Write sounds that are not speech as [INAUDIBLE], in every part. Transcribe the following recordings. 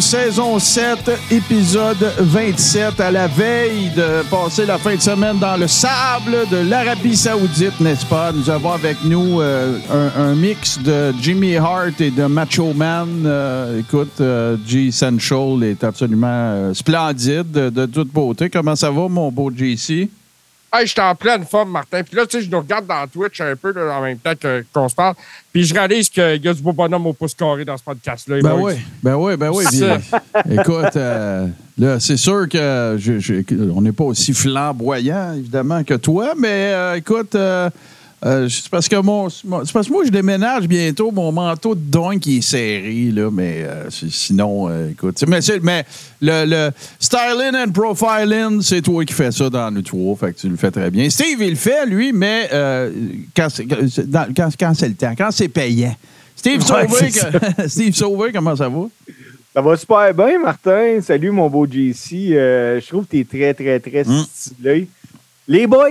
Saison 7, épisode 27, à la veille de passer la fin de semaine dans le sable de l'Arabie Saoudite, n'est-ce pas? Nous avons avec nous euh, un, mix de Jimmy Hart et de Macho Man. Euh, écoute, euh, G. Central est absolument euh, splendide, de, de toute beauté. Comment ça va, mon beau JC? Hey, j'étais en pleine forme, Martin. Puis là, tu sais, je nous regarde dans Twitch un peu là, en même temps que- qu'on se parle. Puis je réalise qu'il y a du beau bonhomme au pouce carré dans ce podcast-là. Ben boys. oui, ben oui, ben oui. Écoute, euh, là, c'est sûr que je- je- on n'est pas aussi flamboyant, évidemment, que toi, mais euh, écoute, euh, euh, c'est parce que mon, mon- c'est parce que moi, je déménage bientôt, mon manteau de donk il est serré, là, mais euh, sinon, euh, écoute, mais, le, le styling and profiling, c'est toi qui fais ça dans nous trois, fait que tu le fais très bien. Steve, il le fait, lui, mais euh, quand, c'est, quand, c'est- dans- quand- quand c'est le temps, quand c'est payant. Steve Ouais, Sauvé, que- [LAUGHS] Steve Sauvé, comment ça va? Ça va super bien, Martin. Salut, mon beau JC. Euh, je trouve que tu es très, très, très Mm. stylé. Les boys,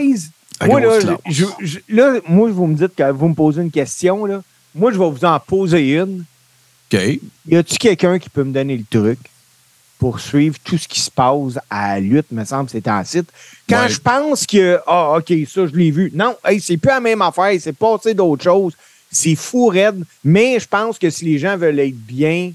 À moi, là, je, je- là, moi, vous me dites que vous me posez une question. Là. Moi, je vais vous en poser une. OK. Y a-tu quelqu'un qui peut me donner le truc pour suivre tout ce qui se passe à la lutte, me semble, c'est en site? Quand Ouais. je pense que, ah, OK, ça, je l'ai vu. Non, hey, c'est plus la même affaire. C'est passé d'autres choses. C'est fou, raide. Mais je pense que si les gens veulent être bien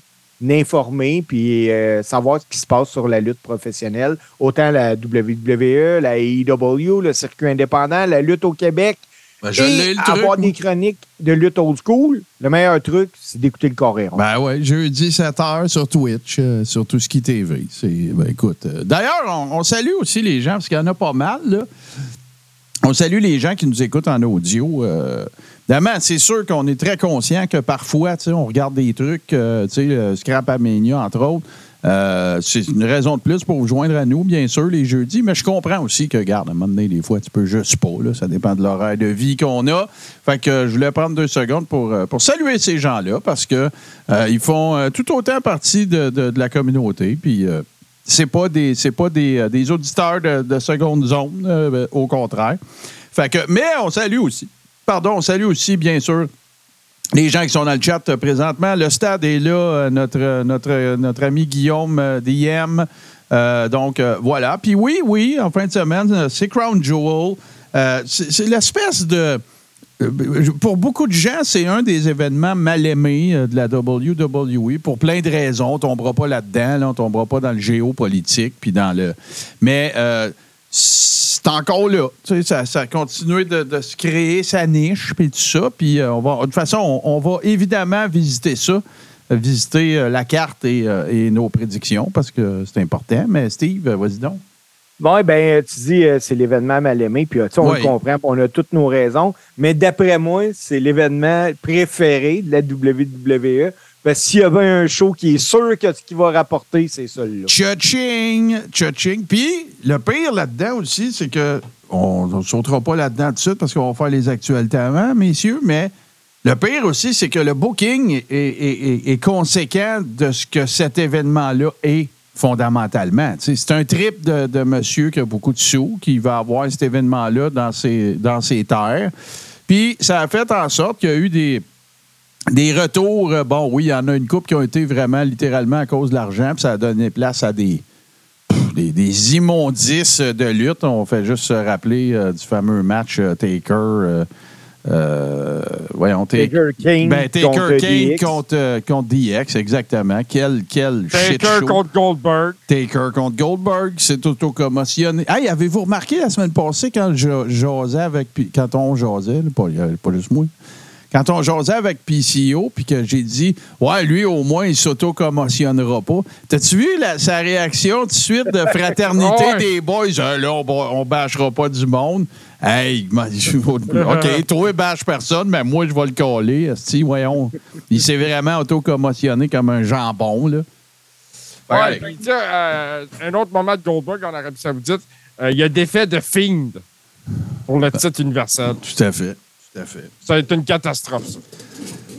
informés puis euh, savoir ce qui se passe sur la lutte professionnelle, autant la WWE, la AEW, le circuit indépendant, la lutte au Québec, Ben, je l'ai et le avoir des chroniques de lutte old school, le meilleur truc, c'est d'écouter le Coréon. Ben ouais, jeudi 7h sur Twitch, euh, sur tout ce qui est TV. C'est, ben écoute. euh, D'ailleurs, on, on salue aussi les gens, parce qu'il y en a pas mal, là. On salue les gens qui nous écoutent en audio. Évidemment, c'est sûr qu'on est très conscient que parfois, on regarde des trucs, euh, sais, euh, Scrap Amania, entre autres. Euh, c'est une raison de plus pour vous joindre à nous, bien sûr, les jeudis. Mais je comprends aussi que, regarde, à un moment donné, des fois, tu peux juste pas. Là, ça dépend de l'horaire de vie qu'on a. Fait que euh, je voulais prendre deux secondes pour, pour saluer ces gens-là parce que euh, ils font tout autant partie de, de- la communauté. Puis euh, c'est pas des c'est pas des, des auditeurs de, de seconde zone, au contraire. Fait que, mais on salue aussi. Pardon, on salue aussi, bien sûr, les gens qui sont dans le chat euh, présentement. Le stade est là, euh, notre, euh, notre, ami Guillaume DM. Euh, donc, voilà. Puis oui, oui, en fin de semaine, c'est Crown Jewel. C'est l'espèce de... Pour beaucoup de gens, c'est un des événements mal aimés de la WWE pour plein de raisons. On ne tombera pas là-dedans, là, on ne tombera pas dans le géopolitique, puis dans le. Mais c'est encore là. Tu sais, ça, ça a continué de, de se créer sa niche, puis tout ça. Puis euh, on va, de toute façon, on, on va évidemment visiter ça, visiter euh, la carte et, euh, et nos prédictions, parce que c'est important. Mais Steve, vas-y donc. Bon, ben, tu dis c'est l'événement mal aimé, puis on Oui. le comprend, on a toutes nos raisons. Mais d'après moi, c'est l'événement préféré de la WWE. Que s'il y avait un show qui est sûr que ce qu'il va rapporter, c'est celui-là. Cha-ching! Cha-ching! Puis, le pire là-dedans aussi, c'est que on ne sautera pas là-dedans tout de suite parce qu'on va faire les actualités avant, messieurs, mais le pire aussi, c'est que le booking est, conséquent de ce que cet événement-là est fondamentalement. C'est un trip de, monsieur qui a beaucoup de sous, qui va avoir cet événement-là dans dans ses terres. Puis, ça a fait en sorte qu'il y a eu des, des retours, euh, bon, oui, il y en a une coupe qui ont été vraiment littéralement à cause de l'argent, puis ça a donné place à des, pff, des, des immondices de lutte. On fait juste se rappeler euh, du fameux match euh, Taker. euh, euh, voyons, Ta- Taker King ben, Taker contre King DX. contre, euh, contre DX, exactement. Quel, quel shit Taker show. contre Goldberg. Taker contre Goldberg, c'est auto-commotionné. Hey, avez-vous remarqué la semaine passée quand je jasais avec. Quand on jasait, pas, pas juste moi. Quand on jasait avec PCO, puis que j'ai dit, ouais, lui, au moins, il s'auto-commotionnera pas. T'as-tu vu la- sa réaction tout de suite de fraternité [LAUGHS] Ouais. des boys? Ah, là, on, on bâchera pas du monde. Hey, [LAUGHS] OK, [LAUGHS] toi, bâche personne, mais moi, je vais le coller. esti, voyons. Il s'est vraiment auto-commotionné comme un jambon, là. Ouais, euh, un autre moment de Goldberg en Arabie Saoudite, euh, il a défait de Fiend pour le titre universel. Tout à fait. Tout à fait. Ça a été une catastrophe, ça.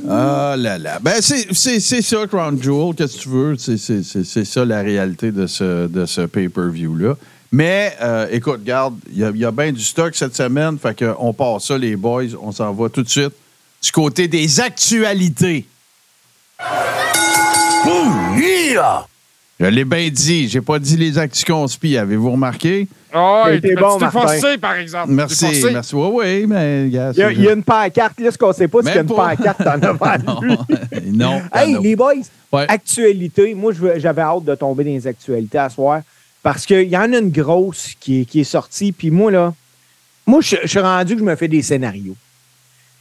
Ah là là. Ben, c'est c'est- c'est ça, Crown Jewel, qu'est-ce que tu veux? C'est- C'est c'est- c'est ça la réalité de ce, de ce pay-per-view-là. Mais, euh, écoute, garde, il y a, y a bien du stock cette semaine, fait qu'on passe ça, les boys, on s'en va tout de suite du côté des actualités. Je l'ai bien dit, j'ai pas dit les actus conspi, avez-vous remarqué? T'as il était bon, forcé, par exemple. Merci, merci. Oui, oui, mais, gars, Il y, a, il y a une pancarte, là, ce qu'on sait pas, c'est qu'il y a une pas. pancarte en [LAUGHS] avant de lui. non. [LAUGHS] Hey, non. les boys, Ouais. actualité. Moi, j'avais hâte de tomber dans les actualités à soir parce qu'il y en a une grosse qui est, qui est sortie. Puis moi, là, moi, je, je suis rendu que je me fais des scénarios.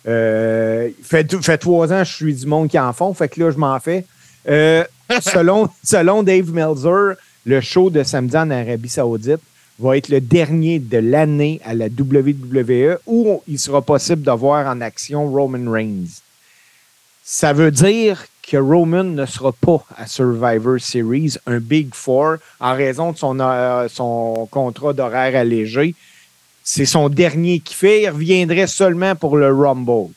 Euh, fait, fait trois ans, je suis du monde qui en font. Fait que là, je m'en fais. Euh, selon, Dave Meltzer, le show de samedi en Arabie Saoudite va être le dernier de l'année à la WWE où il sera possible de voir en action Roman Reigns. Ça veut dire que Roman ne sera pas à Survivor Series, un Big Four, en raison de son, euh, son contrat d'horaire allégé. C'est son dernier qui fait. Il reviendrait seulement pour le Rumble.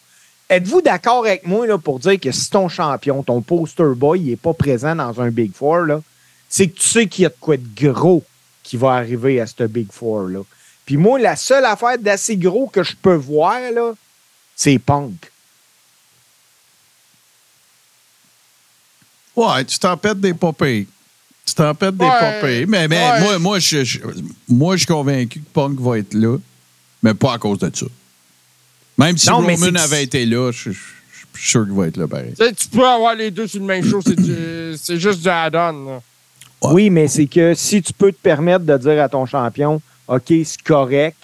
Êtes-vous d'accord avec moi là, pour dire que si ton champion, ton poster boy, n'est pas présent dans un Big Four, là, c'est que tu sais qu'il y a de quoi de gros qui va arriver à ce Big Four. Là. Puis moi, la seule affaire d'assez gros que je peux voir, là, c'est Punk. Ouais, tu t'en pètes des popées. Tu t'en pètes des Ouais. popées. Mais, mais Ouais. moi, moi, je, je- moi, je suis convaincu que Punk va être là, mais pas à cause de ça. Même si Non, Roman avait été là, je, suis sûr qu'il va être là pareil. Tu sais, tu peux avoir les deux sur le même show, c'est juste du add-on. Ouais. Oui, mais c'est que si tu peux te permettre de dire à ton champion, OK, c'est correct,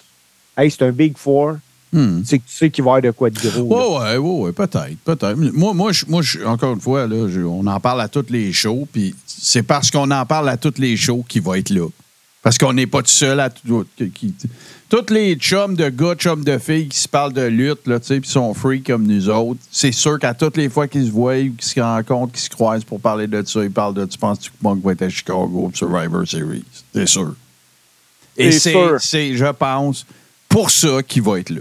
hey, c'est un Big Four, Hmm. c'est que tu sais qu'il va y avoir de quoi de gros. ouais, ouais, ouais, peut-être, peut-être. Moi, moi, je- moi je- encore une fois, là, je- on en parle à toutes les shows, puis c'est parce qu'on en parle à toutes les shows qu'il va être là. Parce qu'on n'est pas tout seul à tout. qui- toutes les chums de gars, chums de filles qui se parlent de lutte, là, tu sais, puis sont free comme nous autres, c'est sûr qu'à toutes les fois qu'ils se voient, ou qu'ils se rencontrent, qu'ils se croisent pour parler de ça, ils parlent de tu penses que Punk va être à Chicago pour Survivor Series? C'est sûr. Et C'est je pense, pour ça qu'il va être là.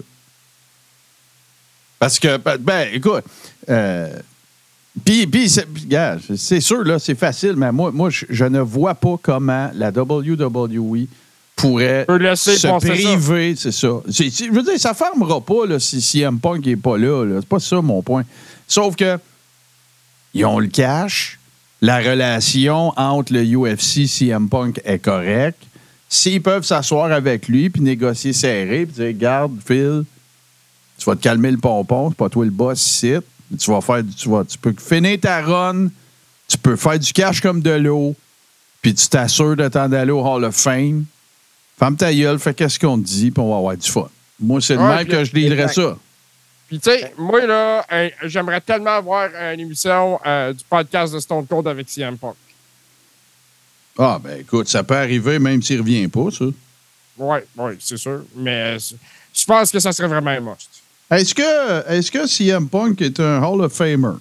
Parce que, ben, ben, écoute, euh, puis, puis, c'est- c'est sûr, là, c'est facile, mais moi, moi je, je ne vois pas comment la WWE pourrait se priver, c'est ça. Je veux dire, ça ne fermera pas là, si CM Punk n'est pas là. là. C'est pas ça mon point. Sauf que ils ont le cash, la relation entre le UFC et CM Punk est correcte. S'ils peuvent s'asseoir avec lui puis négocier serré puis dire Garde, Phil, tu vas te calmer le pompon, c'est pas toi le boss ici. Tu vas faire tu vas tu peux finir ta run, tu peux faire du cash comme de l'eau, puis tu t'assures de t'en aller au Hall of Fame. Ferme ta gueule, fais qu'est-ce qu'on te dit, puis on va avoir du fun. Moi, c'est le Ouais, même que je exact. ça. Puis, tu sais, moi, là, un- j'aimerais tellement avoir une émission euh, du podcast de Stone Cold avec CM Punk. Ah, ben écoute, ça peut arriver même s'il revient pas, ça. Oui, oui, c'est sûr. Mais euh, je pense que ça serait vraiment un must. Est-ce que, est que CM Punk est un Hall of Famer?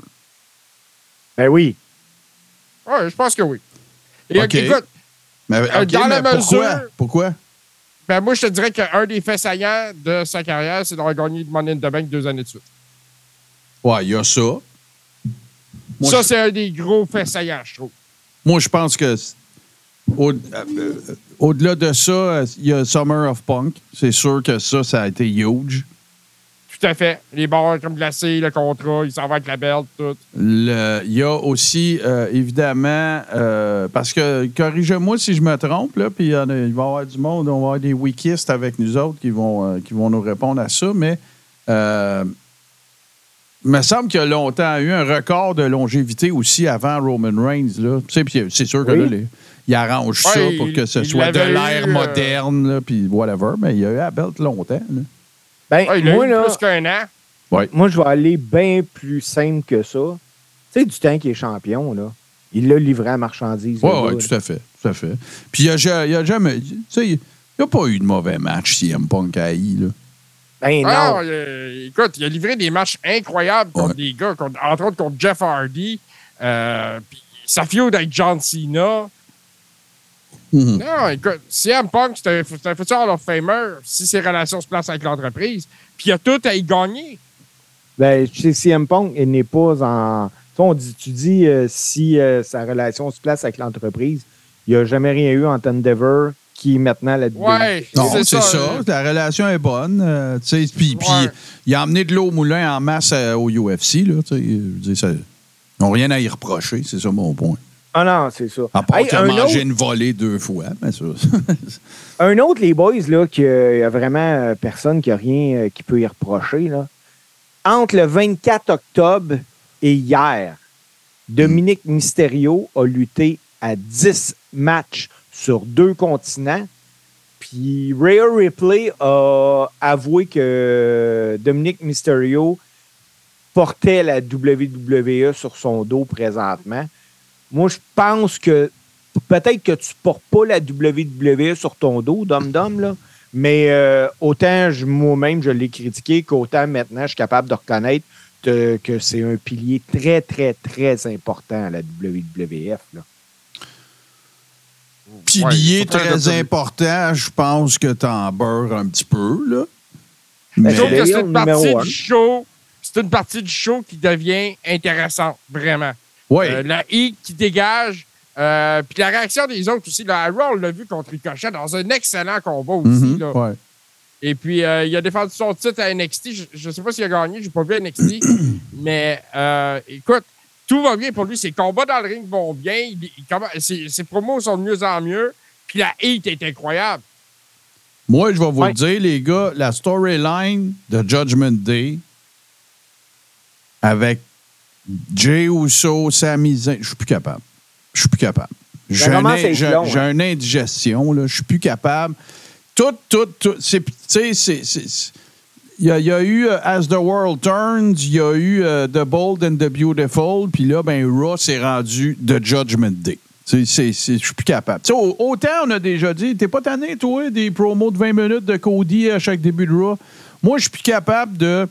Ben oui. Oui, je pense que oui. Et OK. écoute, Mais, Euh, OK, dans la mais pourquoi? mesure- Pourquoi? Ben moi, je te dirais qu'un des faits saillants de sa carrière, c'est d'avoir gagné le Money in the Bank deux années de suite. Ouais, il y a ça. Moi, ça, je- c'est un des gros faits saillants, je trouve. Moi, je pense que au- euh, euh, au-delà de ça, euh, il y a Summer of Punk. C'est sûr que ça, ça a été huge. Tout à fait. Les barres comme glacés, le contrat, il s'en va avec la belle, tout. Le- Il y a aussi, euh, évidemment, euh, parce que, corrigez-moi si je me trompe, là, puis il va y avoir du monde, on va avoir des wikistes avec nous autres qui vont, euh, qui vont nous répondre à ça, mais il me semble qu'il y a longtemps eu un record de longévité aussi avant Roman Reigns. Là. Tu sais, puis c'est sûr que Oui. là, les- il arrange ça pour que ce soit de l'ère moderne, puis whatever, mais il y a eu la belt longtemps. là. Ben, Ouais, il a moi, eu là, plus qu'un an. moi, je vais aller bien plus simple que ça. Tu sais, du temps qu'il est champion, là. Il l'a livré à marchandise. Oui, gars, tout à fait. Tout à fait. Puis il n'y a, ja- il y a jamais. Tu sais, il n'y a pas eu de mauvais match CM Punk à I, là. Ben non. Ah, euh, écoute, il a livré des matchs incroyables contre Ouais. des gars, contre- entre autres contre Jeff Hardy. Euh, puis sa feud avec John Cena. Non, écoute, CM Punk, c'est un, futur Hall of Famer si ses relations se placent avec l'entreprise. Puis il a tout à y gagner. Ben, chez CM Punk, il n'est pas en. On dit, tu dis euh, si euh, sa relation se place avec l'entreprise, il n'y a jamais rien eu en Endeavor qui est maintenant la Ouais, Non, c'est c'est ça. ça. La relation est bonne. euh, tu sais, puis, Ouais. il a emmené de l'eau au moulin en masse euh, au UFC. Là, ça- ils n'ont rien à y reprocher. C'est ça mon point. Ah non, c'est ça. À part Hey, qu'il a un, mangé autre, une volée deux fois. Mais ça, un autre, les boys, là, qu'il y a vraiment euh, personne qui a rien euh, qui peut y reprocher. Là. Entre le 24 octobre et hier, Dominique Mysterio a lutté à 10 matchs sur deux continents. Puis Rhea Ripley a avoué que Dominique Mysterio portait la WWE sur son dos présentement. Moi, je pense que peut-être que tu portes pas la WWE sur ton dos, Dom Dom, là, mais euh, autant je- moi-même je l'ai critiqué qu'autant maintenant je suis capable de reconnaître que- que c'est un pilier très, très, très important à la WWF. Là. pilier Ouais, très de- important, je pense que t'en beurres un petit peu. Là. Ben, Mais- que c'est une partie du show. C'est une partie du show qui devient intéressante, vraiment. Oui. Euh, la I qui dégage. euh, puis la réaction des autres aussi. Là, Raw, on l'a vu contre Ricochet dans un excellent combat aussi. Mhm, là. ouais. Et puis, euh, il a défendu son titre à NXT. Je ne sais pas s'il a gagné, j'ai pas vu NXT. [CLEARS THROAT] mais euh, écoute, tout va bien pour lui. Ses combats dans le ring vont bien. Il- il commen- ses, ses promos sont de mieux en mieux. Puis la hate est incroyable. Moi, je vais vous Ouais. le dire, les gars, la storyline de Judgment Day avec Jay Uso, Sami Zayn, je suis plus capable. Je suis plus capable. J'ai un, être j'ai- hein. une indigestion, là. Je suis plus capable. Tout, tout, tout. c'est- Tu sais, c'est- c'est. c'est- Il y, a, il y a eu euh, As the World Turns, il y a eu euh, The Bold and the Beautiful, puis là, ben, Raw s'est rendu The Judgment Day. Je suis plus capable. Autant on a déjà dit, t'es pas tanné, toi, des promos de 20 minutes de Cody à chaque début de Raw. Moi, je suis plus capable de.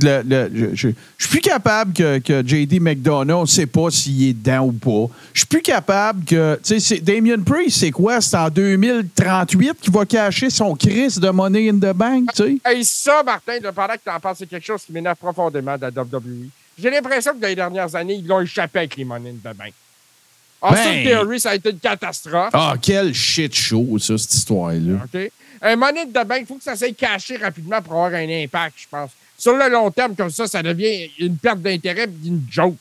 La- je, je- je suis plus capable que, que JD McDonough, on sait pas s'il est dedans ou pas. Je suis plus capable que. Tu sais, Damien Priest, c'est quoi? C'est en 2038 qu'il va cacher son Chris de Money in the Bank, tu sais? Hey, ça, Martin, pendant que tu en parles, c'est quelque chose qui m'énerve profondément de la WWE. J'ai l'impression que dans les dernières années, ils l'ont échappé avec les Money in the Bank. Austin Ben. Theory, ça a été une catastrophe. Ah, quel shit show, ça, cette histoire-là. OK? Un Money in the Bank, il faut que ça s'aille caché rapidement pour avoir un impact, je pense. Sur le long terme, comme ça, ça devient une perte d'intérêt et une joke.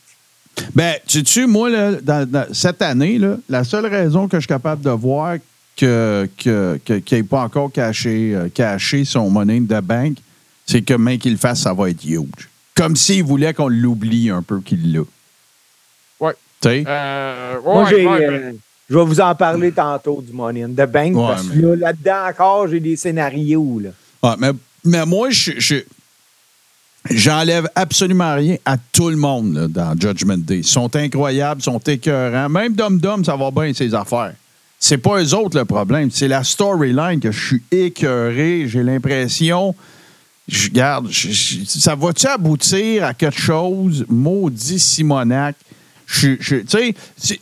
Ben, tu sais, moi, là, dans- dans- cette année, là, la seule raison que je suis capable de voir que, que, que- qu'il n'ait pas encore caché, euh, caché son money in the bank, c'est que même qu'il le fasse, ça va être huge. Comme s'il voulait qu'on l'oublie un peu qu'il l'a. Ouais. Tu sais? Euh, Moi, ouais, j'ai, ouais, euh, ben, je vais vous en parler tantôt du Money in the Bank, Ouais, parce que mais- là, là-dedans encore, j'ai des scénarios. Là. Ouais, mais, mais moi, je, je- j'enlève absolument rien à tout le monde là, dans Judgment Day. Ils sont incroyables, ils sont écœurants. Même Dom Dom, ça va bien ses affaires. C'est pas eux autres le problème, c'est la storyline que je suis écœuré. J'ai l'impression. Je garde, ça va-tu aboutir à quelque chose? Maudit Simonac. Je, tu sais,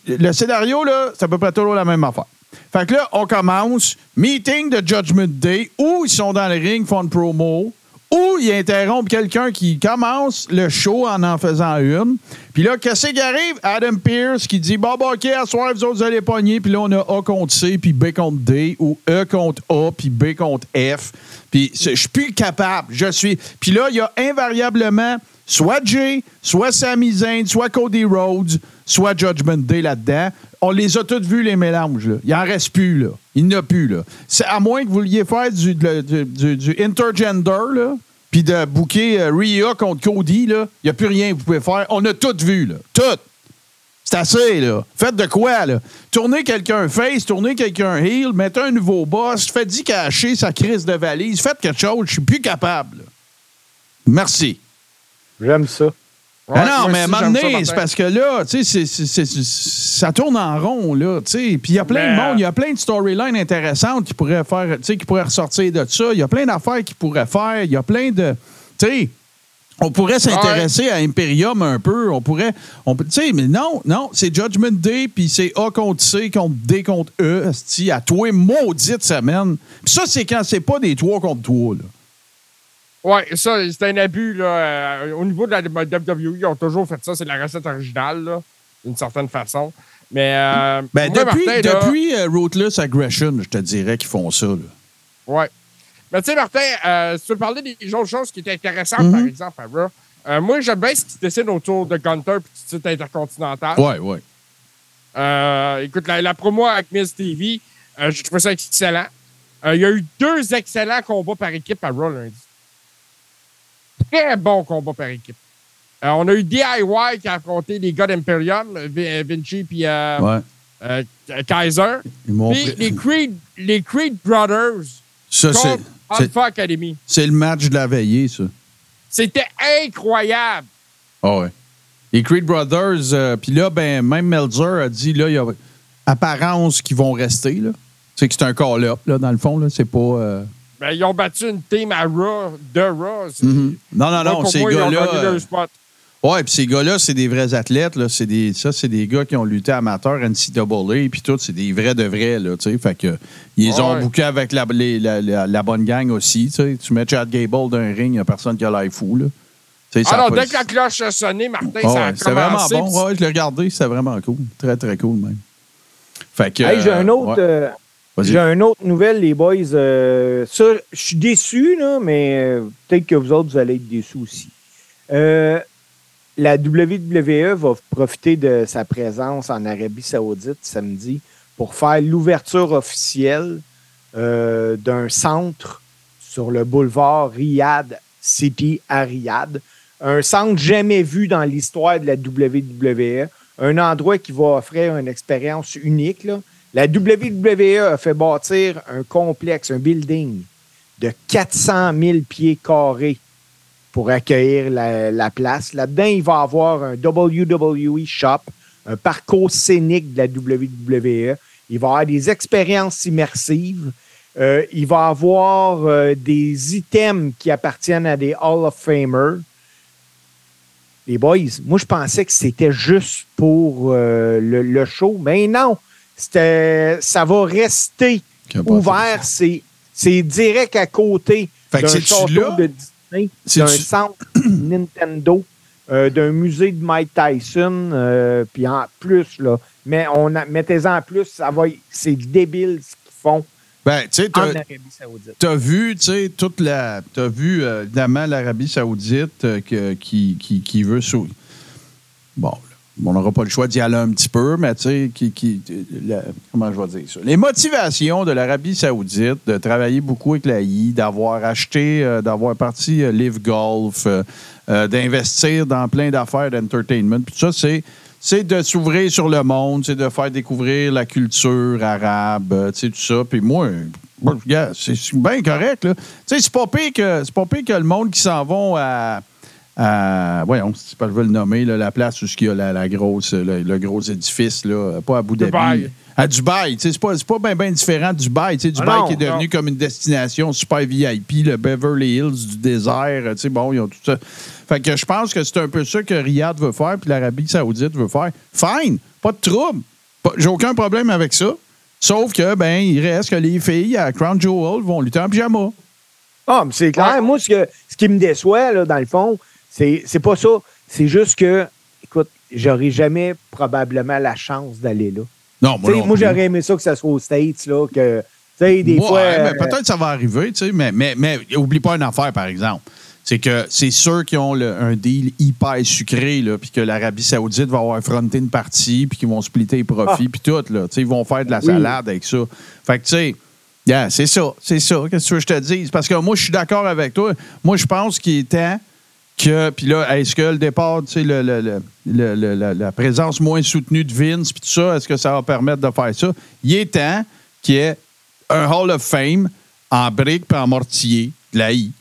le scénario, là, c'est à peu près toujours la même affaire. Fait que là, on commence, meeting de Judgment Day, où ils sont dans le ring, font promo, ou ils interrompent quelqu'un qui commence le show en en faisant une. Puis là, qu'est-ce qui arrive? Adam Pierce qui dit Bon, OK, à soir, vous autres, vous allez pogner. Puis là, on a A contre C, puis B contre D, ou E contre A, puis B contre F. Puis je suis plus capable. Je suis. Puis là, il y a invariablement soit Jay, soit Sami Zayn, soit Cody Rhodes, soit Judgment Day là-dedans. On les a tous vus, les mélanges. Là. Il n'en reste plus. Là. Il n'y en a plus. Là. C'est à moins que vous vouliez faire du intergender, là, puis de booker euh, Rhea contre Cody. Il n'y a plus rien que vous pouvez faire. On a tout vu. Là. Tout. C'est assez, là. Faites de quoi, là? Tournez quelqu'un face, tournez quelqu'un heel, mettez un nouveau boss, faites y cacher sa crise de valise, faites quelque chose, je suis plus capable. Merci. J'aime ça. Ouais, Ah non, mais à un moment donné, c'est parce que là, tu sais, ça tourne en rond, là, tu sais. Puis il y a plein de monde, il y a plein de storylines intéressantes qui pourraient faire, tu sais, qui pourraient ressortir de ça. Il y a plein d'affaires qu'ils pourraient faire. Il y a plein de, tu sais, On pourrait s'intéresser à Imperium un peu. On pourrait. On, peut- tu sais, mais non, non, c'est Judgment Day, puis c'est A contre C contre D contre E, à toi, maudite semaine. Puis ça, c'est quand c'est pas des 3 contre 3, là. Ouais, ça, c'est un abus. Là. Euh, au niveau de la WWE, ils ont toujours fait ça. C'est la recette originale, là, d'une certaine façon. Mais. Euh, Ben, depuis, Martin, depuis euh, Ruthless Aggression, je te dirais qu'ils font ça, là. Ouais. Mais tu sais, Martin, euh, si tu veux parler des autres choses qui étaient intéressantes, Mhm. par exemple, à Raw, euh, moi, j'aime bien ce qui se dessine autour de Gunter et du titre intercontinental. Ouais. Euh, écoute, la, la promo avec Miz TV, j'ai trouvé ça excellent. Il y a eu deux excellents combats par équipe à Raw lundi. Très bons combats par équipe. Euh, on a eu DIY qui a affronté les gars d'Imperium, Vi- Vinci puis euh, Ouais. euh, Kaiser. Puis les Creed, les Creed Brothers Ça, contre Alpha Academy. c'est le match de la veillée, ça. C'était incroyable. Ah ouais. Les Creed Brothers, euh, puis là, ben, même Melzer a dit, là, il y a apparence qu'ils vont rester, là. C'est que c'est un call-up, là, dans le fond, là. C'est pas. Ben, ils ont battu une team à Raw, de Raw. Mhm. Non, non, non, ces gars-là. euh. Ouais, puis ces gars-là, c'est des vrais athlètes, là. C'est des, ça, c'est des gars qui ont lutté amateur, NCAA, puis tout, c'est des vrais de vrais, là, tu sais. Fait que, ils ont Ouais. bookés avec la, les- la, la- la bonne gang aussi, tu sais. Tu mets Chad Gable dans un ring, il n'y a personne qui a l'air fou, là. Ah non, dès que la cloche a sonné, Martin, Ah ça a ouais, C'était vraiment bon. Ouais, je l'ai regardé, c'était vraiment cool. Très, très cool, même. Fait que. Hey, j'ai un euh, autre. ouais. euh. J'ai un autre nouvelle, les boys. Euh, je suis déçu, là, mais euh, peut-être que vous autres, vous allez être déçus aussi. Euh, la WWE va profiter de sa présence en Arabie Saoudite samedi pour faire l'ouverture officielle euh, d'un centre sur le boulevard Riyadh City à Riyadh. Un centre jamais vu dans l'histoire de la WWE. Un endroit qui va offrir une expérience unique. là. La WWE a fait bâtir un complexe, un building de 400 000 pieds carrés pour accueillir la, la place. Là-dedans, il va avoir un WWE Shop, un parcours scénique de la WWE. Il va y avoir des expériences immersives. Euh, il va avoir euh, des items qui appartiennent à des Hall of Famers. Les boys, moi, je pensais que c'était juste pour euh, le show, mais non. Ça va rester ouvert. C'est, c'est direct à côté d'un château là? de Disney, d'un centre [CLEARS THROAT] Nintendo, euh, d'un musée de Mike Tyson, euh, puis en plus, là, mais on mettez-en en plus, ça va, c'est débile ce qu'ils font Ben, tu sais, en t'as- Arabie Saoudite. T'as vu, tu sais, toute la. T'as vu, euh, évidemment, l'Arabie Saoudite euh, qui, qui, qui veut. sou- Bon, là, on n'aura pas le choix d'y aller un petit peu, mais tu sais, qui. qui comment je vais dire ça? Les motivations de l'Arabie Saoudite de travailler beaucoup avec la I, d'avoir acheté, euh, d'avoir parti euh, Live Golf, euh, d'investir dans plein d'affaires d'entertainment, puis tout ça, c'est. C'est de s'ouvrir sur le monde, c'est de faire découvrir la culture arabe, tu sais, tout ça. Puis moi, c'est bien correct. Là. Tu sais, c'est pas pire que c'est pas pire que le monde qui s'en vont à. À voyons, si je veux le nommer, là, la place où il y a la, la grosse, le, le gros édifice, là, pas à Abu Dhabi. Dubaï. À Dubaï. Tu sais, C'est pas, c'est pas bien ben différent de Dubaï. Tu sais, Dubaï Ah non, qui est devenu non. comme une destination super VIP, le Beverly Hills du désert. Tu sais, bon, ils ont tout ça. Fait que je pense que c'est un peu ça que Riyad veut faire, puis l'Arabie Saoudite veut faire. Fine, pas de trouble. J'ai aucun problème avec ça. Sauf que, ben, il reste que les filles à Crown Jewel vont lutter en pyjama. Ah, mais c'est clair. Ouais. Moi, ce, que- ce qui me déçoit, là, dans le fond, c'est, pas ça. C'est juste que, écoute, j'aurais jamais probablement la chance d'aller là. Non, moi, non moi, j'aurais aimé ça que ça soit aux States, là, que, tu sais, des Ouais, fois. mais euh, peut-être que ça va arriver, tu sais, mais, mais, mais oublie pas une affaire, par exemple. C'est que c'est sûr qu'ils ont le- un deal hyper sucré, là, puis que l'Arabie Saoudite va avoir fronté une partie, puis qu'ils vont splitter les profits, puis tout, là. Tu sais, ils vont faire de la Oui. salade avec ça. Fait que, tu sais, yeah, c'est ça, c'est ça. Qu'est-ce que tu veux que je te dise? Parce que moi, je suis d'accord avec toi. Moi, je pense qu'il est temps que, puis là, est-ce que le départ, tu sais, le- le- le- le- le- la, la présence moins soutenue de Vince, puis tout ça, est-ce que ça va permettre de faire ça? Il est temps qu'il y ait un Hall of Fame en briques puis en mortier de la I,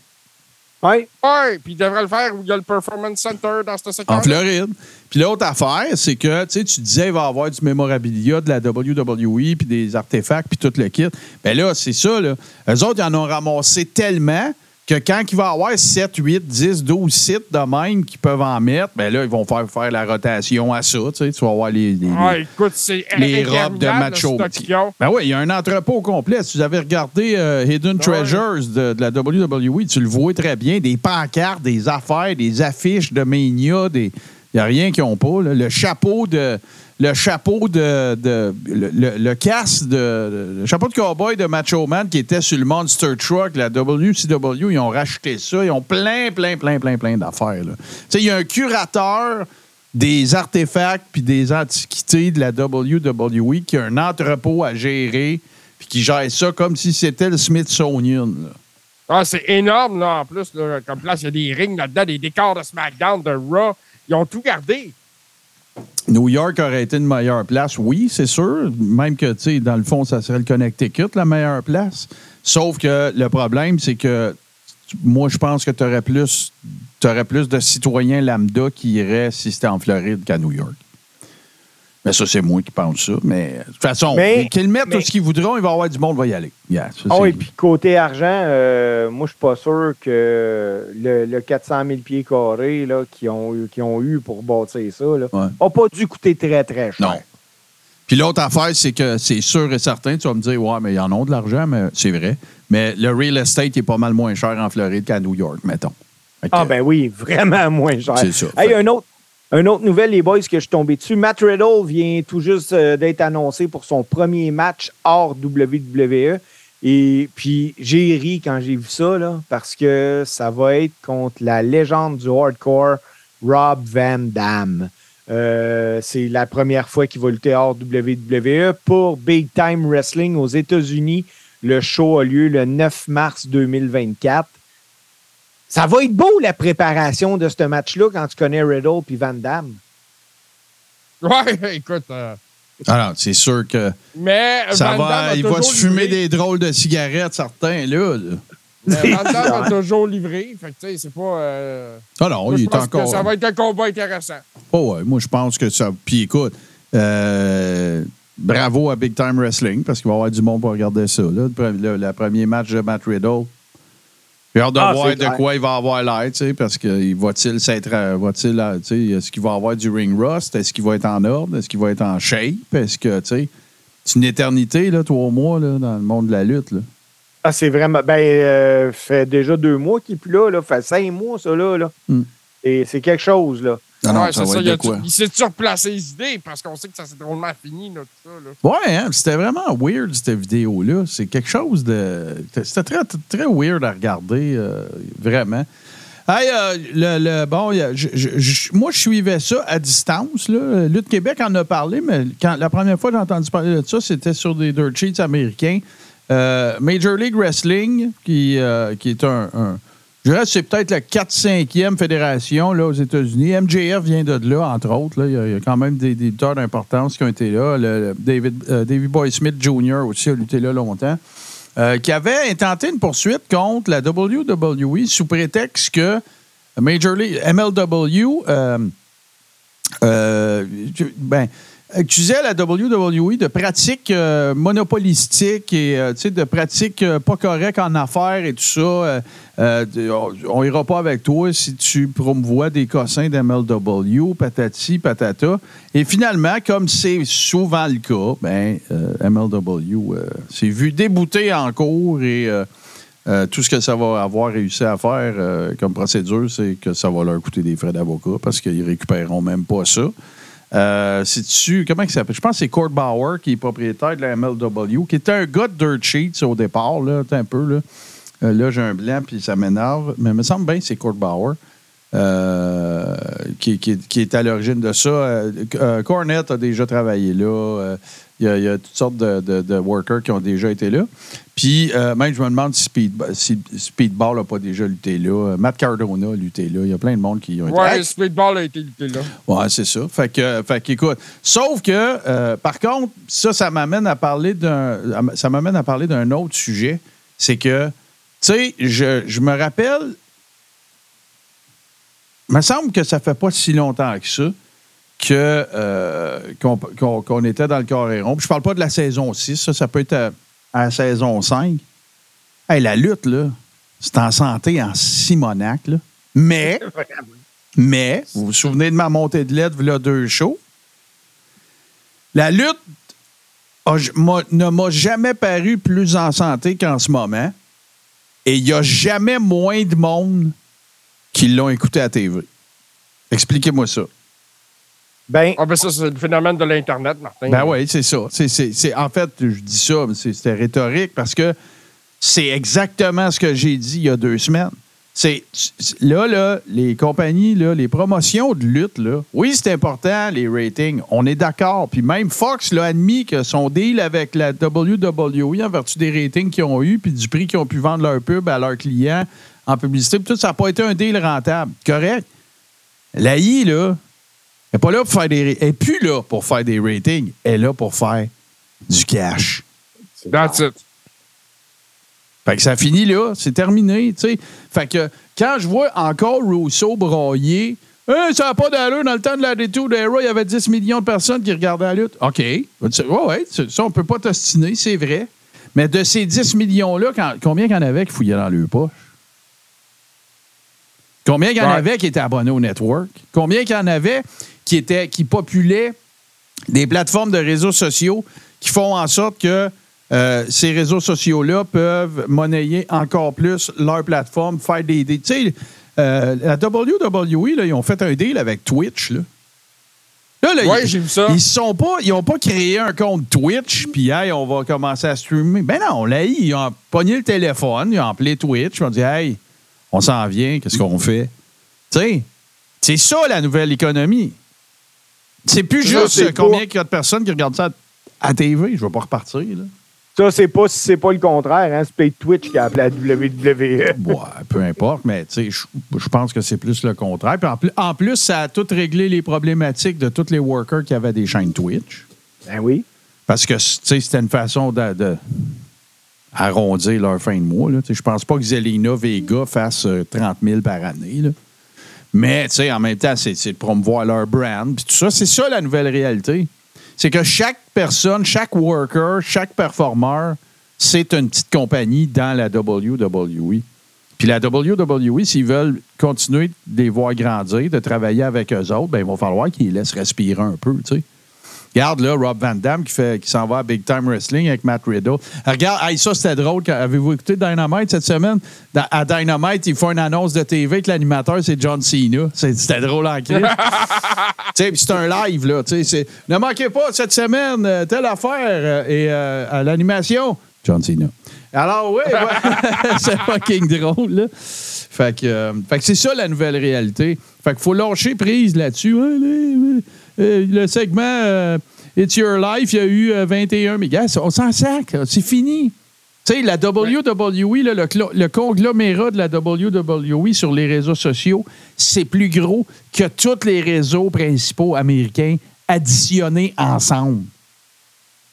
ouais. Ouais, puis il devrait le faire où il y a le Performance Center dans ce secteur. en Floride. Puis l'autre affaire, c'est que, tu sais, tu disais, il va y avoir du mémorabilia de la WWE, puis des artefacts, puis tout le kit. Ben là, c'est ça, là. Eux autres, ils en ont ramassé tellement que quand il va y avoir 7, 8, 10, 12 sites de même qui peuvent en mettre, ben là, ils vont faire, faire la rotation à ça. Tu, sais, tu vas avoir les, les- Ah, écoute, c'est les robes de macho. Ben oui, il y a un entrepôt complet. Si vous avez regardé euh, Hidden Treasures de, de la WWE, tu le vois très bien. Des pancartes, des affaires, des affiches de Mania, des. Il n'y a rien qu'ils n'ont pas. là. Le chapeau de. Le chapeau de. le, casque de. Le chapeau de cowboy de Macho Man qui était sur le Monster Truck, la WCW, ils ont racheté ça. Ils ont plein, plein, plein, plein, plein d'affaires. il y a un curateur des artefacts puis des antiquités de la WWE qui a un entrepôt à gérer puis qui gère ça comme si c'était le Smithsonian. Ah, c'est énorme, là, en plus. Comme place, il y a des rings là-dedans, des décors de SmackDown, de Raw. Ils ont tout gardé. New York aurait été une meilleure place, oui, c'est sûr. Même que, tu sais, dans le fond, ça serait le Connecticut, la meilleure place. Sauf que le problème, c'est que moi, je pense que tu aurais plus, plus de citoyens lambda qui iraient si c'était en Floride qu'à New York. Mais ça, c'est moi qui pense ça. Mais de toute façon, qu'ils mettent mais- tout ce qu'ils voudront, il va y avoir du monde va y aller. Yeah, ça, Ah oui, puis côté argent, euh, moi, je suis pas sûr que le, le 400 000 pieds carrés là, qu'ils ont, ont eu pour bâtir ça n'a Ouais. pas dû coûter très, très cher. Non. Puis l'autre affaire, c'est que c'est sûr et certain, tu vas me dire, ouais, mais ils en ont de l'argent, mais c'est vrai. Mais le real estate est pas mal moins cher en Floride qu'à New York, mettons. Ah ben oui, vraiment moins cher. C'est ça. Hey, Fait- un autre, un autre nouvelle, les boys, que je suis tombé dessus. Matt Riddle vient tout juste euh, d'être annoncé pour son premier match hors WWE. Et puis, j'ai ri quand j'ai vu ça, parce que ça va être contre la légende du hardcore, Rob Van Dam. Euh, c'est la première fois qu'il va lutter hors WWE pour Big Time Wrestling aux États-Unis. Le show a lieu le 9 mars 2024. Ça va être beau, la préparation de ce match-là, quand tu connais Riddle puis Van Damme. Ouais, [LAUGHS] écoute. euh, Alors, c'est sûr que mais ça Van Damme va, a il va se fumer livré. des drôles de cigarettes, certains, là. là. Mais Van Damme a [LAUGHS] toujours livré. Fait que, tu sais, c'est pas. euh, Ah non, moi, il est pense encore. que ça va être un combat intéressant. Oh, ouais, moi, je pense que ça. Puis écoute, euh, bravo à Big Time Wrestling parce qu'il va y avoir du monde pour regarder ça. Là, le, pre- le- le premier match de Matt Riddle. J'ai hâte de Ah, voir de clair. quoi il va avoir l'air, tu sais, parce que il va-t-il s'être. euh, Va-t-il, euh, tu sais, est-ce qu'il va avoir du ring rust? Est-ce qu'il va être en ordre? Est-ce qu'il va être en shape? Est-ce que, tu sais, c'est une éternité, là, trois mois, là, dans le monde de la lutte, là. Ah, c'est vraiment. Ben, euh, fait déjà deux mois qu'il est plus là, là. Fait cinq mois, ça, là. là. Hmm. Et c'est quelque chose, là. Non, Ouais, ça c'est va être il, s'est surplacé les idées parce qu'on sait que ça s'est drôlement fini, là, tout ça. Là. Ouais, hein, c'était vraiment weird, cette vidéo-là. C'est quelque chose de. C'était très, très weird à regarder, euh, vraiment. Hey, euh, le, le- bon, je- je- je- moi, je suivais ça à distance. Là. Lutte Québec en a parlé, mais quand, la première fois que j'ai entendu parler de ça, c'était sur des dirt sheets américains. Euh, Major League Wrestling, qui, qui est un, un- Je dirais que c'est peut-être la 4-5e fédération là, aux États-Unis. MJF vient de là, entre autres. là. Il, y a, quand même des, des d'importance qui ont été là. Le- David, euh, Davey Boy Smith Jr. aussi a lutté là longtemps. Euh, qui avait intenté une poursuite contre la WWE sous prétexte que Major League, MLW, euh, euh, ben, accusait la WWE de pratiques euh, monopolistiques et euh, de pratiques euh, pas correctes en affaires et tout ça. Euh, euh, on ira pas avec toi si tu promouvois des cossins d'MLW, patati, patata. Et finalement, comme c'est souvent le cas, ben, euh, MLW euh, s'est vu débouté en cours et euh, euh, tout ce que ça va avoir réussi à faire euh, comme procédure, c'est que ça va leur coûter des frais d'avocat parce qu'ils récupéreront même pas ça. Euh, C'est-tu, comment il s'appelle? Je pense que c'est Court Bauer qui est propriétaire de la MLW, qui était un gars de Dirt Sheets au départ, là, un peu. Là, Euh, là j'ai un blanc puis ça m'énerve, mais il me semble bien que c'est Court Bauer. euh, qui, qui- qui est à l'origine de ça. Euh, euh, Cornette a déjà travaillé là. Il y, a, il y a toutes sortes de, de- de workers qui ont déjà été là. Puis, euh, même, je me demande si, Speed, si Speedball n'a pas déjà lutté là. Euh, Matt Cardona a lutté là. Il y a plein de monde qui ont été. Ouais, Hey, le Speedball a été lutté là. Ouais, c'est ça. Fait que, fait qu'écoute, sauf que, euh, par contre, ça, ça m'amène à parler d'un, ça m'amène à parler d'un autre sujet. C'est que, tu sais, je, je me rappelle, il me semble que ça fait pas si longtemps que ça que, euh, qu'on, qu'on- qu'on était dans le Coréron. Puis je parle pas de la saison 6, ça, ça peut être à, à la saison 5. Hey, la lutte, là, c'est en santé en Simonac, là. Mais, [LAUGHS] mais, vous vous souvenez de ma montée de lettres, là, deux shows? La lutte a- m'a- ne m'a jamais paru plus en santé qu'en ce moment. Et il n'y a jamais moins de monde qui l'ont écouté à TV. Expliquez-moi ça. Ben, Ah, ben ça, c'est le phénomène de l'Internet, Martin. Ben oui, c'est ça. C'est, c'est- c'est- en fait, je dis ça, mais c'est- c'était rhétorique parce que c'est exactement ce que j'ai dit il y a deux semaines. C'est, c'est- là, là, les compagnies, là, les promotions de lutte, là, oui, c'est important, les ratings, on est d'accord. Puis même Fox l'a admis que son deal avec la WWE, en vertu des ratings qu'ils ont eu, puis du prix qu'ils ont pu vendre leur pub à leurs clients en publicité, puis tout, ça n'a pas été un deal rentable. Correct. La I, là, elle n'est pas là pour faire des. Elle n'est plus là pour faire des ratings. Elle est là pour faire du cash. That's it. Fait que ça finit là, c'est terminé, tu sais. Fait que quand je vois encore Rousseau broyer, Hey, ça n'a pas d'allure, dans le temps de la Attitude Era, il y avait 10 millions de personnes qui regardaient la lutte. OK. Ouais, ouais, ça, on peut pas t'ostiner, c'est vrai. Mais de ces 10 millions-là, combien qu'il y en avait qui fouillaient dans leur poche? Combien qu'il y en Ouais. avait qui étaient abonnés au network? Combien qu'il y en avait qui, étaient, qui populaient des plateformes de réseaux sociaux qui font en sorte que euh, ces réseaux sociaux-là peuvent monnayer encore plus leur plateforme, faire des. des- tu sais, euh, la WWE, là, ils ont fait un deal avec Twitch. Là. Là, là, Ouais, ils- j'ai vu ça. Ils sont pas, ils ont pas créé un compte Twitch, puis hey, on va commencer à streamer. Ben non, là, ils ont pogné le téléphone, ils ont appelé Twitch, ils ont dit hey, on s'en vient, qu'est-ce qu'on fait? Tu sais, c'est ça la nouvelle économie. C'est plus Ça, juste combien pas- il y a de personnes qui regardent ça à, à TV. Je vais pas repartir, là. ça, c'est pas c'est pas le contraire, hein? C'est peut-être Twitch qui a appelé la WWE. [LAUGHS] Ouais, peu importe, mais tu sais, je je pense que c'est plus le contraire. Puis en, plus, en plus, ça a tout réglé les problématiques de tous les workers qui avaient des chaînes Twitch. Ben oui. Parce que, tu sais, c'était une façon de, de arrondir leur fin de mois. là. Je pense pas que Zelina Vega fasse euh, 30 000 par année. là. Mais, en même temps, c'est de promouvoir leur brand. C'est ça la nouvelle réalité. C'est que chaque personne, chaque worker, chaque performeur, c'est une petite compagnie dans la WWE. Puis la WWE, s'ils veulent continuer de les voir grandir, de travailler avec eux autres, ben, il va falloir qu'ils les laissent respirer un peu. Regarde là, Rob Van Damme qui, fait, qui s'en va à Big Time Wrestling avec Matt Riddle. Regarde, hey, ça c'était drôle. Avez-vous écouté Dynamite cette semaine? Dans- à Dynamite, il faut une annonce de TV que l'animateur, c'est John Cena. C'était drôle en crise. [LAUGHS] C'est un live, là. tu sais, c'est- Ne manquez pas cette semaine, euh, telle affaire. euh, et euh, à l'animation, John Cena. Alors, oui, ouais, [LAUGHS] c'est fucking drôle, là. Fait que, fait que c'est ça la nouvelle réalité. Fait qu'il faut lâcher prise là-dessus. Ouais, le segment euh, It's Your Life, il y a eu euh, 21 mais gars, on s'en sac, c'est fini. Tu sais, la WWE, là, le, le conglomérat de la WWE sur les réseaux sociaux, c'est plus gros que tous les réseaux principaux américains additionnés ensemble.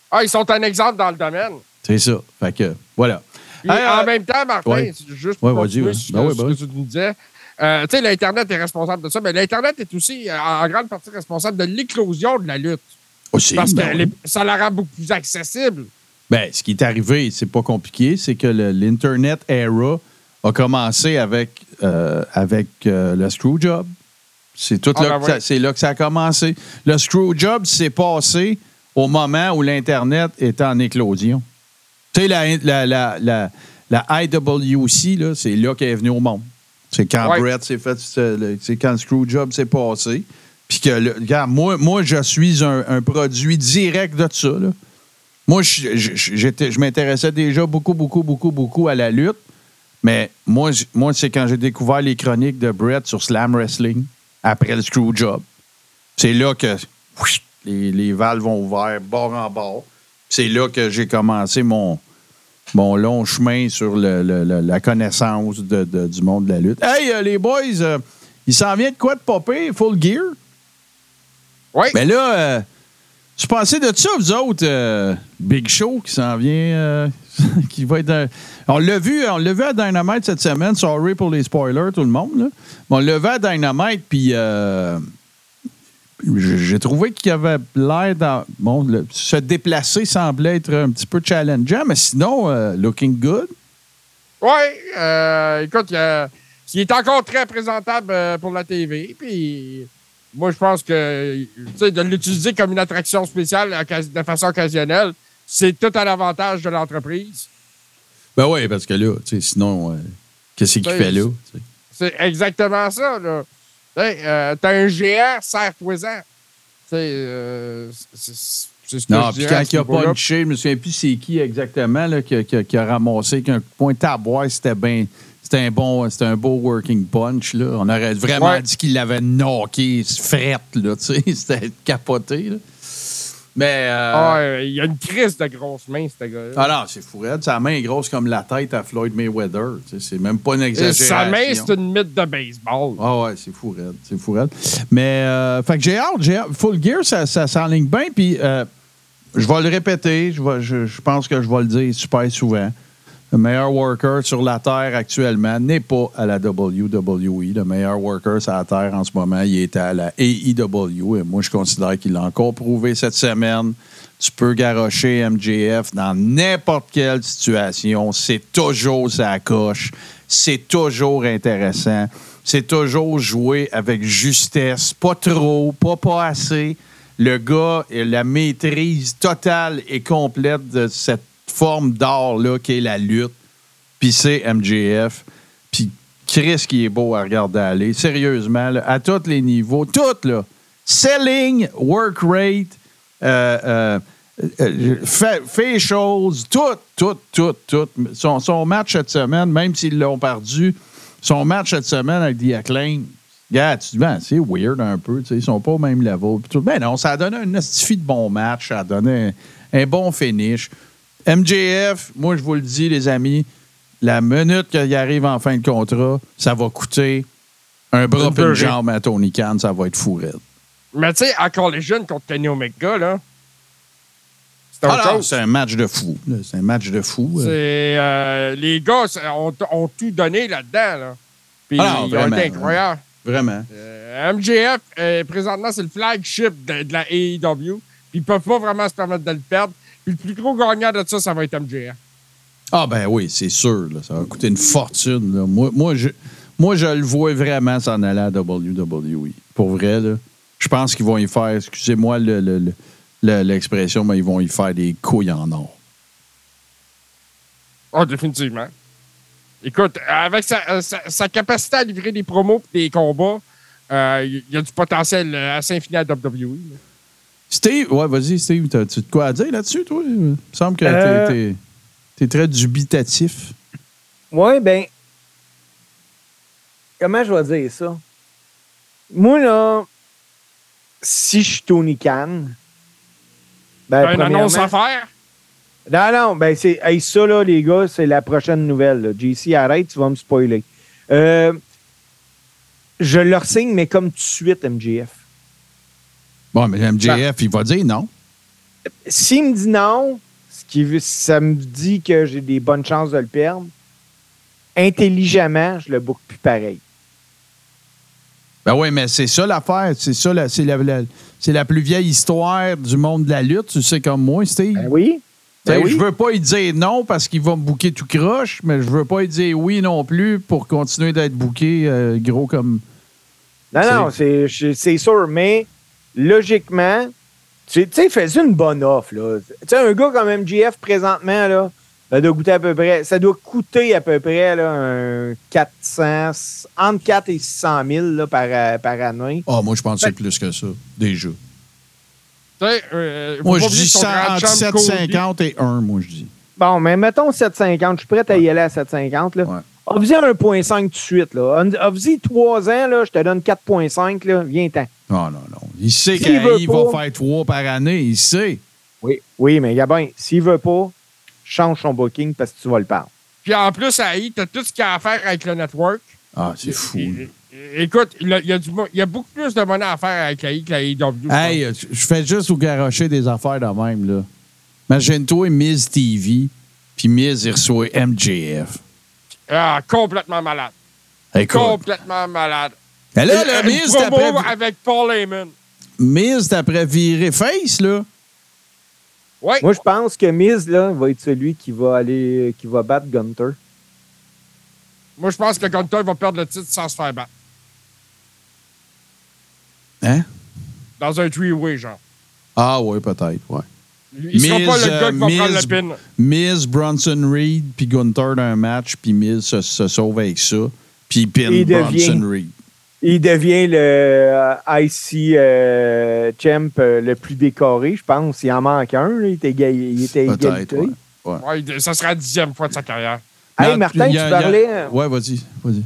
Ah, ils sont un exemple dans le domaine. C'est ça. Fait que, voilà. Puis, Hey, euh, en même temps, Martin, ouais. c'est juste pour Ouais, continuer ouais. Ben ce ben que tu nous disais, euh, tu sais, l'Internet est responsable de ça, mais l'Internet est aussi euh, en grande partie responsable de l'éclosion de la lutte. aussi, Parce que ben ça la rend beaucoup plus accessible. Ben, ce qui est arrivé, c'est pas compliqué, c'est que l'Internet era a commencé avec, euh, avec euh, le Screwjob. C'est tout Ah, là, ben que ça- c'est là que ça a commencé. Le Screwjob s'est passé au moment où l'Internet était en éclosion. Tu sais, la, la, la, la, IWC, là, c'est là qu'elle est venue au monde. C'est quand Ouais. Brett s'est fait, c'est quand le Screwjob s'est passé. Puis que, le- regarde, moi, moi, je suis un, un produit direct de ça, là. Moi, je, je- j'étais- je m'intéressais déjà beaucoup, beaucoup, beaucoup, beaucoup à la lutte. Mais moi, moi c'est quand j'ai découvert les chroniques de Brett sur Slam Wrestling, après le Screwjob. C'est là que les, les valves ont ouvert bord en bord. C'est là que j'ai commencé mon, mon long chemin sur le- le- le- la connaissance de- de- du monde de la lutte. Hey, euh, les boys, euh, il s'en vient de quoi de popper? Full gear? Oui. Mais là, euh, je pensais de ça, vous autres, euh, Big Show qui s'en vient, [LAUGHS] qui va être. un- on l'a vu, on l'a vu à Dynamite cette semaine. Sorry pour les spoilers, tout le monde. Là. Mais on l'a vu à Dynamite, puis j'ai trouvé qu'il avait l'air dans. Bon, le- se déplacer semblait être un petit peu challengeant, mais sinon, euh, looking good. Oui, euh, écoute, il, est encore très présentable euh, pour la TV. Puis moi, je pense que de l'utiliser comme une attraction spéciale de façon occasionnelle, c'est tout à l'avantage de l'entreprise. Ben oui, parce que là, sinon, qu'est-ce qu'il fait là? C'est exactement ça. Là. Euh, T'as un géant, serre-toi-en. Euh, c'est- ce que Non, je puis quand il a punché, je me souviens plus c'est qui exactement là, qui, a, qui qui a ramassé qu'un point à boire, c'était bien. C'était un bon, c'était un beau working punch. Là. On aurait vraiment Ouais. dit qu'il l'avait knocké, frette, là, tu sais. [LAUGHS] C'était capoté. Là. Mais. euh, Ah, ouais, il y a une crise de grosses mains, ce gars-là. ah non, c'est fou, raide. Sa main est grosse comme la tête à Floyd Mayweather. C'est même pas une Et exagération. Sa main, c'est une mythe de baseball. Ah ouais, c'est fou, raide. C'est. Mais, euh, fait que j'ai hâte. Full Gear, ça, ça s'enligne bien. Puis, euh, je vais le répéter. Je, vais- je, je pense que je vais le dire super souvent. Le meilleur worker sur la Terre actuellement n'est pas à la WWE. Le meilleur worker sur la Terre en ce moment, il est à la AEW. Et moi, je considère qu'il l'a encore prouvé cette semaine. Tu peux garrocher MJF dans n'importe quelle situation. C'est toujours sa coche. C'est toujours intéressant. C'est toujours joué avec justesse. Pas trop, pas pas assez. Le gars la maîtrise totale et complète de cette forme d'art-là qui est la lutte. Puis c'est MJF. Puis Chris qui est beau à regarder aller. Sérieusement, à tous les niveaux. Tout, là. Selling, work rate, euh, euh, euh, tout, tout, tout, tout. Son, son match cette semaine, même s'ils l'ont perdu, son match cette semaine avec The Acclaim, tu dis, c'est weird un peu, ils sont pas au même level. Tout. Ben non, ça a donné un estifie de bon match, ça a donné un bon finish. MJF, moi, je vous le dis, les amis, la minute qu'il arrive en fin de contrat, ça va coûter un bras et une jambe à Tony Khan, ça va être fou raide. Mais tu sais, encore les jeunes contre Kenny Omega, là. C'est Ah un match de fou. C'est un match de fou. euh. Euh, les gars ont, ont tout donné là-dedans. Là. Puis Ah non, ils ont vraiment, été incroyables. Vraiment. Euh, MJF, euh, présentement, c'est le flagship de, de la AEW. Puis ils peuvent pas vraiment se permettre de le perdre. Puis le plus gros gagnant de ça, ça va être MJF. Ah ben oui, c'est sûr. là. ça va coûter une fortune. là. Moi, moi, je, moi, je le vois vraiment s'en aller à WWE. Pour vrai, là. Je pense qu'ils vont y faire, excusez-moi le- le- le- le- l'expression, mais ils vont y faire des couilles en or. Oh, définitivement. Écoute, avec sa, euh, sa- sa capacité à livrer des promos et des combats, euh, il y a du potentiel euh, assez infini à WWE. là. Steve, ouais, vas-y, Steve, t'as-tu de quoi à dire là-dessus, toi? Il me semble que Euh, t'es- t'es t'es très dubitatif. Oui, ben. Comment je vais dire ça? Moi, là, si je suis Tony Khan. Ben, Une annonce à faire? Non, non, ben, c'est. Hey, ça, là, les gars, c'est la prochaine nouvelle. là. JC, arrête, tu vas me spoiler. Euh, je leur signe, mais comme tout de suite, MJF. Bon, mais MJF, il va dire non. S'il me dit non, ce qui ça me dit que j'ai des bonnes chances de le perdre, intelligemment, je le boucle plus pareil. Ben oui, mais c'est ça l'affaire. C'est ça, la- c'est la, la- c'est la plus vieille histoire du monde de la lutte. Tu sais comme moi, Steve. Ben oui. Ben oui. Je veux pas lui dire non parce qu'il va me bouquer tout croche, mais je veux pas lui dire oui non plus pour continuer d'être bouqué euh, gros comme. Non, non, c'est c'est sûr, mais logiquement, tu tu sais, fais une bonne offre. là. Tu sais, un gars comme MGF présentement, là, ça doit coûter à peu près, ça doit coûter à peu près là, un 400, entre 4 et 600 000 là, par, euh, par année. Ah, moi, je pense que c'est plus que ça, déjà. Tu sais, euh, faut Moi, je dis son 100 grand entre chum Cody. 750 et 1, moi, je dis. Bon, mais mettons 750, je suis prêt à y aller à 750. Là. Ouais. Offre-y 1,5 tout de suite. là. Offre-y 3 ans, là, je te donne 4,5, là, viens-t'en. Non, non, non. Il sait qu'il va pas- faire 3 par année, il sait. Oui, oui, mais Gabin, s'il veut pas, change son booking parce que tu vas le perdre. Puis en plus, à I, t'as tout ce qu'il y a à faire avec le network. Ah, c'est fou. Là. Écoute, il y, a, y a du mo- il y a beaucoup plus de monnaie à faire avec la I que la IW. je Hey, euh, je fais juste vous garocher des affaires de même, là. Imagine-toi Miz TV, puis Miz, il reçoit MJF. Ah, complètement malade. Écoute. Complètement malade. Mais là, le promo d'après avec Paul Heyman. Miz, d'après virer face, là? Oui. Moi, je pense que Miz, là, va être celui qui va aller, qui va battre Gunter. Moi, je pense que Gunter va perdre le titre sans se faire battre. Hein? Dans un three-way, genre. Ah oui, peut-être, ouais. Il sera pas le Miz, gars qui va euh, prendre Miz- le pin. Miz, Bronson Reed, puis Gunther dans un match, puis Miz se, se sauve avec ça, puis il pin Il devient- Bronson Reed. Il devient le euh, IC euh, champ le plus décoré, je pense. Il en manque un. là. Il était, il était Peut-être, égalité. ouais. Ouais, il- ça sera la dixième fois de sa carrière. Hey, Martin, tu a- parlais, Ouais, vas-y, vas-y.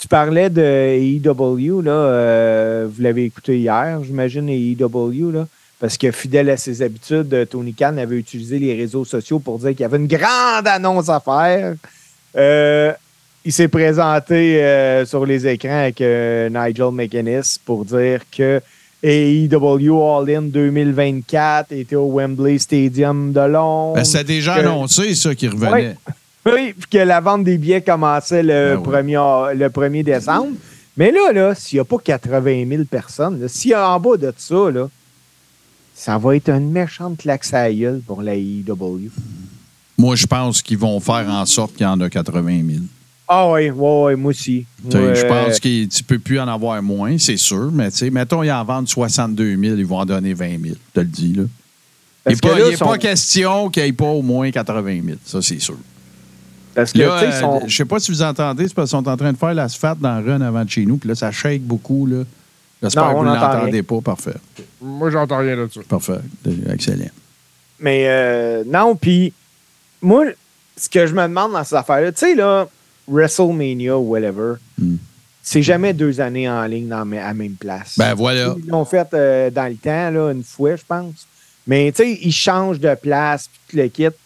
tu parlais de AEW. Là, euh, vous l'avez écouté hier, j'imagine, AEW. Là, parce que fidèle à ses habitudes, euh, Tony Khan avait utilisé les réseaux sociaux pour dire qu'il y avait une grande annonce à faire. Euh, il s'est présenté euh, sur les écrans avec euh, Nigel McInnes pour dire que AEW All In 2024 était au Wembley Stadium de Londres. Ben, C'était déjà que- annoncé, ça, qui revenait. Ouais. Oui, puis que la vente des billets commençait le, Ben oui. 1er, le 1er décembre. Mais là, là s'il n'y a pas 80 000 personnes, s'il y a en bas de ça, là, ça va être une méchante claque à gueule pour la AEW. Moi, je pense qu'ils vont faire en sorte qu'il y en a 80 000. Ah oui, oui, oui, moi aussi. Je pense que tu peux plus en avoir moins, c'est sûr, mais tu sais, mettons, ils en vendent 62 000, ils vont en donner 20 000, je te le dis. Là. Il n'est pas, là, sont- pas question qu'il n'y ait pas au moins 80 000, ça, c'est sûr. Parce que, Là, sont- euh, je sais pas si vous entendez, c'est parce qu'ils sont en train de faire l'asphalte dans le run avant de chez nous, puis là, ça shake beaucoup. Là. J'espère que vous ne l'entendez pas. Parfait. Moi, j'entends rien là-dessus. Parfait. Excellent. Mais euh, non, puis moi, ce que je me demande dans ces affaires-là, tu sais, là, WrestleMania ou whatever, Hmm. c'est jamais deux années en ligne dans, à la même place. Ben voilà. Ils l'ont fait euh, dans le temps, là, une fois, je pense. Mais tu sais, ils changent de place, puis tout le kit.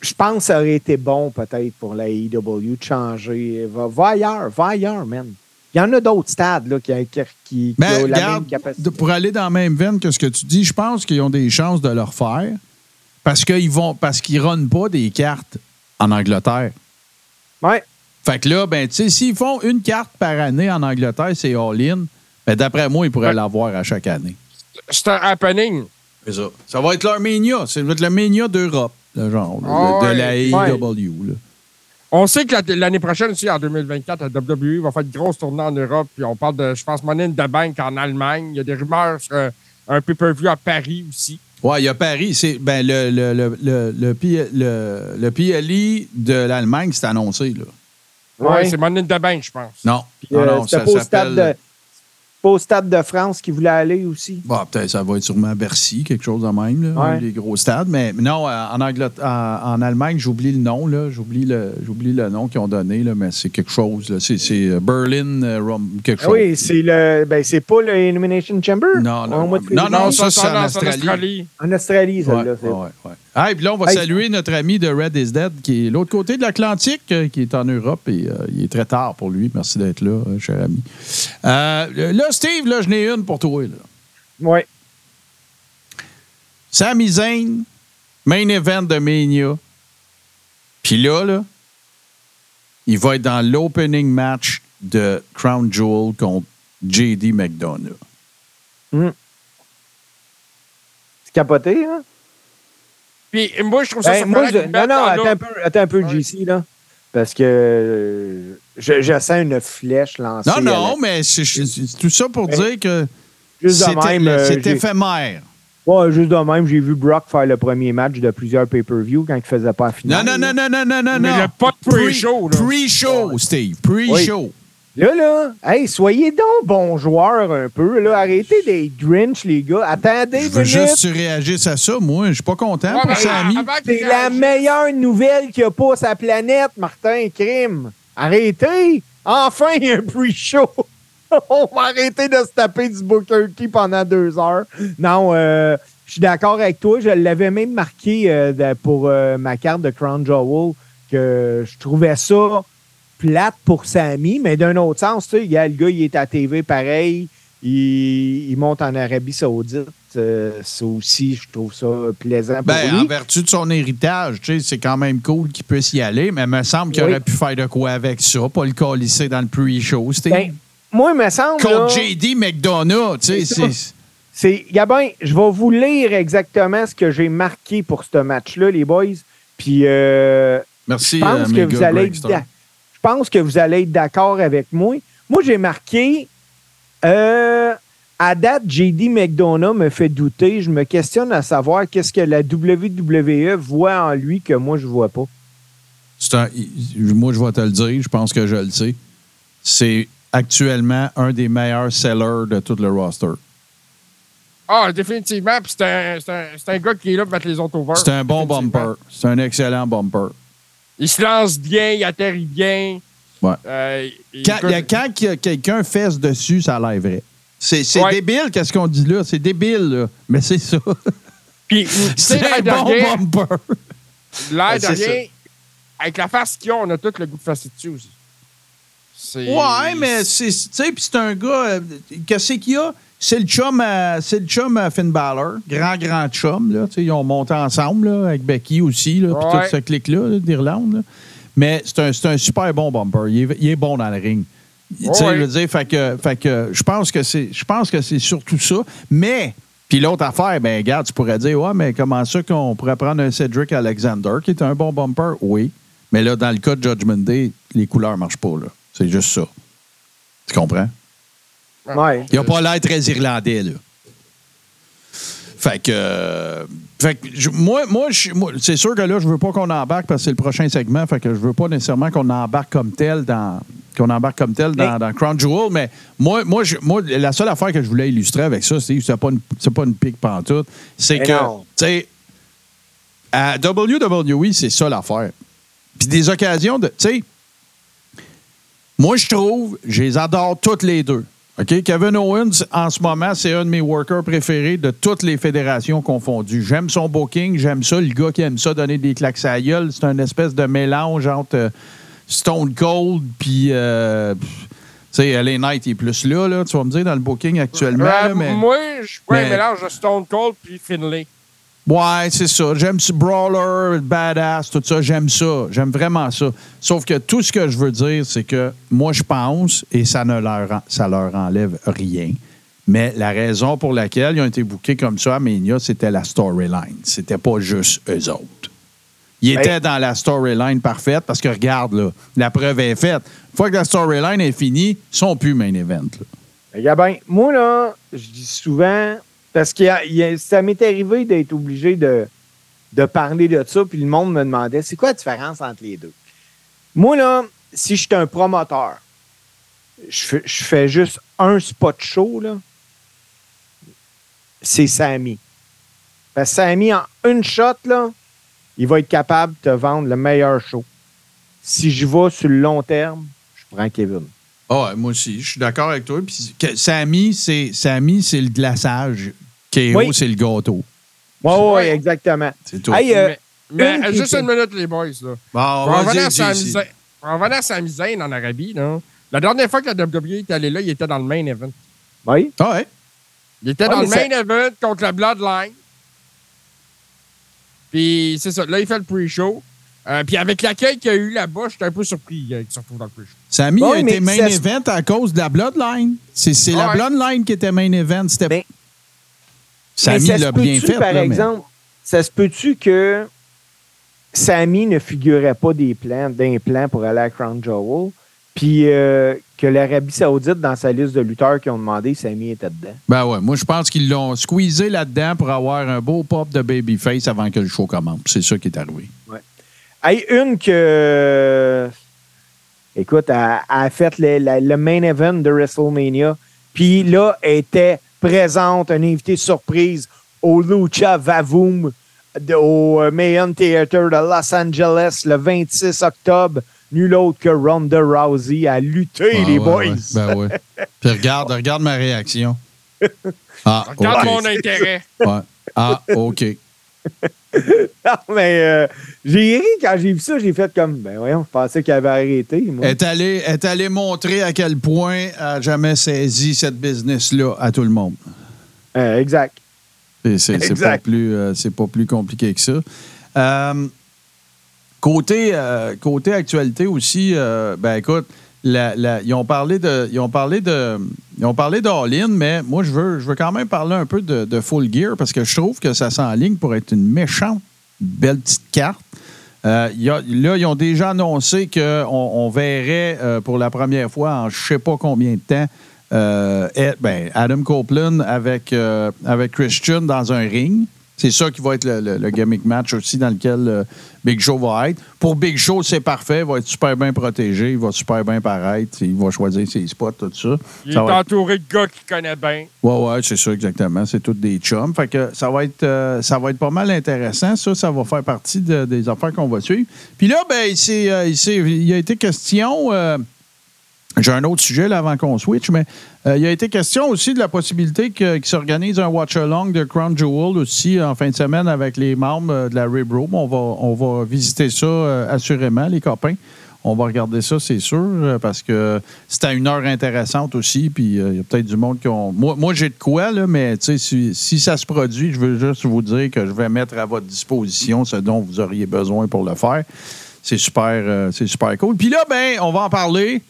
Je pense que ça aurait été bon, peut-être, pour la AEW de changer. Va, va ailleurs, va ailleurs, man. Il y en a d'autres stades là, qui, qui, qui- qui Ben, ont la regarde, même capacité. pour aller dans la même veine que ce que tu dis, je pense qu'ils ont des chances de le refaire parce qu'ils vont parce qu'ils runnent pas des cartes en Angleterre. Ouais. Fait que là, ben, tu sais, s'ils font une carte par année en Angleterre, c'est all-in, ben, d'après moi, ils pourraient Ouais. l'avoir à chaque année. C'est un happening. C'est ça. Ça va être leur Mania. Ça va être le Mania d'Europe, le genre, là, de, de la AEW. On sait que la- l'année prochaine, aussi, en 2024, la WWE va faire une grosse tournée en Europe. Puis on parle de, je pense, Money in the Bank en Allemagne. Il y a des rumeurs sur euh, un pay-per-view à Paris aussi. Ouais, il y a Paris. C'est, ben, le, le, le, le, le, P- le- le PLI de l'Allemagne, c'est annoncé. Là. Ouais, Ouais. c'est Money in the Bank, je pense. Non. Puis, non, euh, non, ça s'appelle. Pas au stade de France qui voulait aller aussi. Bon, peut-être ça va être sûrement Bercy, quelque chose de même, là, Ouais. les gros stades. Mais non, euh, en, Angleterre, en, en Allemagne, j'oublie le nom, là. J'oublie le, j'oublie le nom qu'ils ont donné, là, mais c'est quelque chose. Là. C'est, c'est euh, Berlin, euh, Rum- quelque Ah chose. oui, c'est le ben c'est pas le Elimination Chamber? Non, non, non, non, ça, c'est en Australie. En Australie, celle-là. c'est- ouais, ouais. Ah, et puis là, on va Hey, saluer notre ami de Red is Dead, qui est l'autre côté de l'Atlantique, euh, qui est en Europe, et euh, il est très tard pour lui. Merci d'être là, euh, cher ami. Euh, là, Steve, là, je n'ai une pour toi. Là. Ouais. Sami Zayn, main event de Mania. Puis là, là, il va être dans l'opening match de Crown Jewel contre JD McDonough. C'est capoté, hein? Puis moi, je trouve ça Ben, moi, je- non, non, en attends un peu, attends un peu, Ouais. JC, là. Parce que euh, je, je sens une flèche lancée. Non, non, la- mais c'est tout ça pour Mais- dire que euh, c'est j'ai- éphémère. Ouais, juste de même, j'ai vu Brock faire le premier match de plusieurs pay-per-view quand il faisait pas la Non, finale. non, non, non, non, non, non, Mais non. il y a pas de pre-show, là. Pre-show, Steve. Pre-show. Là, là, hey, soyez donc bons joueurs un peu. Là. Arrêtez d'être Grinch, les gars. Attendez Je une veux minute. juste que tu réagisses à ça. Moi, je suis pas content Ouais, pour mais Samy. C'est la meilleure nouvelle qu'il n'y a pas sur la planète, Martin Crime. Arrêtez! Enfin, il y a un pre-show! [LAUGHS] On va arrêter de se taper du Booker T pendant deux heures. Non, euh, je suis d'accord avec toi. Je l'avais même marqué euh, pour euh, ma carte de Crown Jewel que je trouvais ça plate pour Sammy, mais d'un autre sens, tu sais, il y a le gars, il est à TV pareil, il, il monte en Arabie Saoudite. euh, ça aussi, je trouve ça plaisant pour Ben, lui. en vertu de son héritage, tu sais, c'est quand même cool qu'il puisse y aller, mais il me semble qu'il Oui. aurait pu faire de quoi avec ça, pas le colisser dans le pre-show. Ben, moi, il me semble. là, Contre JD McDonough, tu sais, C'est Gabin, je vais vous lire exactement ce que j'ai marqué pour ce match-là, les boys. Puis, euh, Merci, je pense euh, que vous allez. Je pense que vous allez être d'accord avec moi. Moi, j'ai marqué euh, à date, JD McDonough me fait douter. Je me questionne à savoir qu'est-ce que la WWE voit en lui que moi, je ne vois pas. Un- moi, je vais te le dire, je pense que je le sais. C'est actuellement un des meilleurs sellers de tout le roster. Ah, définitivement. Puis c'est un, c'est un, c'est un gars qui est là pour mettre les autres over. C'est un bon bumper. C'est un excellent bumper. Il se lance bien, il atterrit bien. Ouais. Euh, il- Quand, a quelqu'un fesse dessus, ça a l'air vrai. C'est Ouais. débile, qu'est-ce qu'on dit là? C'est débile, là. Mais c'est ça. Puis, [LAUGHS] C'est un bon rien, bumper. l'air Ouais, de rien, avec la face qu'ils ont, on a tout le goût de fesser dessus aussi. Ouais, mais c'est, tu sais, puis c'est un gars, euh, qu'est-ce qu'il y a? C'est le chum à, c'est le chum à Finn Balor, grand, grand chum, là. Ils ont monté ensemble, là, avec Becky aussi, là, puis Ouais. tout ce clic-là, là, d'Irlande. Mais c'est un, c'est un super bon bumper. Il est, il est bon dans le ring. Tu sais, Ouais. je veux dire, fait que, fait que je pense que c'est, je pense que c'est surtout ça. Mais, puis l'autre affaire, ben, regarde, tu pourrais dire, ouais, mais comment ça qu'on pourrait prendre un Cedric Alexander qui est un bon bumper? Oui. Mais là, dans le cas de Judgment Day, les couleurs marchent pas, là. C'est juste ça. Tu comprends? Ouais. Il n'a pas l'air très irlandais, là. Fait que. euh, fait que moi, moi, c'est sûr que là, je veux pas qu'on embarque parce que c'est le prochain segment. Fait que je veux pas nécessairement qu'on embarque comme tel dans. Qu'on embarque comme tel dans, Mais- dans Crown Jewel, mais moi, moi, je- moi, la seule affaire que je voulais illustrer avec ça, c'est c'est pas une, c'est pas une pique pantoute. C'est que, tu sais, à WWE, c'est ça l'affaire. Puis des occasions de. Tu sais, moi, je trouve, je les adore toutes les deux. OK? Kevin Owens, en ce moment, c'est un de mes workers préférés de toutes les fédérations confondues. J'aime son booking, j'aime ça. Le gars qui aime ça, donner des claques à gueule, c'est un espèce de mélange entre euh, Stone Cold puis. euh, tu sais, LA Knight il est plus là, là, tu vas me dire, dans le booking actuellement. Euh, là, mais... Moi, je suis pas mais- un mélange de Stone Cold puis Finlay. Ouais, c'est ça. J'aime ce brawler, badass, tout ça. J'aime ça. J'aime vraiment ça. Sauf que tout ce que je veux dire, c'est que moi, je pense, et ça ne leur, ça leur enlève rien, mais la raison pour laquelle ils ont été bookés comme ça à Mania, c'était la storyline. C'était pas juste eux autres. Ils Ben- étaient dans la storyline parfaite parce que regarde, là, la preuve est faite. Une fois que la storyline est finie, ils sont plus main event. là. Mais Gabin, moi, là, je dis souvent, parce que ça m'est arrivé d'être obligé de, de parler de ça, puis le monde me demandait, c'est quoi la différence entre les deux? Moi, là, si je suis un promoteur, je fais, je fais juste un spot show, là, c'est Sammy. Parce que Sammy, en une shot, là, il va être capable de te vendre le meilleur show. Si je vais sur le long terme, je prends Kevin. Ah ouais, moi aussi, je suis d'accord avec toi. Puis c'est Sammy, c'est le glaçage. KO, Oui. c'est le gâteau. Oui, exactement. C'est tout. Hey, euh, mais qui juste une minute, les boys. Là. Bon, vas-y, revenir à. Sami pour en à Sami Arabie, là, la dernière fois que la WWE est allée là, il était dans le main event. Oui. Ah ouais. Il était dans le main event contre la Bloodline. Puis c'est ça, là, il fait le pre-show. Euh, puis avec l'accueil qu'il y a eu là-bas, j'étais un peu surpris euh, qu'il se retrouve dans le pre-show. Sammy Ouais, a été main event à cause de la Bloodline. C'est la Ouais. Bloodline qui était main event. C'était Mais ça se l'a bien peut-tu, fait. Par là, mais- exemple, ça se peut-tu que Sammy ne figurait pas des plans, d'un plan pour aller à Crown Jewel, puis euh, que l'Arabie Saoudite, dans sa liste de lutteurs qui ont demandé, Sammy était dedans? Ben ouais, moi je pense qu'ils l'ont squeezé là-dedans pour avoir un beau pop de babyface avant que le show commence. C'est ça qui est arrivé. Hey, une que. Écoute, elle, a fait le, le main event de WrestleMania. Puis là, elle était présente, une invitée surprise au Lucha Vavoom au euh, Mayan Theater de Los Angeles le 26 octobre. Nul autre que Ronda Rousey a lutté, Ah, les ouais, boys. ouais. Ben ouais. [LAUGHS] Puis regarde, regarde ma réaction. [LAUGHS] Ah, Regarde mon intérêt. Ouais. Ah, OK. [LAUGHS] Non, mais euh, j'ai ri quand j'ai vu ça. J'ai fait comme, ben voyons, je pensais qu'elle avait arrêté. moi. est allé, est allé montrer à quel point elle n'a jamais saisi cette business-là à tout le monde. Euh, exact. C'est pas, plus, euh, pas plus compliqué que ça. Côté, côté actualité aussi, ben écoute, ils ont parlé de. Ils ont parlé de. Ils ont parlé d'All-In, mais moi, je veux, je veux quand même parler un peu de, Full Gear parce que je trouve que ça s'enligne pour être une méchante belle petite carte. Euh, là, ils ont déjà annoncé qu'on on verrait euh, pour la première fois en je ne sais pas combien de temps euh, ben, Adam Copeland avec, avec Christian dans un ring. C'est ça qui va être le, le- le gimmick match aussi dans lequel euh, Big Show va être. Pour Big Show, c'est parfait. Il va être super bien protégé. Il va super bien paraître. Il va choisir ses spots, tout ça. Il Ça est va être- entouré de gars qu'il connaît bien. Ouais, ouais, c'est ça, exactement. C'est tous des chums. Fait que ça va être, euh, ça va être pas mal intéressant. Ça, ça va faire partie de- des affaires qu'on va suivre. Puis là, ben, il, euh, il, il a été question. J'ai un autre sujet là, avant qu'on switch, mais euh, il a été question aussi de la possibilité qu'il s'organise un watch-along de Crown Jewel aussi en fin de semaine avec les membres euh, de la Rib Room. On va, on va visiter ça euh, assurément, les copains. On va regarder ça, c'est sûr, parce que c'était une heure intéressante aussi. Puis il y a peut-être du monde qui ont. Moi, moi j'ai de quoi, là, mais si, si ça se produit, je veux juste vous dire que je vais mettre à votre disposition ce dont vous auriez besoin pour le faire. C'est super, c'est super cool. Puis là, ben, on va en parler.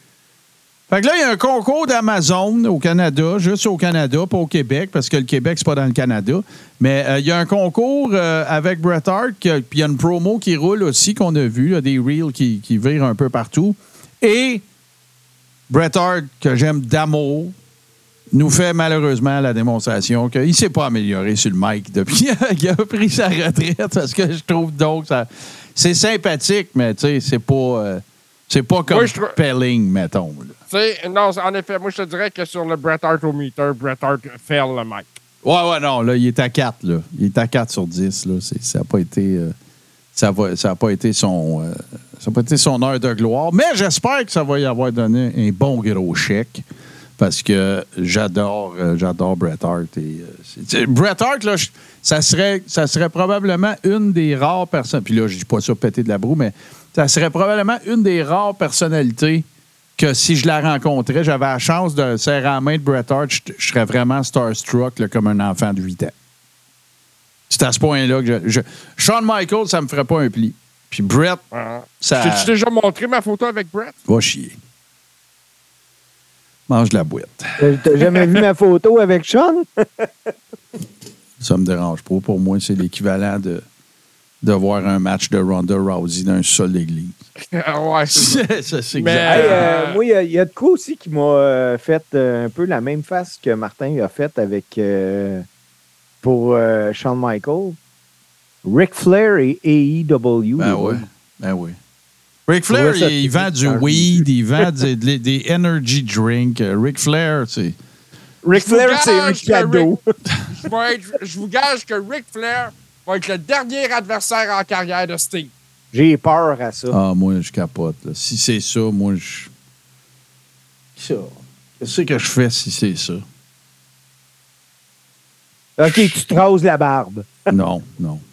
Fait que là, il y a un concours d'Amazon au Canada, juste au Canada, pas au Québec, parce que le Québec, c'est pas dans le Canada. Mais euh, il y a un concours euh, avec Bret Hart, puis il y a une promo qui roule aussi, qu'on a vu, là, des reels qui, qui virent un peu partout. Et Bret Hart, que j'aime d'amour, nous fait malheureusement la démonstration qu'il ne s'est pas amélioré sur le mic depuis [LAUGHS] qu'il a pris sa retraite, parce que je trouve donc ça. C'est sympathique, mais tu sais, c'est pas. euh, c'est pas comme Moi, Pelling, mettons. là. Non, en effet, moi, je te dirais que sur le Bret Hart au meter, Bret Hart fait le mic. Ouais, ouais, non, là, il est à 4, là. Il est à 4 sur 10, là. Ça n'a pas été. euh, ça va- ça pas été son. euh, ça a pas été son heure de gloire. Mais j'espère que ça va y avoir donné un bon gros chèque. Parce que j'adore euh, j'adore Bret Hart. Et, Bret Hart, là, ça, serait, ça serait probablement une des rares personnes. Puis là, je dis pas ça péter de la broue, mais ça serait probablement une des rares personnalités que si je la rencontrais, j'avais la chance de serrer la main de Bret Hart, je, je serais vraiment starstruck là, comme un enfant de 8 ans. C'est à ce point-là que je, je- Shawn Michaels, ça me ferait pas un pli. Puis Bret, Hein. ça T'as-tu déjà montré ma photo avec Bret? va chier. Mange de la boîte. T'as t'as jamais vu ma photo avec Sean? [LAUGHS] Ça me dérange pas. Pour moi, c'est l'équivalent de, de voir un match de Ronda Rousey dans un sol d'église. [LAUGHS] ouais, c'est ça. C'est ça, c'est Mais- exact. Hey, euh, moi, il y a- il y, a de quoi aussi qui m'a euh, fait euh, un peu la même face que Martin a fait avec euh, pour euh, Shawn Michaels. Ric Flair et AEW. Ben oui. Ben oui. Ric Flair, ça il, il vend du weed, il vend des, des- des energy drinks. Ric Flair, c'est. Ric Flair, c'est un cadeau. [LAUGHS] Je, vais être- je vous gage que Ric Flair va être le dernier adversaire en carrière de Sting. J'ai peur à ça. Ah, moi, je capote. là. Si c'est ça, moi, je. Ça. Qu'est-ce que je fais si c'est ça? OK, tu te rases la barbe. Non, non. [LAUGHS]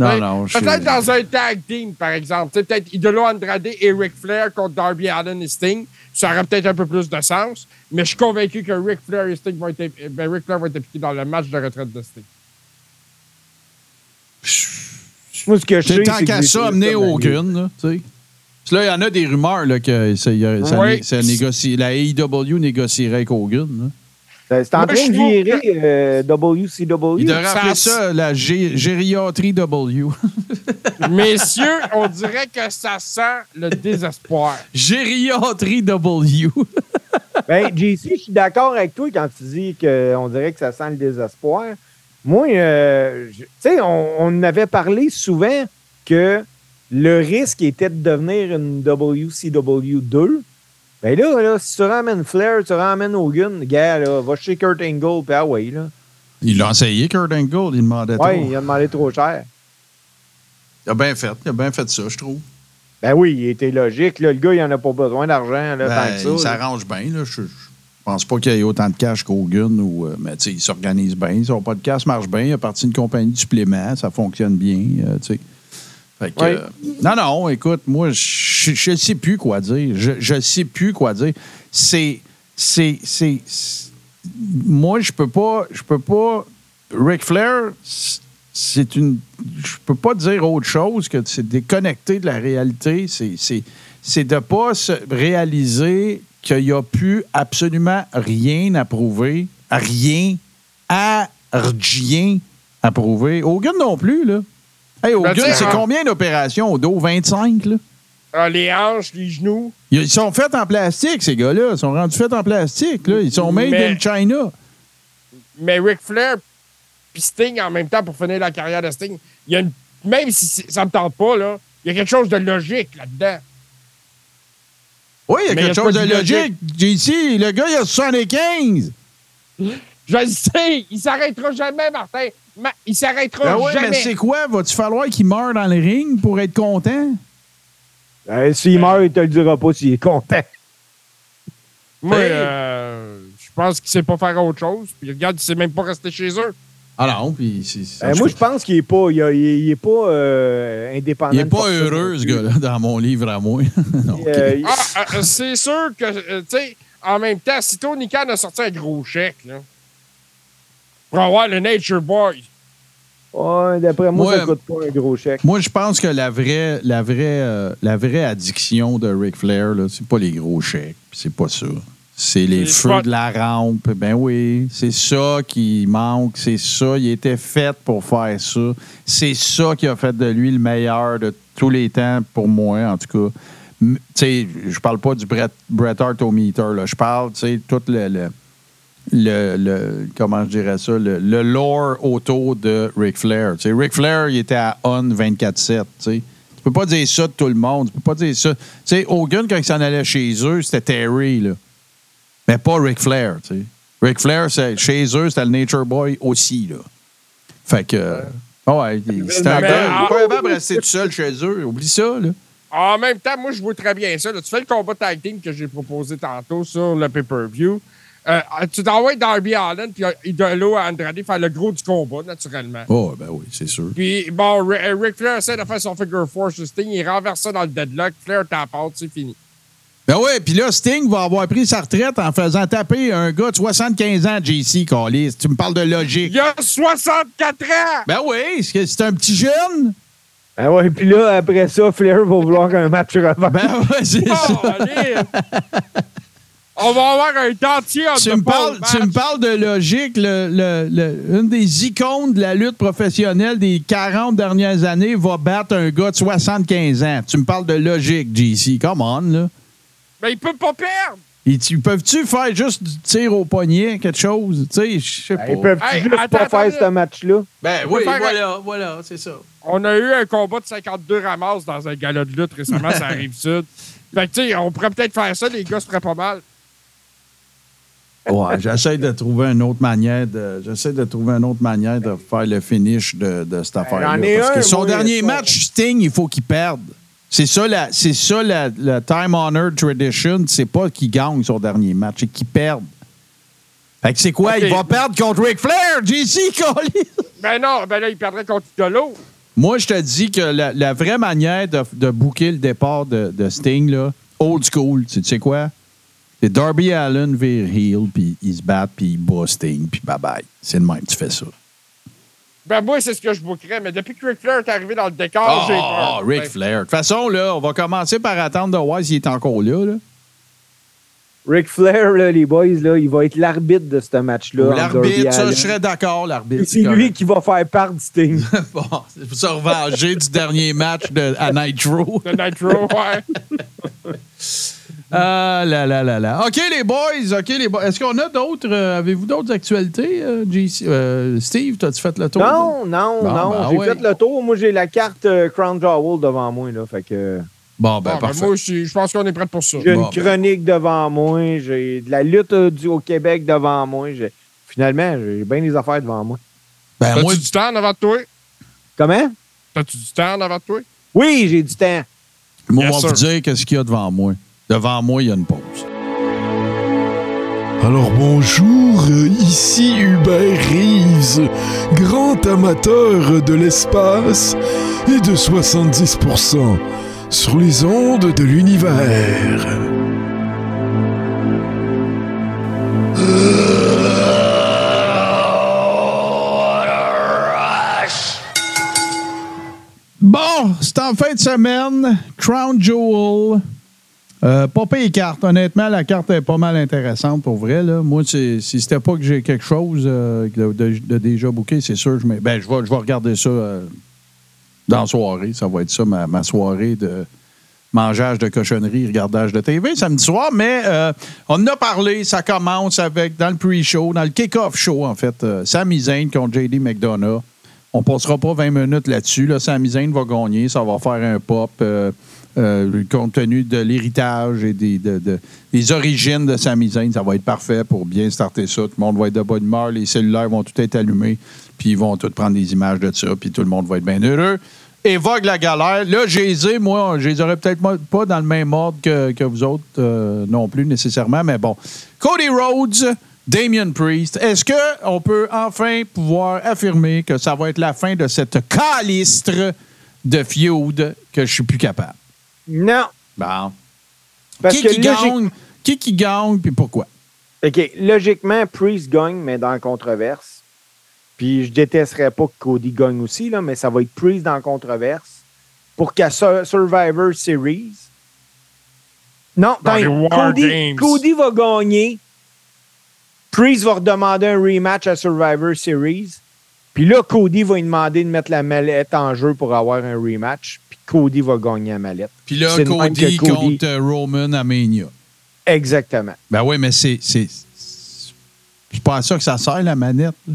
Non, non. je- Peut-être dans un tag team, par exemple. Tu sais, Peut-être Idolo Andrade et Ric Flair contre Darby Allin et Sting. Ça aurait peut-être un peu plus de sens. Mais je suis convaincu que Ric Flair et Sting vont être, ben, Ric Flair va être impliqué dans le match de retraite de Sting. Moi, ce que je sais, tant qu'à ça, amener là, tu sais. Parce que Là, il y en a des rumeurs là, que ça, ça, Oui. ça négocie, la AEW négocierait avec Hogan. là. C'est en train je de virer euh, WCW. Il devrait appeler ça la gé- gériatrie W. [LAUGHS] Messieurs, on dirait que ça sent le désespoir. gériatrie W. Ben, JC, je suis d'accord avec toi quand tu dis qu'on dirait que ça sent le désespoir. Moi, euh, tu sais, on, avait parlé souvent que le risque était de devenir une WCW 2. Ben là, là, si tu ramènes Flair, tu ramènes Hogan, gars, là, va chez Kurt Angle, puis ah ouais, là. Il l'a essayé, Kurt Angle. Il demandait Ouais, trop. il a demandé trop cher. Il a bien fait. Il a bien fait ça, je trouve. Ben oui, il était logique. Là, le gars, il en a pas besoin d'argent, là, Ben, tant que ça. il s'arrange bien. Là. Je, je pense pas qu'il y ait autant de cash qu'Hogan. Ou, euh, mais tu sais, il s'organise bien. Son podcast marche bien. Il a parti d'une compagnie de suppléments. Ça fonctionne bien. euh. Fait que, Ouais. euh, non, non, écoute, moi, je ne sais plus quoi dire. Je ne sais plus quoi dire. C'est. C'est. c'est- Moi, je peux pas. Je peux pas. Ric Flair, c'est une. Je peux pas dire autre chose que c'est déconnecté de la réalité. C'est. c'est c'est de ne pas se réaliser qu'il n'y a plus absolument rien à prouver, rien, à rien à prouver. Hogan non plus, là. Hey, Hogan, Ben, sais, c'est en- combien d'opérations au dos? 25, là? Ah, les hanches, les genoux. Ils sont faits en plastique, ces gars-là. Ils sont rendus faits en plastique, là. Ils sont made Mais- in China. Mais Ric Flair puis Sting en même temps pour finir la carrière de Sting, il y a une, même si ça me tente pas, là, il y a quelque chose de logique là-dedans. Oui, il y a Mais quelque y a chose de logique. JC, le gars, il a 75. Je le sais, il s'arrêtera jamais, Martin. Ma- il s'arrêtera Ben jamais. mais c'est quoi? Va-tu falloir qu'il meure dans le ring pour être content? Euh, S'il meurt, il te le dira pas s'il est content. Moi, euh, je pense qu'il sait pas faire autre chose. Puis regarde, il sait même pas rester chez eux. Ah non, puis c'est... Euh, moi, je pense qu'il est pas, il, a- il est- il est pas euh, indépendant. Il est de pas heureux, ce gars-là, dans mon livre à moi. [LAUGHS] Euh, il- Ah, euh, c'est sûr que, euh, tu sais, en même temps, si Tony Khan a sorti un gros chèque, là, pour avoir le Nature Boy, ouais, D'après moi, Ouais. ça coûte pas un gros chèque. Moi, je pense que la vraie, la vraie, euh, la vraie addiction de Ric Flair, là, c'est pas les gros chèques, c'est pas ça. C'est les feux de la rampe. Ben oui, c'est ça qui manque. C'est ça. Il était fait pour faire ça. C'est ça qui a fait de lui le meilleur de tous les temps, pour moi, en tout cas. Tu sais, je parle pas du Bret, Bret Hart au meter, là. Je parle, tu sais, tout le, le, le- le- comment je dirais ça, le, le lore autour de Ric Flair. Tu sais, Ric Flair, il était à On 24-7, tu sais. Tu peux pas dire ça de tout le monde. Tu peux pas dire ça. Tu sais, Hogan, quand il s'en allait chez eux, c'était Terry, là. Mais pas Ric Flair, tu sais. Ric Flair, c'est- chez eux, c'était le Nature Boy aussi, là. Fait que... ah ouais, il- c'était un gars... pas capable de rester tout seul chez eux. Oublie ça, là. En même temps, moi, je vois très bien ça. là. Tu fais le combat tag team que j'ai proposé tantôt sur le pay-per-view. Euh, tu t'envoies Darby Allen puis Idolo à Andrade faire le gros du combat, naturellement. Oh, ben oui, c'est sûr. Puis, bon, Ri- euh, Ric Flair essaie de faire son figure four sur Sting. Il renverse ça dans le deadlock. Flair tapote, c'est fini. Ben oui, puis là, Sting va avoir pris sa retraite en faisant taper un gars de 75 ans, JC, Callis. Tu me parles de logique. Il a 64 ans! Ben oui, c'est un petit jeune? Ah ouais, puis là, après ça, Flair va vouloir un match revanche. Ben ouais, c'est ça. Oh, allez! On va avoir un dentier en Tu me, parles, tu me parles de logique. Le, le- le- une des icônes de la lutte professionnelle des 40 dernières années va battre un gars de 75 ans. Tu me parles de logique, JC. Come on, là. Mais il peut pas perdre! Ils tu- peuvent-tu faire juste du tir au poignet, quelque chose? Tu sais, je sais pas. Ils peuvent Hey, juste attends, pas faire attends, ce match-là? Ben oui, un- voilà, voilà, c'est ça. On a eu un combat de 52 ramasses dans un gala de lutte récemment, ça arrive [LAUGHS] sud. Fait que, tu sais, on pourrait peut-être faire ça, les gars se feraient pas mal. Ouais, j'essaie de trouver une autre manière de. J'essaie de trouver une autre manière de faire le finish de, de cette affaire-là. j'en ai Parce que son dernier match, Sting, il faut qu'il perde. C'est ça, la, c'est ça la, la time honored tradition. C'est pas qu'il gagne son dernier match, c'est qu'il perde. Fait que c'est quoi? Il va perdre contre Ric Flair, JC, [LAUGHS] Collis? Ben non, ben là, il perdrait contre Idolo. Moi, je te dis que la, la vraie manière de, de booker le départ de, de Sting, là, old school, tu sais quoi? C'est Darby Allen vire heel, puis il se bat, puis il bat Sting, puis bye-bye. C'est le même, tu fais ça. Ben moi, c'est ce que je bookerais, mais depuis que Ric Flair est arrivé dans le décor, j'ai Ah, peur. Ric Ben, Flair. De toute façon, là, on va commencer par attendre de voir s'il est encore là. là. Ric Flair, là, les boys, là, il va être l'arbitre de ce match-là. entre Darby L'arbitre, ça, Allin. je serais d'accord, l'arbitre. C'est lui qui va faire part du Sting. [LAUGHS] Bon, c'est pour se revenger du dernier match de, à Nitro. De Nitro, ouais. [LAUGHS] Ah là là là là. OK, les boys. OK, les boys. Est-ce qu'on a d'autres. euh, Avez-vous d'autres actualités, euh, JC? Euh, Steve, t'as-tu fait le tour? Non, non, Bon, non. ben j'ai ouais. fait le tour. Moi, j'ai la carte euh, Crown Jewel devant moi. Là, fait que Bon, ben, Bon, ben, parfait. moi aussi, je pense qu'on est prêt pour ça. j'ai Bon, une ben. chronique devant moi. J'ai de la lutte du, au Québec devant moi. J'ai- Finalement, j'ai bien des affaires devant moi. ben, T'as-tu moi, du temps en avant de toi? Comment? T'as-tu du temps en avant de toi? Oui, j'ai du temps. moi, Yes, on va vous dire qu'est-ce qu'il y a devant moi. Devant moi, il y a une pause. Alors bonjour, ici Hubert Reeves, grand amateur de l'espace et de 70% sur les ondes de l'univers. Bon, c'est en fin de semaine. Crown Jewel. Euh, pas payé carte. Honnêtement, la carte est pas mal intéressante pour vrai. Moi, si c'était pas que j'ai quelque chose euh, de, déjà booké, c'est sûr. Je, ben, je, vais, je vais regarder ça euh, Dans la soirée, ça va être ça, ma, soirée de mangeage de cochonnerie, regardage de TV samedi soir. Mais euh, on en a parlé, ça commence avec, dans le pre-show, dans le kick-off show, en fait, Sami Zayn contre JD McDonough. On passera pas 20 minutes là-dessus. Là. Sami Zayn va gagner, ça va faire un pop. Euh, compte tenu de l'héritage et des, de- de- des origines de Sami Zayn, ça va être parfait pour bien starter ça. Tout le monde va être de bonne humeur, les cellulaires vont tout être allumés, puis ils vont tous prendre des images de ça, puis tout le monde va être bien heureux. Évoque la galère. Là, je les ai, moi, je les aurais peut-être pas dans le même ordre que, que vous autres euh, non plus nécessairement, mais bon. Cody Rhodes, Damien Priest, est-ce qu'on peut enfin pouvoir affirmer que ça va être la fin de cette calistre de feud que je suis plus capable? Non. Bon. Parce qui que qui logique- gagne? Qui qui gagne, puis pourquoi? OK, logiquement, Priest gagne, mais dans la controverse. Puis je détesterais pas que Cody gagne aussi, là, mais ça va être Priest dans la controverse. Pour qu'à Sur- Survivor Series. Non, Cody. Cody va gagner. Priest va redemander un rematch à Survivor Series. Puis là, Cody va lui demander de mettre la mallette en jeu pour avoir un rematch. Cody va gagner la mallette. Puis là, Cody, contre euh, Roman à Mania. Exactement. Ben oui, mais c'est. C'est c'est pas à ça que ça sert, la manette. là.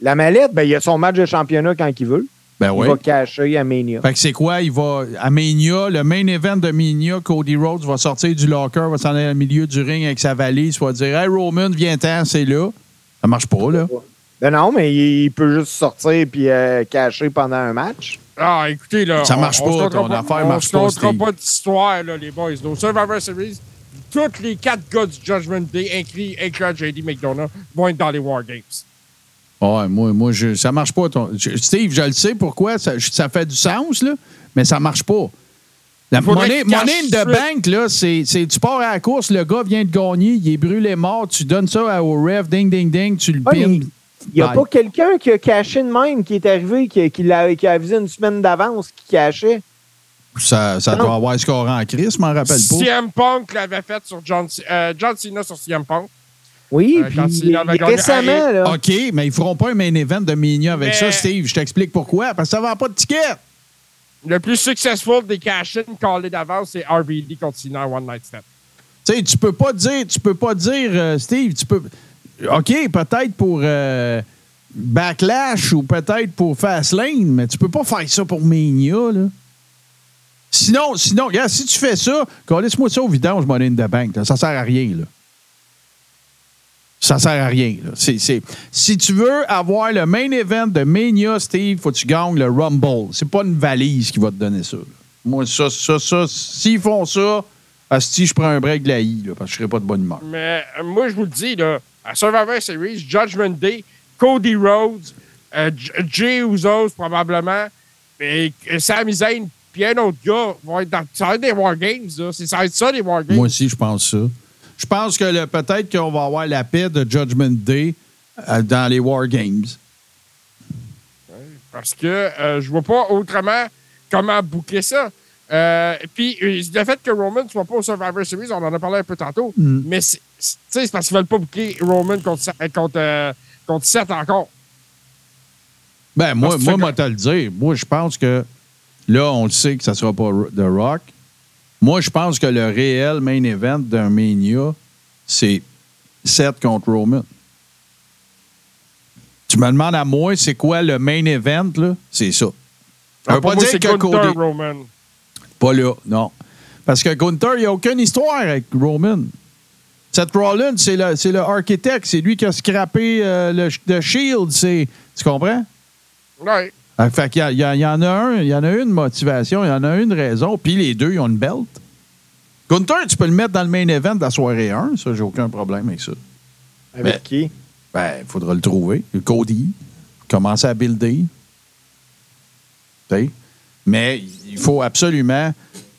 La mallette, ben, il a son match de championnat quand il veut. Ben Il oui. va cacher à Mania. Fait que c'est quoi? Il va. À Mania, le main event de Mania, Cody Rhodes va sortir du locker, va s'en aller au milieu du ring avec sa valise, va dire Hey Roman, viens-t'en, c'est là. Ça marche pas, là. Ben non, mais il, peut juste sortir puis euh, cacher pendant un match. Ah, écoutez, là. Ça on- marche on pas, comptera ton affaire on marche pas, comptera Steve. pas d'histoire, là, les boys. Au Survivor Series, tous les quatre gars du Judgment Day, inclus, inclus JD McDonough, vont être dans les War Games. Ouais, moi, moi je, ça marche pas. ton- je- Steve, je le sais pourquoi. Ça, je- ça fait du sens, là, mais ça marche pas. La monnaie, de banque, là, c'est, c'est- tu pars à la course, le gars vient de gagner, il est brûlé mort, tu donnes ça au ref, ding, ding, ding, tu le Ouais, pines. Il n'y a Bye. pas quelqu'un qui a caché de même, qui est arrivé, qui, qui, qui a avisé une semaine d'avance, qui cachait? Ça, ça doit avoir score en crise, je m'en rappelle pas. CM Punk l'avait fait sur John, euh, John Cena sur CM Punk. Oui, Euh, puis récemment, là. OK, mais ils feront pas un main event de Mania avec Mais- ça, Steve. Je t'explique pourquoi. Parce que ça vend pas de tickets. Le plus successful des cash-in callés d'avance, c'est RVD contre Cena One Night Stand. Tu sais, tu peux pas dire, tu peux pas dire, euh, Steve, tu peux. OK, peut-être pour euh, Backlash ou peut-être pour Fastlane, mais tu peux pas faire ça pour Mania, là. Sinon, sinon, regarde, si tu fais ça, laisse-moi ça au vidange, Money in the Bank. là. Ça sert à rien, là. Ça sert à rien. là. Si tu veux avoir le main event de Mania, Steve, faut que tu gagnes le Rumble. C'est pas une valise qui va te donner ça. Moi, ça, ça, ça, s'ils font ça, Asti, je prends un break de la I, parce que je serai pas de bonne humeur. Mais euh, moi, je vous le dis, là, à Survivor Series, Judgment Day, Cody Rhodes, euh, Jay Usos probablement, et euh, Sami Zayn, puis un autre gars vont être dans ça va être des War Games. Là. C'est, ça va être ça, les War Games. Moi aussi, je pense ça. Je pense que le- peut-être qu'on va avoir la paix de Judgment Day euh, dans les War Games. Parce que euh, je vois pas autrement comment boucler ça. Euh, puis le fait que Roman ne soit pas au Survivor Series, on en a parlé un peu tantôt, Mm. mais c'est, parce qu'ils veulent pas boucler Roman contre, euh, contre, euh, contre Seth encore. Ben, moi, moi, moi, te le dire. Moi, je pense que là, on le sait que ça sera pas The Rock. Moi, je pense que le réel main event d'un Mania, c'est Seth contre Roman. Tu me demandes à moi, c'est quoi le main event, là? C'est ça. Ça veut Ah, pour pas moi, dire que Gunther Cody... Roman. Pas là, non. Parce que Gunther, il n'y a aucune histoire avec Roman. Seth Rollins, c'est le, c'est le architecte. C'est lui qui a scrappé euh, le, le Shield. c'est- Tu comprends? Ouais. Ah, fait qu'il y, a- il y a- il y en a un, il y en a une motivation, il y en a une raison, puis les deux, ils ont une belt. Gunther, tu peux le mettre dans le main event de la soirée 1, ça, j'ai aucun problème avec ça. Avec Mais- qui? Ben, il faudra le trouver. Cody, commencer à builder. Tu sais? Mais il faut absolument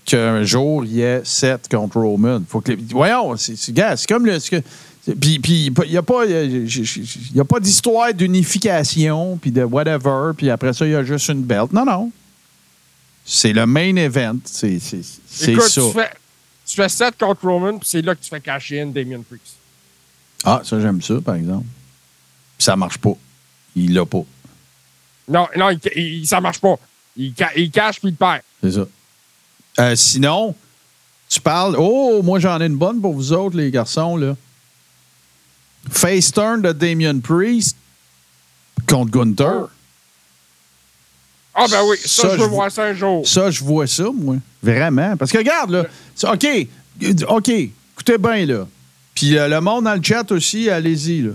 qu'un jour, il y ait Seth contre Roman. Faut que les- Voyons, c'est c'est- c'est comme le. c'est Puis, il n'y a pas, y a pas d'histoire d'unification, puis de whatever, puis après ça, il y a juste une belt. Non, non. C'est le main event. C'est c'est- c'est Écoute, ça. Tu fais, tu fais Seth contre Roman, puis c'est là que tu fais cacher in Damien Priest. Ah, ça, j'aime ça, par exemple. Puis ça marche pas. Il l'a pas. Non, non, il, il- ça marche pas. Il, il cache puis il perd. C'est ça. Euh, sinon, tu parles. Oh, moi, j'en ai une bonne pour vous autres, les garçons, là. Face turn de Damien Priest contre Gunther. Ah, ben oui, ça, Ça, je je veux vous- voir ça un jour. Ça, je vois ça, moi. Vraiment. Parce que regarde, là. OK. OK. Écoutez bien, là. Puis euh, le monde dans le chat aussi, allez-y, là.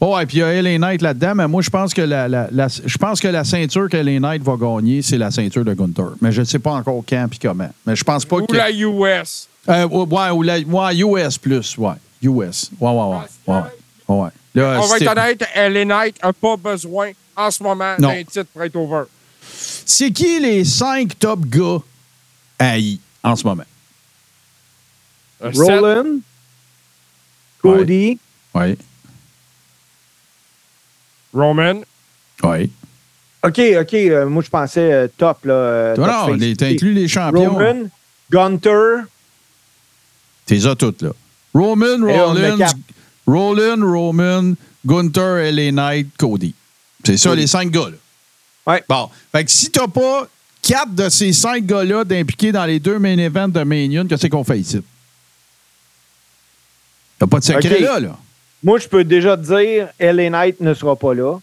Oh, et puis il y a LA Knight là-dedans, mais moi, je pense que la, la- la- je pense que la ceinture que LA Knight va gagner, c'est la ceinture de Gunther. Mais je ne sais pas encore quand puis comment. Mais je pense pas Ou que. la US. Euh, ouais, ou la, ouais, US plus, ouais. US. Ouais, ouais, ouais. ouais, ouais. ouais. Là, On va être honnête, LA Knight n'a pas besoin en ce moment d'un titre pour être over. c'est qui les cinq top gars haïs en ce moment? Roland, Cody, Oui. Roman? Oui. OK, OK, euh, moi je pensais euh, top. Là, euh, top non, face. t'as inclus les champions. Roman, Gunter, T'es ça toutes, là. Roman, Rollins. Roland, Roman, Gunther, LA Knight, Cody. C'est ça, les cinq gars, là. Ouais. Bon. Fait que si t'as pas quatre de ces cinq gars-là d'impliqués dans les deux main events de Mania, qu'est-ce qu'on fait ici? T'as pas de secret là, là. Moi, je peux déjà te dire, LA Knight ne sera pas là.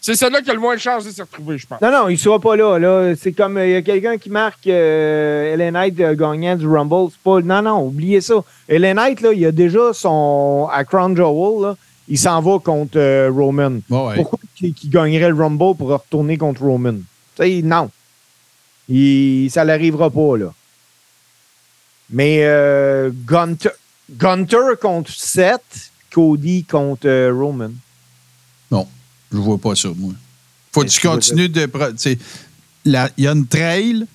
C'est celle-là qui a le moins de chance de se retrouver, je pense. Non, non, il ne sera pas là. là. C'est comme euh, il y a quelqu'un qui marque euh, LA Knight euh, gagnant du Rumble. C'est pas. Non, non, oubliez ça. LA Knight, là, il a déjà son. À Crown Jewel, là, il s'en va contre euh, Roman. Ouais. Pourquoi qu'il gagnerait le Rumble pour retourner contre Roman? Tu sais, non. Il, ça n'arrivera pas, là. Mais euh, Gunter, Gunter contre Seth, Cody contre euh, Roman. Non, je vois pas ça, moi. Faut que tu continues de. pro- tu sais, la- Il y a une trail,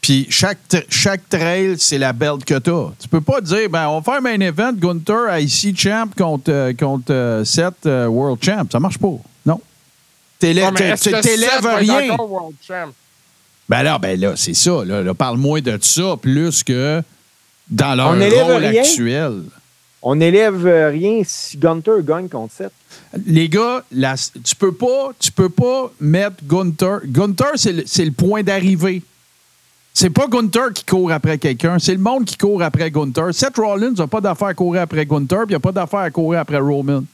puis chaque, chaque trail, c'est la belt que tu as. Tu peux pas dire, ben, on va faire un main event, Gunther, IC Champ contre, euh, contre euh, Seth euh, World Champ. Ça marche pas. Non. T'élèves tu t'élèves rien. encore World Champ? Ben là, ben là, c'est ça. Là, Là, Parle-moi de ça plus que dans leur On élève rôle rien? actuel. On n'élève euh, rien si Gunter gagne contre Seth. Les gars, la- tu peux pas, tu peux pas mettre Gunther. Gunther, c'est le, point d'arrivée. C'est pas Gunther qui court après quelqu'un, c'est le monde qui court après Gunther. Seth Rollins n'a pas d'affaire à courir après Gunther, puis il n'a pas d'affaire à courir après Roman.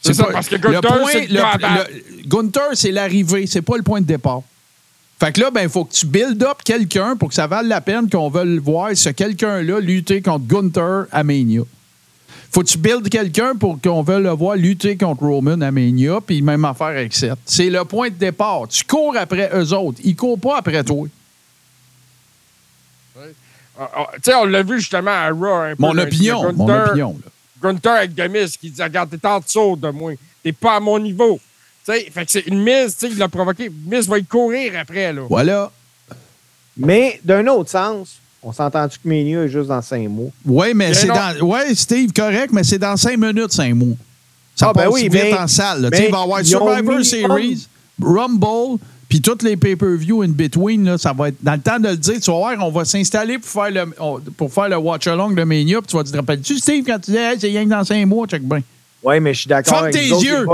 C'est ça, pas- parce que le le- le- Gunther, c'est l'arrivée, c'est pas le point de départ. Fait que là, ben, il faut que tu build up quelqu'un pour que ça vale la peine qu'on veuille voir ce quelqu'un-là lutter contre Gunther à Mania. Faut que tu build quelqu'un pour qu'on veuille le voir lutter contre Roman à Mania, puis même affaire avec Seth. C'est le point de départ. Tu cours après eux autres. Ils courent pas après toi. Ah, ah, Tu sais, on l'a vu justement à Raw un peu. Mon là, opinion, Gunther- mon opinion. là. Gunther avec Demis qui dit Regarde, t'es en dessous de moi. T'es pas à mon niveau. Tu sais, fait que c'est une mise, tu sais, il l'a provoqué. Miz va y courir après, là. Voilà. Mais d'un autre sens, on s'entend-tu que Mania est juste dans cinq mois? Oui, mais Mais c'est dans. Oui, Steve, correct, mais c'est dans cinq minutes, cinq mois. Ça Ah, ben passe oui, vite mais- en salle. là. Tu sais, mais il va y avoir Survivor Series, Rumble, puis tous les pay-per-view in between. Là, ça va être dans le temps de le dire. Tu vas voir, on va s'installer pour faire le pour faire le watch-along de Mania. Puis tu vas te rappelles-tu, Steve, quand tu dis hey, c'est rien que dans cinq mois, check bien. Oui, mais je suis d'accord avec tes yeux.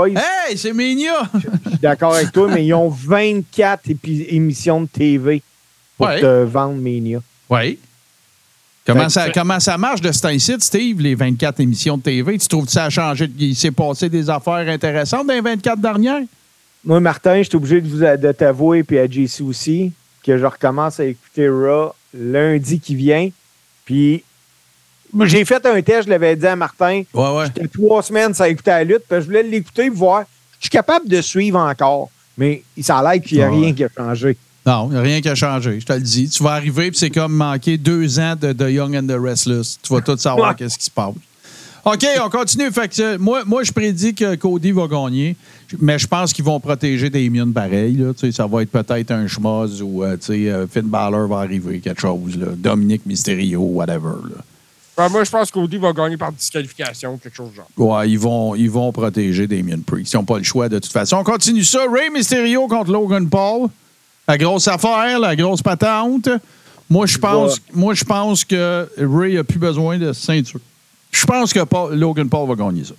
Hey, c'est Mania! Je suis d'accord avec toi, mais ils ont 24 épi- émissions de TV pour Ouais. te vendre Mania. Oui. Comment ça, comment ça marche de cet incite, Steve, les 24 émissions de TV? Tu trouves que ça a changé? Il s'est passé des affaires intéressantes dans les 24 dernières? Moi, Martin, je suis obligé de, vous, de t'avouer, puis à JC aussi, que je recommence à écouter Raw lundi qui vient. Puis, j'ai fait un test, je l'avais dit à Martin. Ouais, ouais. J'étais trois semaines sans écouter la lutte, puis je voulais l'écouter pour voir. Je suis capable de suivre encore, mais ça a l'air qu'il n'y a ouais. rien qui a changé. Non, il n'y a rien qui a changé, je te le dis. Tu vas arriver, puis c'est comme manquer deux ans de, de Young and the Restless. Tu vas tout savoir [LAUGHS] qu'est-ce qui se passe. OK, on continue. Fait que, euh, moi, moi, je prédis que Cody va gagner, mais je pense qu'ils vont protéger Damien pareil. Là. Tu sais, Ça va être peut-être un schmoz ou euh, euh, Finn Balor va arriver, quelque chose. Là. Dominique Mysterio, whatever. Là. Ben, moi, je pense qu'Audi va gagner par disqualification, quelque chose de genre. Ouais, ils vont, ils vont protéger Damien Priest. Ils n'ont pas le choix de toute façon. On continue ça. Ray Mysterio contre Logan Paul. La grosse affaire, la grosse patente. Moi, je pense, moi, je pense que Ray n'a plus besoin de ceinture. Je pense que Paul- Logan Paul va gagner ça.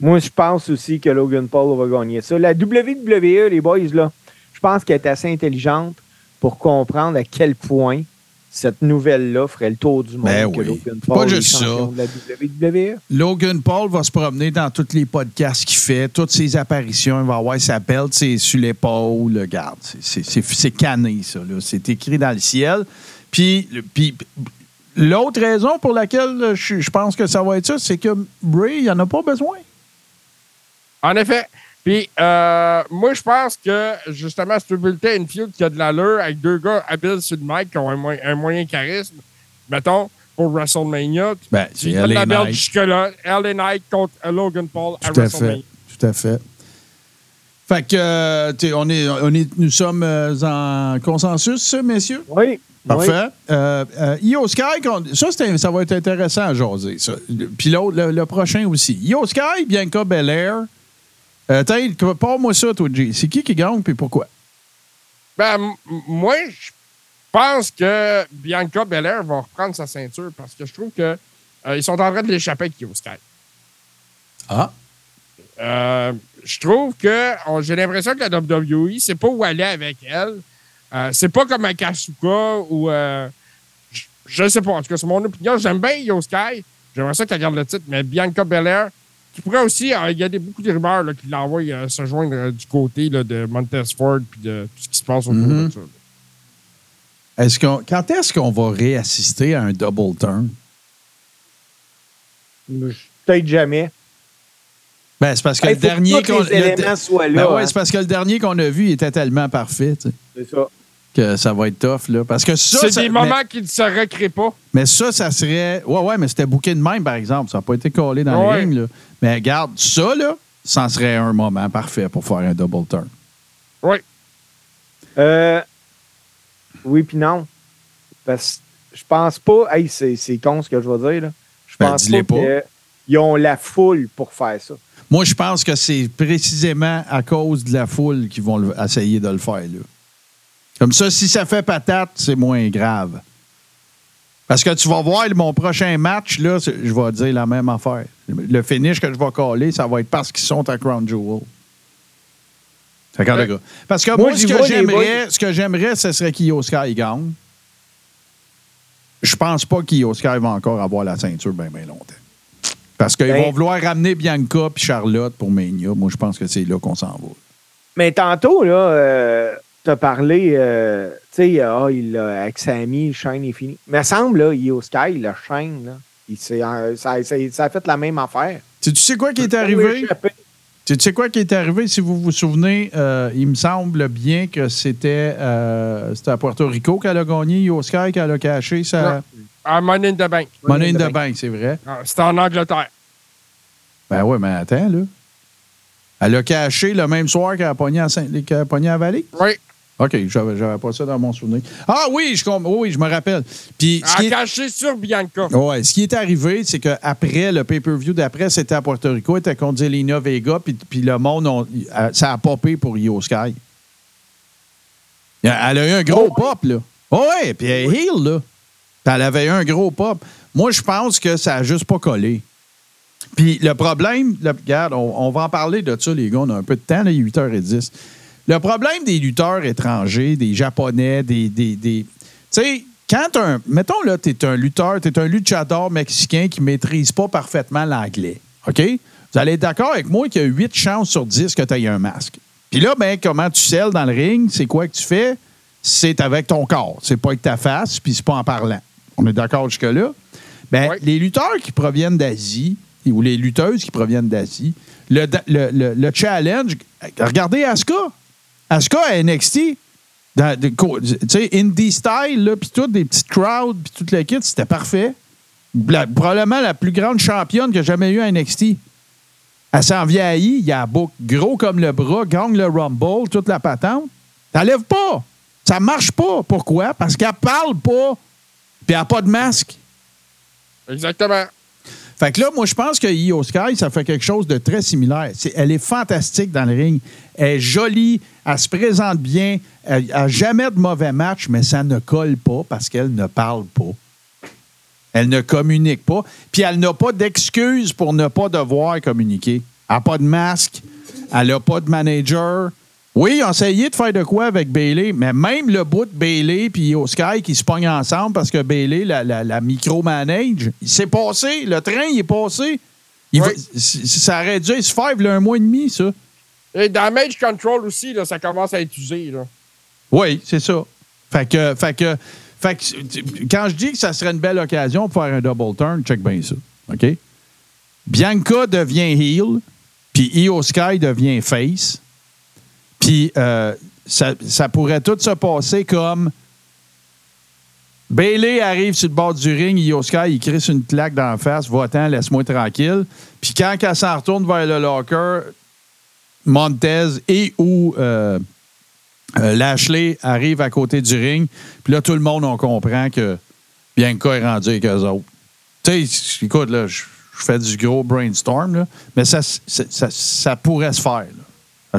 Moi, je pense aussi que Logan Paul va gagner ça. La WWE, les boys, là, je pense qu'elle est assez intelligente pour comprendre à quel point cette nouvelle-là ferait le tour du monde Ben que oui. Logan Pas Paul est juste champion ça. de la WWE. Logan Paul va se promener dans tous les podcasts qu'il fait, toutes ses apparitions. Il va avoir sa belt c'est sur l'épaule. Regarde, c'est- cané, ça. C'est écrit dans le ciel. Puis, l'autre raison pour laquelle je, je pense que ça va être ça, c'est que Bray, il n'en a pas besoin. En effet. Puis, euh, moi, je pense que, justement, c'est bulletin une feud qui a de l'allure avec deux gars habiles sur le mic qui ont un, moyen- un moyen charisme. Mettons, pour WrestleMania. tu- Ben, tu la Knight. jusque-là. LA Knight contre Logan Paul à Tout à WrestleMania. fait. Tout à fait. Fait que, euh, on est, on est, nous sommes euh, en consensus, messieurs? Oui. oui. Parfait. Euh, euh, Io Sky, ça, ça va être intéressant à jaser. Ça. Puis l'autre, le, le prochain aussi. Io Sky, Bianca Belair. Euh, parle-moi ça, toi, G. C'est qui qui gagne, puis pourquoi? Ben, m- moi, je pense que Bianca Belair va reprendre sa ceinture parce que je trouve que euh, ils sont en train de l'échapper avec Sky. Ah. Euh, je trouve que on- j'ai l'impression que la WWE, c'est pas où aller avec elle. Euh, c'est pas comme un Kasuka ou. euh, je, je sais pas. En tout cas, c'est mon opinion. J'aime bien Io Sky. J'aimerais ça qu'elle garde le titre, mais Bianca Belair, qui pourrait aussi. euh, Il y a des, beaucoup de rumeurs là, qui l'envoient euh, se joindre euh, du côté là, de Montesford puis de tout ce qui se passe autour Mhm. de ça. Est-ce qu'on, quand est-ce qu'on va réassister à un double turn? Peut-être jamais. Ben, c'est parce que le dernier qu'on les le- Ben ouais, hein. c'est parce que le dernier qu'on a vu il était tellement parfait, tu sais, C'est ça. que ça va être tough, là. Parce que ça. C'est ça- des mais- moments qui ne se recréent pas. Mais ça, ça serait. Ouais, ouais, mais c'était booké de même, par exemple. Ça n'a pas été collé dans Ouais. le ring. Là. Mais regarde, ça, là, ça serait un moment parfait pour faire un double turn. Oui. Euh, oui, puis non. Parce que je pense pas. Hey, c'est c'est con ce que je vais dire. Là. Je Ben, pense pas, pas. qu'ils ont la foule pour faire ça. Moi, je pense que c'est précisément à cause de la foule qu'ils vont le- essayer de le faire. Là. Comme ça, si ça fait patate, c'est moins grave. Parce que tu vas voir mon prochain match, là, je vais dire la même affaire. Le finish que je vais coller, ça va être parce qu'ils sont à Crown Jewel. Ouais. Parce que Moi, ce que j'aimerais, ce que j'aimerais, ce serait qu'Io Sky gagne. Je pense pas qu'Io Sky va encore avoir la ceinture bien, bien longtemps. Parce qu'ils Ben- vont vouloir ramener Bianca puis Charlotte pour Mania. Moi, je pense que c'est là qu'on s'en va. Mais tantôt, là, euh, t'as parlé, euh, tu sais, ah, il a, avec Sammy, le chaîne est fini. Mais il semble, là, Io Sky, le chaîne, là, il s'est, euh, ça, ça- ça a fait la même affaire. Tu sais quoi qui est Ça arrivé? Tu sais quoi qui est arrivé? Si vous vous souvenez, euh, il me semble bien que c'était euh, c'était à Puerto Rico qu'elle a gagné, Io Sky, qu'elle a caché sa Non. À Money in the Bank. monnaie in the bank, c'est vrai. Ah, C'était en Angleterre. Ben oui, mais attends, là. Elle a caché le même soir qu'elle a pogné à, Saint- qu'elle a pogné à Vallée? Oui. OK, j'avais j'avais pas ça dans mon souvenir. Ah oui, je, com- oui, je me rappelle. Puis, ce À qui est- cacher sur Bianca. Ouais, ce qui est arrivé, c'est qu'après, le pay-per-view d'après, c'était à Puerto Rico, était contre Zelina Vega, puis, puis le monde, euh, ça a popé pour Io Sky. Elle a eu un gros pop, là. Oh, ouais, puis elle est heel, là. Puis elle avait eu un gros pop. Moi, je pense que ça n'a juste pas collé. Puis le problème, regarde, on, on va en parler de ça, les gars, on a un peu de temps, là, il est 8h10. Le problème des lutteurs étrangers, des Japonais, des. des, des- tu sais, quand un. Mettons, là, tu es un lutteur, tu es un luchador mexicain qui maîtrise pas parfaitement l'anglais. OK? Vous allez être d'accord avec moi qu'il y a 8 chances sur 10 que tu aies un masque. Puis là, ben, comment tu scelles dans le ring? C'est quoi que tu fais? C'est avec ton corps. C'est pas avec ta face, puis c'est pas en parlant. On est d'accord jusque-là? Ben, Oui. les lutteurs qui proviennent d'Asie, ou les lutteuses qui proviennent d'Asie, le, le- le- le challenge, regardez Asuka. Asuka à NXT, tu sais, indie style, puis tout, des petites crowds, puis toute la kit, c'était parfait. Probablement la plus grande championne que j'ai jamais eu à NXT. Elle s'en vieillit, il y a bouc gros comme le bras, gagne le Rumble, toute la patente. Ça lève pas. Ça marche pas. Pourquoi? Parce qu'elle parle pas, puis elle n'a pas de masque. Exactement. Fait que là, moi, je pense que Io Sky, ça fait quelque chose de très similaire. Elle est fantastique dans le ring. Elle est jolie, elle se présente bien, elle n'a jamais de mauvais match, mais ça ne colle pas parce qu'elle ne parle pas. Elle ne communique pas. Puis elle n'a pas d'excuse pour ne pas devoir communiquer. Elle n'a pas de masque. Elle n'a pas de manager. Oui, ils ont essayé de faire de quoi avec Bailey, mais même le bout de Bailey puis Sky qui se pognent ensemble parce que Bailey, la, la, la micro-manage, il s'est passé. Le train, il est passé. Il Oui. va- c- ça aurait dû se faire il y a un mois et demi, ça. Et Damage Control aussi, là, ça commence à être usé. Là. Oui, c'est ça. Fait que, fait que, fait que, quand je dis que ça serait une belle occasion pour faire un double turn, check bien ça. OK? Bianca devient heel, puis Io Sky devient face. Puis euh, ça, pourrait tout se passer comme Bailey arrive sur le bord du ring, Io Sky, il crisse une claque dans la face, va-t'en, laisse-moi tranquille. Puis quand elle s'en retourne vers le locker, Montez et ou euh, euh, Lashley arrive à côté du ring. Puis là, tout le monde, on comprend que Bianca est rendu avec eux autres. Tu sais, écoute, là, je fais du gros brainstorm, là, mais ça, ça, pourrait se faire.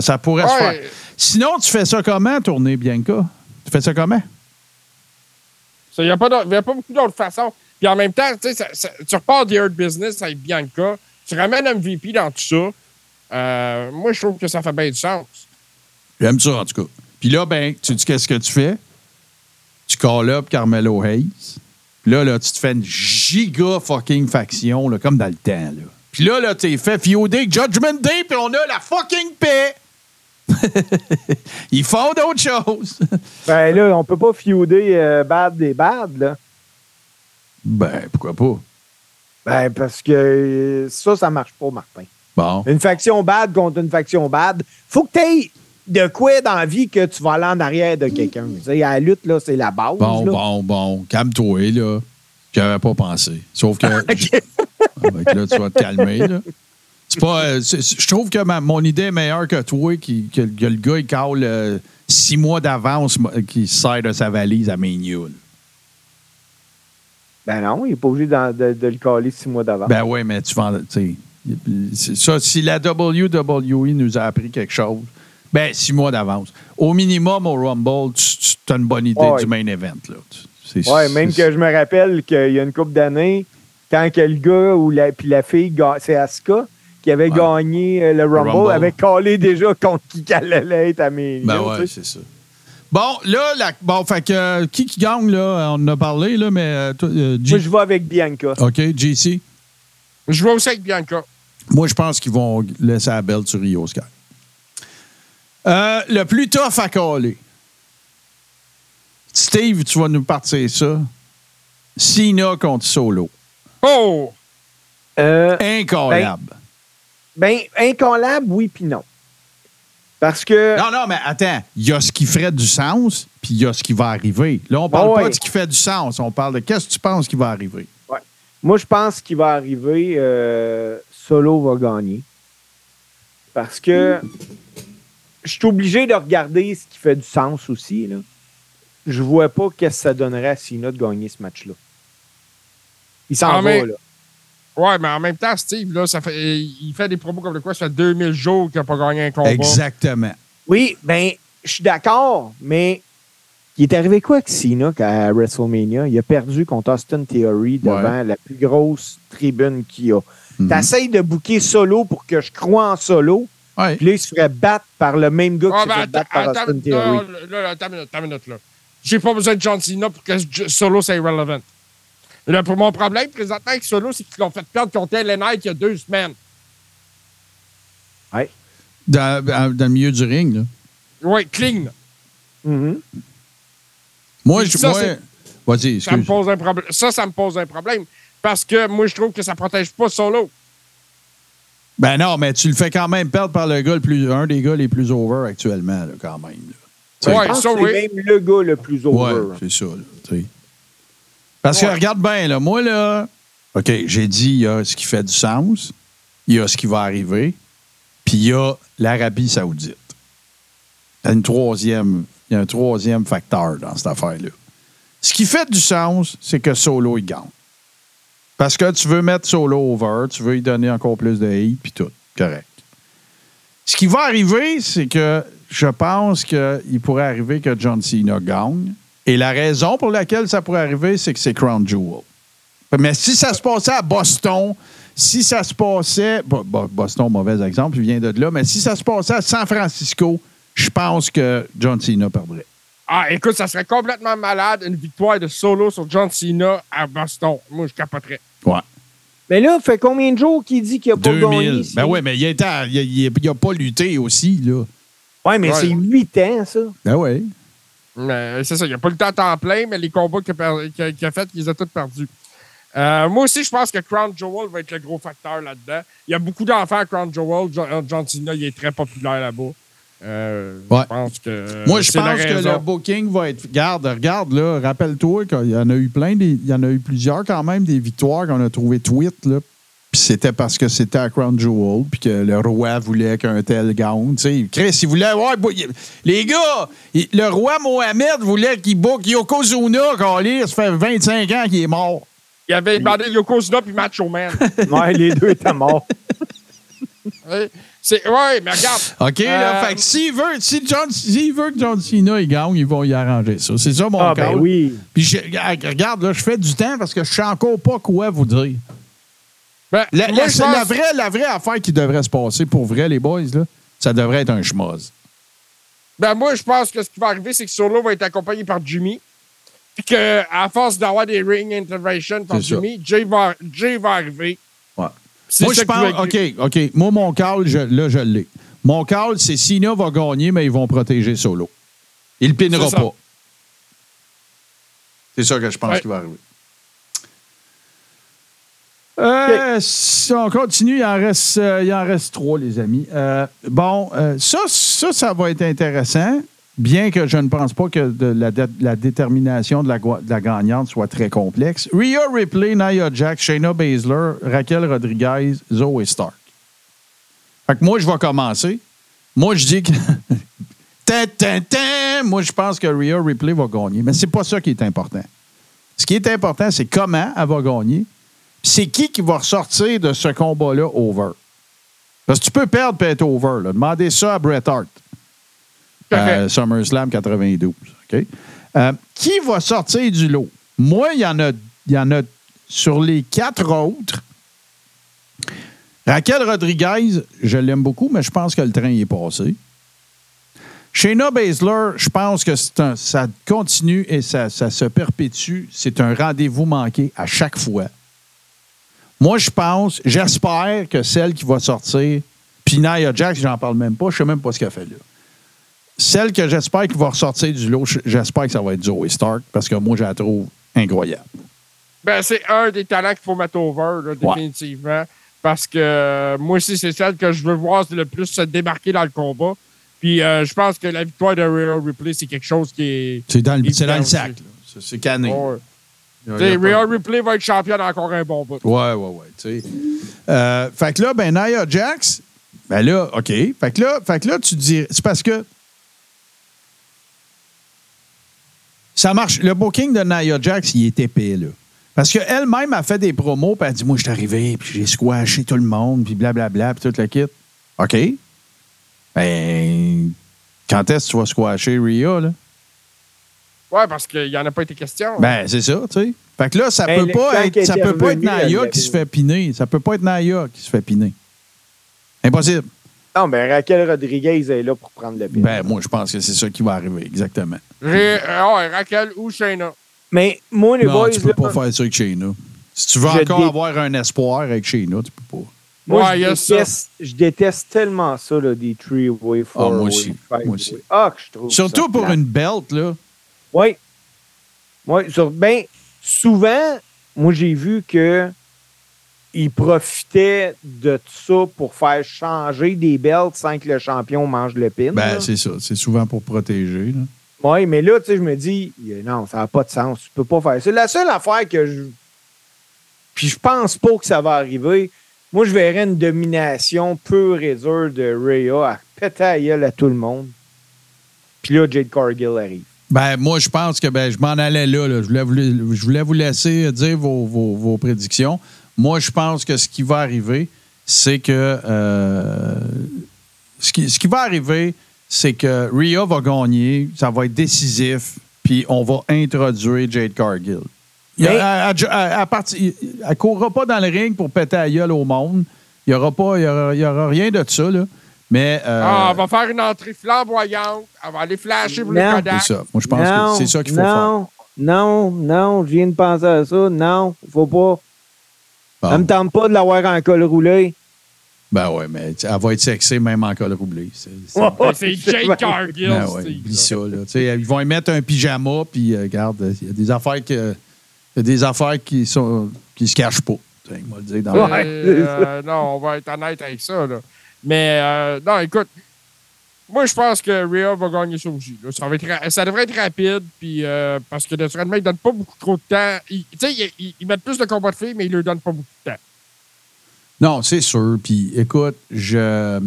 Ça pourrait se faire. Sinon, tu fais ça comment, tourner Bianca? Tu fais ça comment? Il n'y a, pas a beaucoup d'autres façons. Puis en même temps, tu sais, ça- ça- tu repars du Hurt Business avec Bianca, tu ramènes MVP dans tout ça. Euh, moi, je trouve que ça fait bien du sens. J'aime ça, en tout cas. Puis là, ben, tu dis qu'est-ce que tu fais? Tu call up Carmelo Hayes. Puis là, là, tu te fais une giga fucking faction, là, comme dans le temps, là. Puis là, là, t'es fait fioder Judgment Day, puis on a la fucking paix. [LAUGHS] Ils font d'autres choses. [LAUGHS] Ben là, on peut pas feuder euh, bad des bad, là. ben, pourquoi pas? Ben, parce que euh, ça, ça marche pas, Martin. Bon. Une faction bad contre une faction bad. Faut que tu aies de quoi dans la vie que tu vas aller en arrière de quelqu'un. Tu sais, à la lutte, là, c'est la base. Bon, là. bon, bon. Calme-toi, là. J'avais pas pensé. Sauf que. [LAUGHS] OK. Ah, ben, là, tu vas te calmer, là. Pas. euh, je trouve que ma- mon idée est meilleure que toi, qui, que, que le gars, il cale euh, six mois d'avance, qui sert de sa valise à là. Ben non, il n'est pas obligé de, de le caler six mois d'avant. Ben oui, mais tu c'est ça, si la WWE nous a appris quelque chose, ben six mois d'avance. Au minimum, au Rumble, tu, as une bonne idée Ouais. du main event. Ouais, même que je me rappelle qu'il y a une couple d'années, quand que le gars ou la, puis la fille, c'est Asuka, qui avait Ouais. gagné euh, le Rumble, Rumble. avait calé déjà contre qui qu'elle allait être à mes Ben ouais, c'est ça. Bon, là, la- bon, fait que euh, qui qui gagne, là? On en a parlé, là, mais euh, toi, euh, G- Moi, je vais avec Bianca. OK, JC. Je vais aussi avec Bianca. Moi, je pense qu'ils vont laisser la belle sur Rio Sky. Euh, le plus tough à coller. Steve, tu vas nous partir ça. Cena contre Solo. Oh! Euh, Incollable. Ben, incollable, oui, puis non. Parce que. non, non, mais attends. Il y a ce qui ferait du sens, puis il y a ce qui va arriver. Là, on parle Ah pas ouais. de ce qui fait du sens. On parle de qu'est-ce que tu penses qui va arriver. Moi, je pense qu'il va arriver, euh, Solo va gagner. Parce que je suis obligé de regarder ce qui fait du sens aussi. Là. Je vois pas qu'est-ce que ça donnerait à Cena de gagner ce match-là. Il s'en Ah, va, mais- là. Ouais, mais en même temps, Steve, là, ça fait, il fait des promos comme de quoi ça fait 2000 jours qu'il n'a pas gagné un combat. Exactement. Oui, ben, je suis d'accord, mais il est arrivé quoi avec Cena à WrestleMania? Il a perdu contre Austin Theory devant la plus grosse tribune qu'il y a. Mhm. T'essayes de booker solo pour que je croie en solo, Ouais. puis là, il se ferait battre par le même gars qui Ah, ben, fait attends, battre par attends, Austin Theory. là, là, une minute, là. J'ai pas besoin de John Cena pour que Solo soit irrelevant. Là, pour mon problème, présentement, avec Solo, c'est qu'ils l'ont fait perdre contre Knight il y a deux semaines. Dans, dans- dans le milieu du ring, là. Oui, clean. Mhm. Moi, je. ça, moi- Vas-y, Ça me pose un problème. Ça, ça me pose un problème. Parce que moi, je trouve que ça protège pas Solo. Ben non, mais tu le fais quand même perdre par le gars le plus, un des gars les plus over actuellement, là, quand même. là. Ouais, Je pense ça, que oui. c'est même le gars le plus over. Ouais, c'est ça. là, Parce que regarde bien, là, moi, là, OK, j'ai dit, il y a ce qui fait du sens, il y a ce qui va arriver, puis il y a l'Arabie Saoudite. Il y a une troisième, il y a un troisième facteur dans cette affaire-là. Ce qui fait du sens, c'est que Solo, il gagne. Parce que tu veux mettre Solo over, tu veux lui donner encore plus de hate, puis tout. Correct. Ce qui va arriver, c'est que je pense qu'il pourrait arriver que John Cena gagne. Et la raison pour laquelle ça pourrait arriver, c'est que c'est Crown Jewel. Mais si ça se passait à Boston, si ça se passait, Bo- Bo- Boston, mauvais exemple, il vient de là, mais si ça se passait à San Francisco, je pense que John Cena perdrait. Ah, écoute, ça serait complètement malade, une victoire de solo sur John Cena à Boston. Moi, je capoterais. Ouais. Mais là, fait combien de jours qu'il dit qu'il a pas 2000. gagné? ici? Ben oui, mais il, à- il, il- il a pas lutté aussi, là. Ouais, mais Ouais. c'est 8 ans, ça. Ben oui. Mais c'est ça, il n'y a pas le temps à temps plein, mais les combats qu'il a, qu'il a- a fait, il les a tous perdus. Euh, moi aussi, je pense que Crown Jewel va être le gros facteur là-dedans. Il y a beaucoup d'enfants à Crown Jewel. John, John Cena, il est très populaire là-bas. Euh, Ouais. Je pense que. Moi, je pense que le booking va être. Regarde, regarde, là, rappelle-toi qu'il y en a eu plein, des- il y en a eu plusieurs quand même, des victoires qu'on a trouvé tweet, là. Puis c'était parce que c'était à Crown Jewel, puis que le roi voulait qu'un tel gagne. Tu sais, Chris, il voulait. Ouais, bo- il- les gars, il- le roi Mohamed voulait qu'il book Yokozuna, Calais, ça fait 25 ans qu'il est mort. Il avait demandé Yokozuna puis Macho Man. [LAUGHS] Ouais, les deux étaient morts. [LAUGHS] Ouais. C'est- ouais, mais regarde. OK, là, Euh, fait que s'il veut, si John, s'il veut que John Cena il gagne, ils vont y arranger ça. C'est ça mon Ah, ben oui. Puis je- regarde, là, je fais du temps parce que je sais encore pas quoi vous dire. Ben, La, moi, la- vraie, la vraie affaire qui devrait se passer pour vrai, les boys, là, ça devrait être un schmoz. Ben moi, je pense que ce qui va arriver, c'est que Solo va être accompagné par Jimmy. Puis qu'à force d'avoir des ring interventions par. Jimmy, Jay va, Jay va arriver. Ouais. Moi, je pense. OK, OK. Moi, mon call, je- là, je l'ai. Mon call, c'est Cena va gagner, mais ils vont protéger Solo. Il ne pinera pas. C'est ça que je pense Ouais. qui va arriver. Euh, si on continue, il en reste, euh, il en reste trois, les amis. Euh, bon, ça, ça, ça va être intéressant, bien que je ne pense pas que la, dé- la détermination de la, gagnante soit très complexe. Rhea Ripley, Nia Jax, Shayna Baszler, Raquel Rodriguez, Zoe Stark. Fait que moi, je vais commencer. Moi, je dis que. [LAUGHS] Moi, je pense que Rhea Ripley va gagner. Mais c'est pas ça qui est important. Ce qui est important, c'est comment elle va gagner. C'est qui qui va ressortir de ce combat-là over? Parce que tu peux perdre et être over. Là. Demandez ça à Bret Hart. Euh, SummerSlam 92. OK? Euh, qui va sortir du lot? Moi, il y en a, il y en a sur les quatre autres. Raquel Rodriguez, je l'aime beaucoup, mais je pense que le train y est passé. Shayna Baszler, je pense que un- ça continue et ça, ça se perpétue. C'est un rendez-vous manqué à chaque fois. Moi, je pense, j'espère que celle qui va sortir, puis Nia Jax, j'en parle même pas, je sais même pas ce qu'elle fait là. Celle que j'espère qui va ressortir du lot, j'espère que ça va être Zoe Stark, parce que moi, je la trouve incroyable. Ben, c'est un des talents qu'il faut mettre over, là, définitivement. Parce que euh, moi aussi, c'est celle que je veux voir le plus se démarquer dans le combat. Puis euh, je pense que la victoire de Rhea Ripley, c'est quelque chose qui est. C'est dans le, c'est dans le sac. C'est-. Ouais. Rhea Ripley va être championne encore un bon bout. Ouais, ouais, ouais. tu sais. Euh, fait que là, ben, Nia Jax, ben là, OK. Fait que là, fait que là tu dis. C'est parce que. Ça marche. Le booking de Nia Jax, il est épais, là. Parce qu'elle-même a fait des promos, puis elle dit Moi, je suis arrivé, puis j'ai squashé tout le monde, puis blablabla, puis tout le kit. OK. Ben. Quand est-ce que tu vas squasher Rhea, là? Ouais, parce qu'il n'y en a pas été question. Ben, c'est ça, tu sais. Fait que là, ça Ben, peut pas être, ça peut pas être Naya qui se fait piner. Ça peut pas être Naya qui se fait piner. Impossible. Non, ben Raquel Rodriguez est là pour prendre le pin. Ben, moi, je pense que c'est ça qui va arriver, exactement. Euh, ouais, Raquel ou Shayna. Mais moi, les non, boys, tu peux là, pas faire ça avec Shayna. Si tu veux encore dé- avoir un espoir avec Shayna, tu peux pas. moi, Ouais, il y je, a ça. déteste, je déteste tellement ça, là, des three-way, four-way, moi aussi. five-way. Moi aussi. Ah, que je trouve Surtout ça pour plate. une belt, là. Oui. Oui, sur, ben, souvent, moi, j'ai vu que ils profitaient de ça pour faire changer des belts sans que le champion mange le pin. Ben, c'est ça. C'est souvent pour protéger. là. Oui, mais là, tu sais, je me dis, euh, non, ça n'a pas de sens. Tu peux pas faire ça. La seule affaire que je. Puis je pense pas que ça va arriver. Moi, je verrais une domination pure et dure de Rhea à péter à tout le monde. Puis là, Jade Cargill arrive. Ben, moi, je pense que ben, je m'en allais là. là. Je, voulais vous, je voulais vous laisser dire vos, vos- vos prédictions. Moi, je pense que ce qui va arriver, c'est que. euh, ce, qui, ce qui va arriver, c'est que Rhea va gagner, ça va être décisif, puis on va introduire Jade Cargill. Mais- elle, elle- elle- elle parti- elle courra pas dans le ring pour péter la gueule au monde. Il n'y aura, pas- il y aura, il y aura rien de ça. Là. Mais euh, Ah, elle va faire une entrée flamboyante. Elle va aller flasher pour Non. le c'est Kodak. ça. Moi, je pense non, que c'est ça qu'il faut non, Non, non, je viens de penser à ça. Non, faut pas. faire. Ça Bon. me tente pas de l'avoir en col roulé. Ben ouais, mais elle va être sexée même en col roublé. C'est. C'est Jake Cargill. Ben ouais, c'est- oublie ça. Là. Tu sais, Ils vont y mettre un pyjama, puis euh, regarde, il y a des affaires que. Il y a des affaires qui sont qui se cachent pas. Tu sais, moi le dire dans Ouais. Euh, [LAUGHS] non, on va être honnête avec ça. Là. Mais euh, non, écoute, moi je pense que Rhea va gagner ça aussi. Ça, être ça devrait être rapide, puis euh, parce que naturellement, ils ne donnent pas beaucoup trop de temps. Ils- ils, mettent plus de combats de filles, mais ils ne leur donnent pas beaucoup de temps. Non, c'est sûr. Puis écoute, je.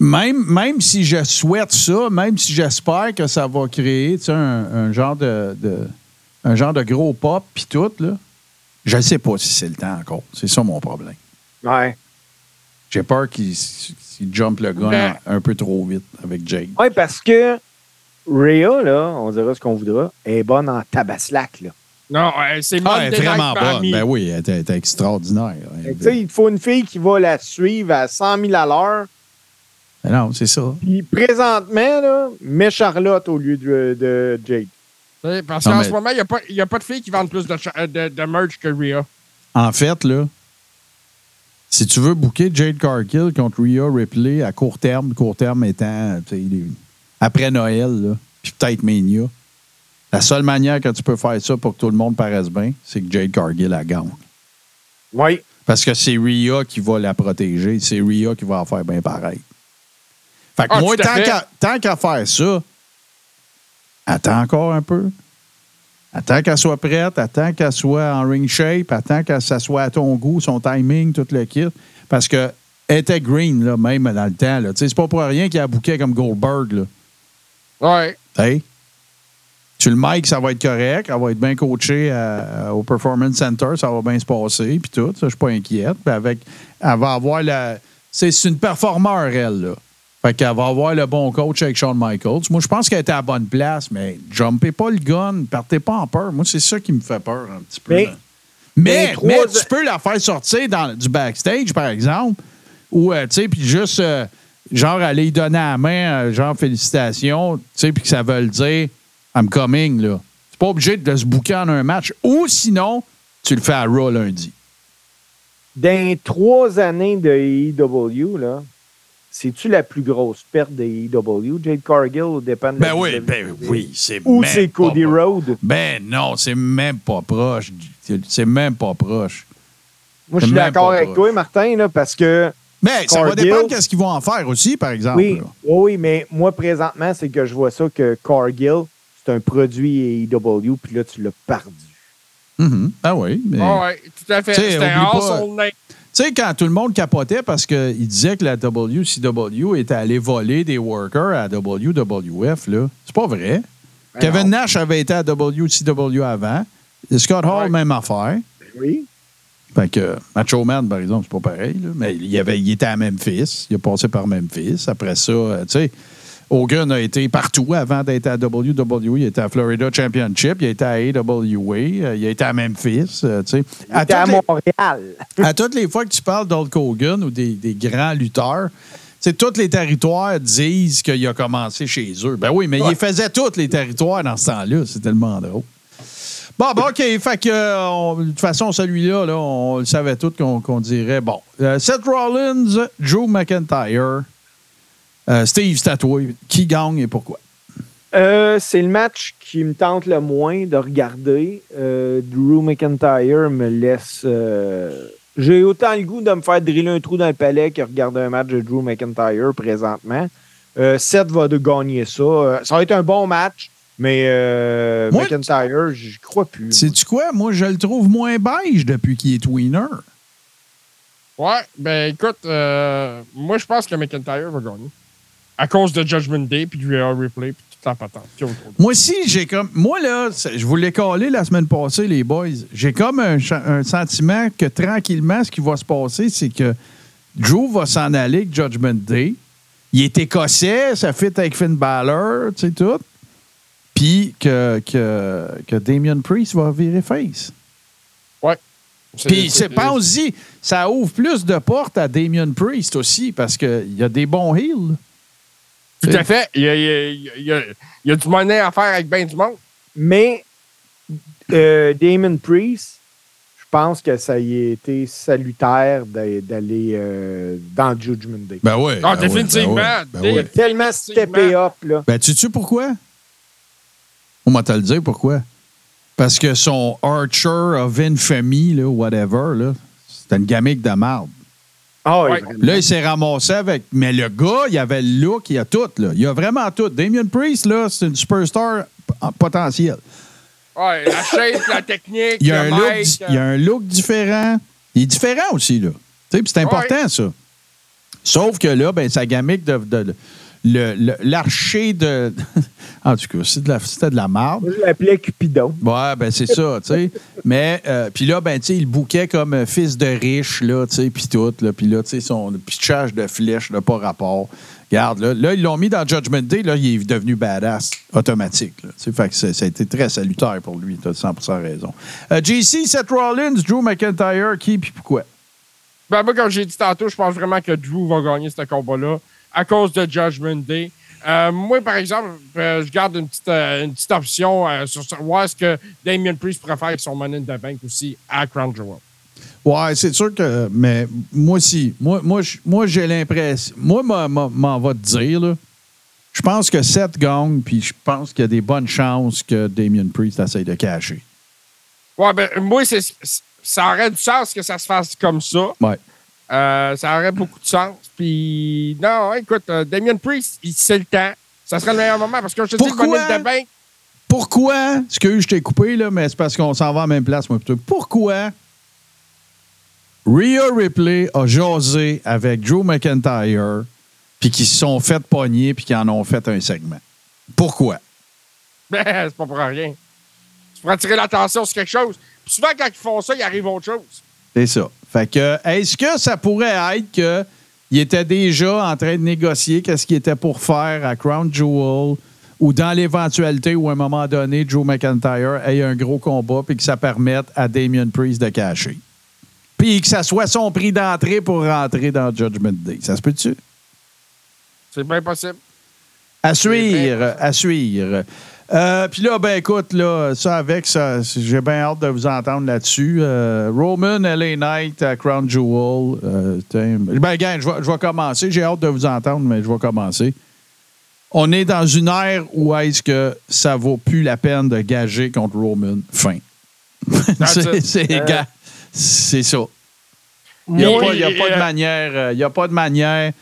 Même, même si je souhaite ça, même si j'espère que ça va créer un, genre de, de- un genre de gros pop puis tout, là, je ne sais pas si c'est le temps encore. C'est ça mon problème. Ouais. J'ai peur qu'il jump le gun Ben- un peu trop vite avec Jake. Ouais, parce que Rhea, là, on dira ce qu'on voudra, est bonne en tabaslac, là. Non, c'est Ah, elle est vraiment bonne. Ben oui, elle était extraordinaire. Tu sais, il te faut une fille qui va la suivre à 100 000 à l'heure. Ben non, c'est ça. Puis présentement, là, mets Charlotte au lieu de, de Jake. Parce qu'en mais- ce moment, il n'y a, pas- il y a pas de filles qui vendent plus de, euh, de, de merch que Rhea. En fait, là, si tu veux booker Jade Cargill contre Rhea Ripley à court terme, court terme étant après Noël, puis peut-être Mania, la seule manière que tu peux faire ça pour que tout le monde paraisse bien, c'est que Jade Cargill la gagne. Oui. Parce que c'est Rhea qui va la protéger, c'est Rhea qui va en faire bien pareil. Fait que Ah, moi, qu'à, tant qu'à faire ça, attends encore un peu. Attends qu'elle soit prête, attends qu'elle soit en ring shape, attends que ça soit à ton goût, son timing, tout le kit. Parce que elle était green, là, même dans le temps. C'est pas pour rien qu'il a bouquet comme Goldberg. Là. Ouais. Hey. Tu le mic, ça va être correct. Elle va être bien coachée à- au Performance Center. Ça va bien se passer. Puis tout. Ça, je suis pas inquiète. Puis avec, elle va avoir la. C'est c'est une performeur, elle. Là. Fait qu'elle va avoir le bon coach avec Shawn Michaels. Moi, je pense qu'elle était à la bonne place, mais jumpez pas le gun. Partez pas en peur. Moi, c'est ça qui me fait peur un petit peu. Mais- mais, mais tu peux la faire sortir dans, du backstage, par exemple, ou, euh, tu sais, puis juste, euh, genre, aller lui donner la main, euh, genre, félicitations, tu sais, puis que ça veut le dire, I'm coming, là. C'est pas obligé de se bouquer en un match. Ou sinon, tu le fais à Raw lundi. Dans les trois années de AEW, là, c'est-tu la plus grosse perte de AEW? Jade Cargill dépend de la Ben oui, WWE? ben oui, c'est Ou c'est Cody Rhodes? Ben non, c'est même pas proche. C'est même pas proche. Moi, je suis d'accord avec proche. toi, Martin, là, parce que Mais ça va dépendre de ce qu'ils vont en faire aussi, par exemple. oui, oui, mais moi, présentement, c'est que je vois ça que Cargill, c'est un produit AEW, puis là, tu l'as perdu. Mhm. Ah oui, mais... Ah ouais, tout à fait. C'était un pas- household name. Tu sais, quand tout le monde capotait parce qu'il disait que la WCW était allé voler des workers à WWF, là, c'est pas vrai. Ben Kevin non. Nash avait été à WCW avant. Scott Hall, Ouais. même affaire. Oui. Fait que Macho Man, par exemple, c'est pas pareil. là. Mais il, avait, il était à Memphis. Il a passé par Memphis. Après ça, euh, tu sais, Hogan a été partout avant d'être à WWE. Il était à Florida Championship. Il a été à AWA. Il a été à Memphis. euh, sais. À T'es à les- Montréal. [LAUGHS] à toutes les fois que tu parles d'Hulk Hogan ou des, des grands lutteurs, c'est tous les territoires disent qu'il a commencé chez eux. Ben oui, mais il faisait tous les territoires dans ce temps-là. C'est tellement drôle. Bon, ben, OK. Fait que, euh, on- de toute façon, celui-là, là, on le savait tous qu'on dirait. Bon, euh, Seth Rollins, Drew McIntyre, euh, Steve Statoué. Qui gagne et pourquoi? Euh, c'est le match qui me tente le moins de regarder. Euh, Drew McIntyre me laisse. euh, J'ai autant le goût de me faire driller un trou dans le palais que regarder un match de Drew McIntyre présentement. Euh, Seth va de gagner ça. Euh, ça va être un bon match, mais euh, Moi, McIntyre, je crois plus. Sais-tu quoi? Moi, je le trouve moins beige depuis qu'il est tweener. Ouais, ben écoute, euh, moi je pense que McIntyre va gagner. À cause de Judgment Day, puis du Real Replay, puis toute la patente. Moi aussi, j'ai comme. Moi, là, je vous l'ai collé la semaine passée, les boys. J'ai comme un, sentiment que tranquillement, ce qui va se passer, c'est que Drew va s'en aller avec Judgment Day. Il est écossais, ça fit avec Finn Balor, tu sais, tout. puis que, que, que Damien Priest va virer face. Puis c'est pense-y, ça ouvre plus de portes à Damien Priest aussi, parce qu'il y a des bons heals. Tout à fait. Il y a, il y a- il y a- il y a du monnaie à faire avec ben du monde. Mais euh, Damon Priest, je pense que ça y a été salutaire d'a- d'aller euh, dans le Judgment Day. Ben ouais. Ah, ben ouais, définitivement. Ben ben Il a tellement steppé up, là. Ben, tu sais pourquoi? On va te le dire pourquoi? Parce que son Archer of Infamy, là, whatever, là, c'était une gamique de marde. Ah, oui, Ouais. vraiment. Là, il s'est ramassé avec. Mais le gars, il avait le look, il a tout, là. Il a vraiment tout. Damien Priest, là, c'est une superstar p- en potentiel. Ouais, la shape, la technique, Il a, un le look, il a un look différent. Il est différent aussi, là. Tu sais, puis c'est important, ça. Sauf que là, ben, sa gamique de. de- de- le- le- L'archer de. [LAUGHS] en tout cas, c'est de la- c'était de la marde. Je l'appelais Cupidon. Ouais, ben c'est ça, tu sais. Mais, euh, puis là, ben, tu sais, il bouquait comme euh, fils de riche, là, tu sais, puis tout, là. Puis là, tu sais, son pitchage de flèches, là, pas rapport. Regarde, là, là ils l'ont mis dans Judgment Day, là, il est devenu badass, automatique, là. Tu sais, fait que ça, ça a été très salutaire pour lui, t'as 100% raison. Euh, JC, Seth Rollins, Drew McIntyre, qui, puis pourquoi? Ben, moi, comme j'ai dit tantôt, je pense vraiment que Drew va gagner ce combat-là à cause de Judgment Day. Euh, moi, par exemple, euh, je garde une petite, euh, une petite option euh, sur sur voir ce que Damien Priest préfère avec son Money in the Bank aussi à Crown Jewel. Ouais, c'est sûr que. Mais moi aussi. Moi, moi, moi j'ai l'impression. Moi, m'en- va te dire, là. Je pense que Seth gagne, puis je pense qu'il y a des bonnes chances que Damien Priest essaye de cacher. Ouais, ben, moi, c'est- ça aurait du sens que ça se fasse comme ça. Ouais. Euh, ça aurait beaucoup de sens. Puis, non, écoute, euh, Damien Priest, il c'est le temps. Ça serait le meilleur moment parce que je te dis, le Pourquoi? Money in the Bank, Pourquoi? Excuse, je t'ai coupé, là, mais c'est parce qu'on s'en va à la même place, moi, plutôt. Pourquoi Rhea Ripley a jasé avec Drew McIntyre, puis qu'ils se sont fait pogner, puis qu'ils en ont fait un segment? Pourquoi? ben, [LAUGHS] c'est pas pour rien. Tu pourrais attirer l'attention sur quelque chose. Puis souvent, quand ils font ça, il arrive autre chose. C'est ça. Fait que, est-ce que ça pourrait être que il était déjà en train de négocier qu'est-ce qu'il était pour faire à Crown Jewel ou dans l'éventualité où à un moment donné, Joe McIntyre ait un gros combat puis que ça permette à Damien Priest de cacher? Puis que ça soit son prix d'entrée pour rentrer dans Judgment Day. Ça se peut-tu? C'est bien possible. À suivre, à suivre. Euh, Puis là, ben écoute, là, ça avec ça, j'ai bien hâte de vous entendre là-dessus. Euh, Roman, LA Knight à Crown Jewel. euh, ben, gang, je vais, commencer. J'ai hâte de vous entendre, mais je vais commencer. On est dans une ère où est-ce que ça vaut plus la peine de gager contre Roman. Fin. [LAUGHS] C'est Euh, c'est ça. Il n'y a, Oui, pas- il y a pas de manière, il y a pas de manière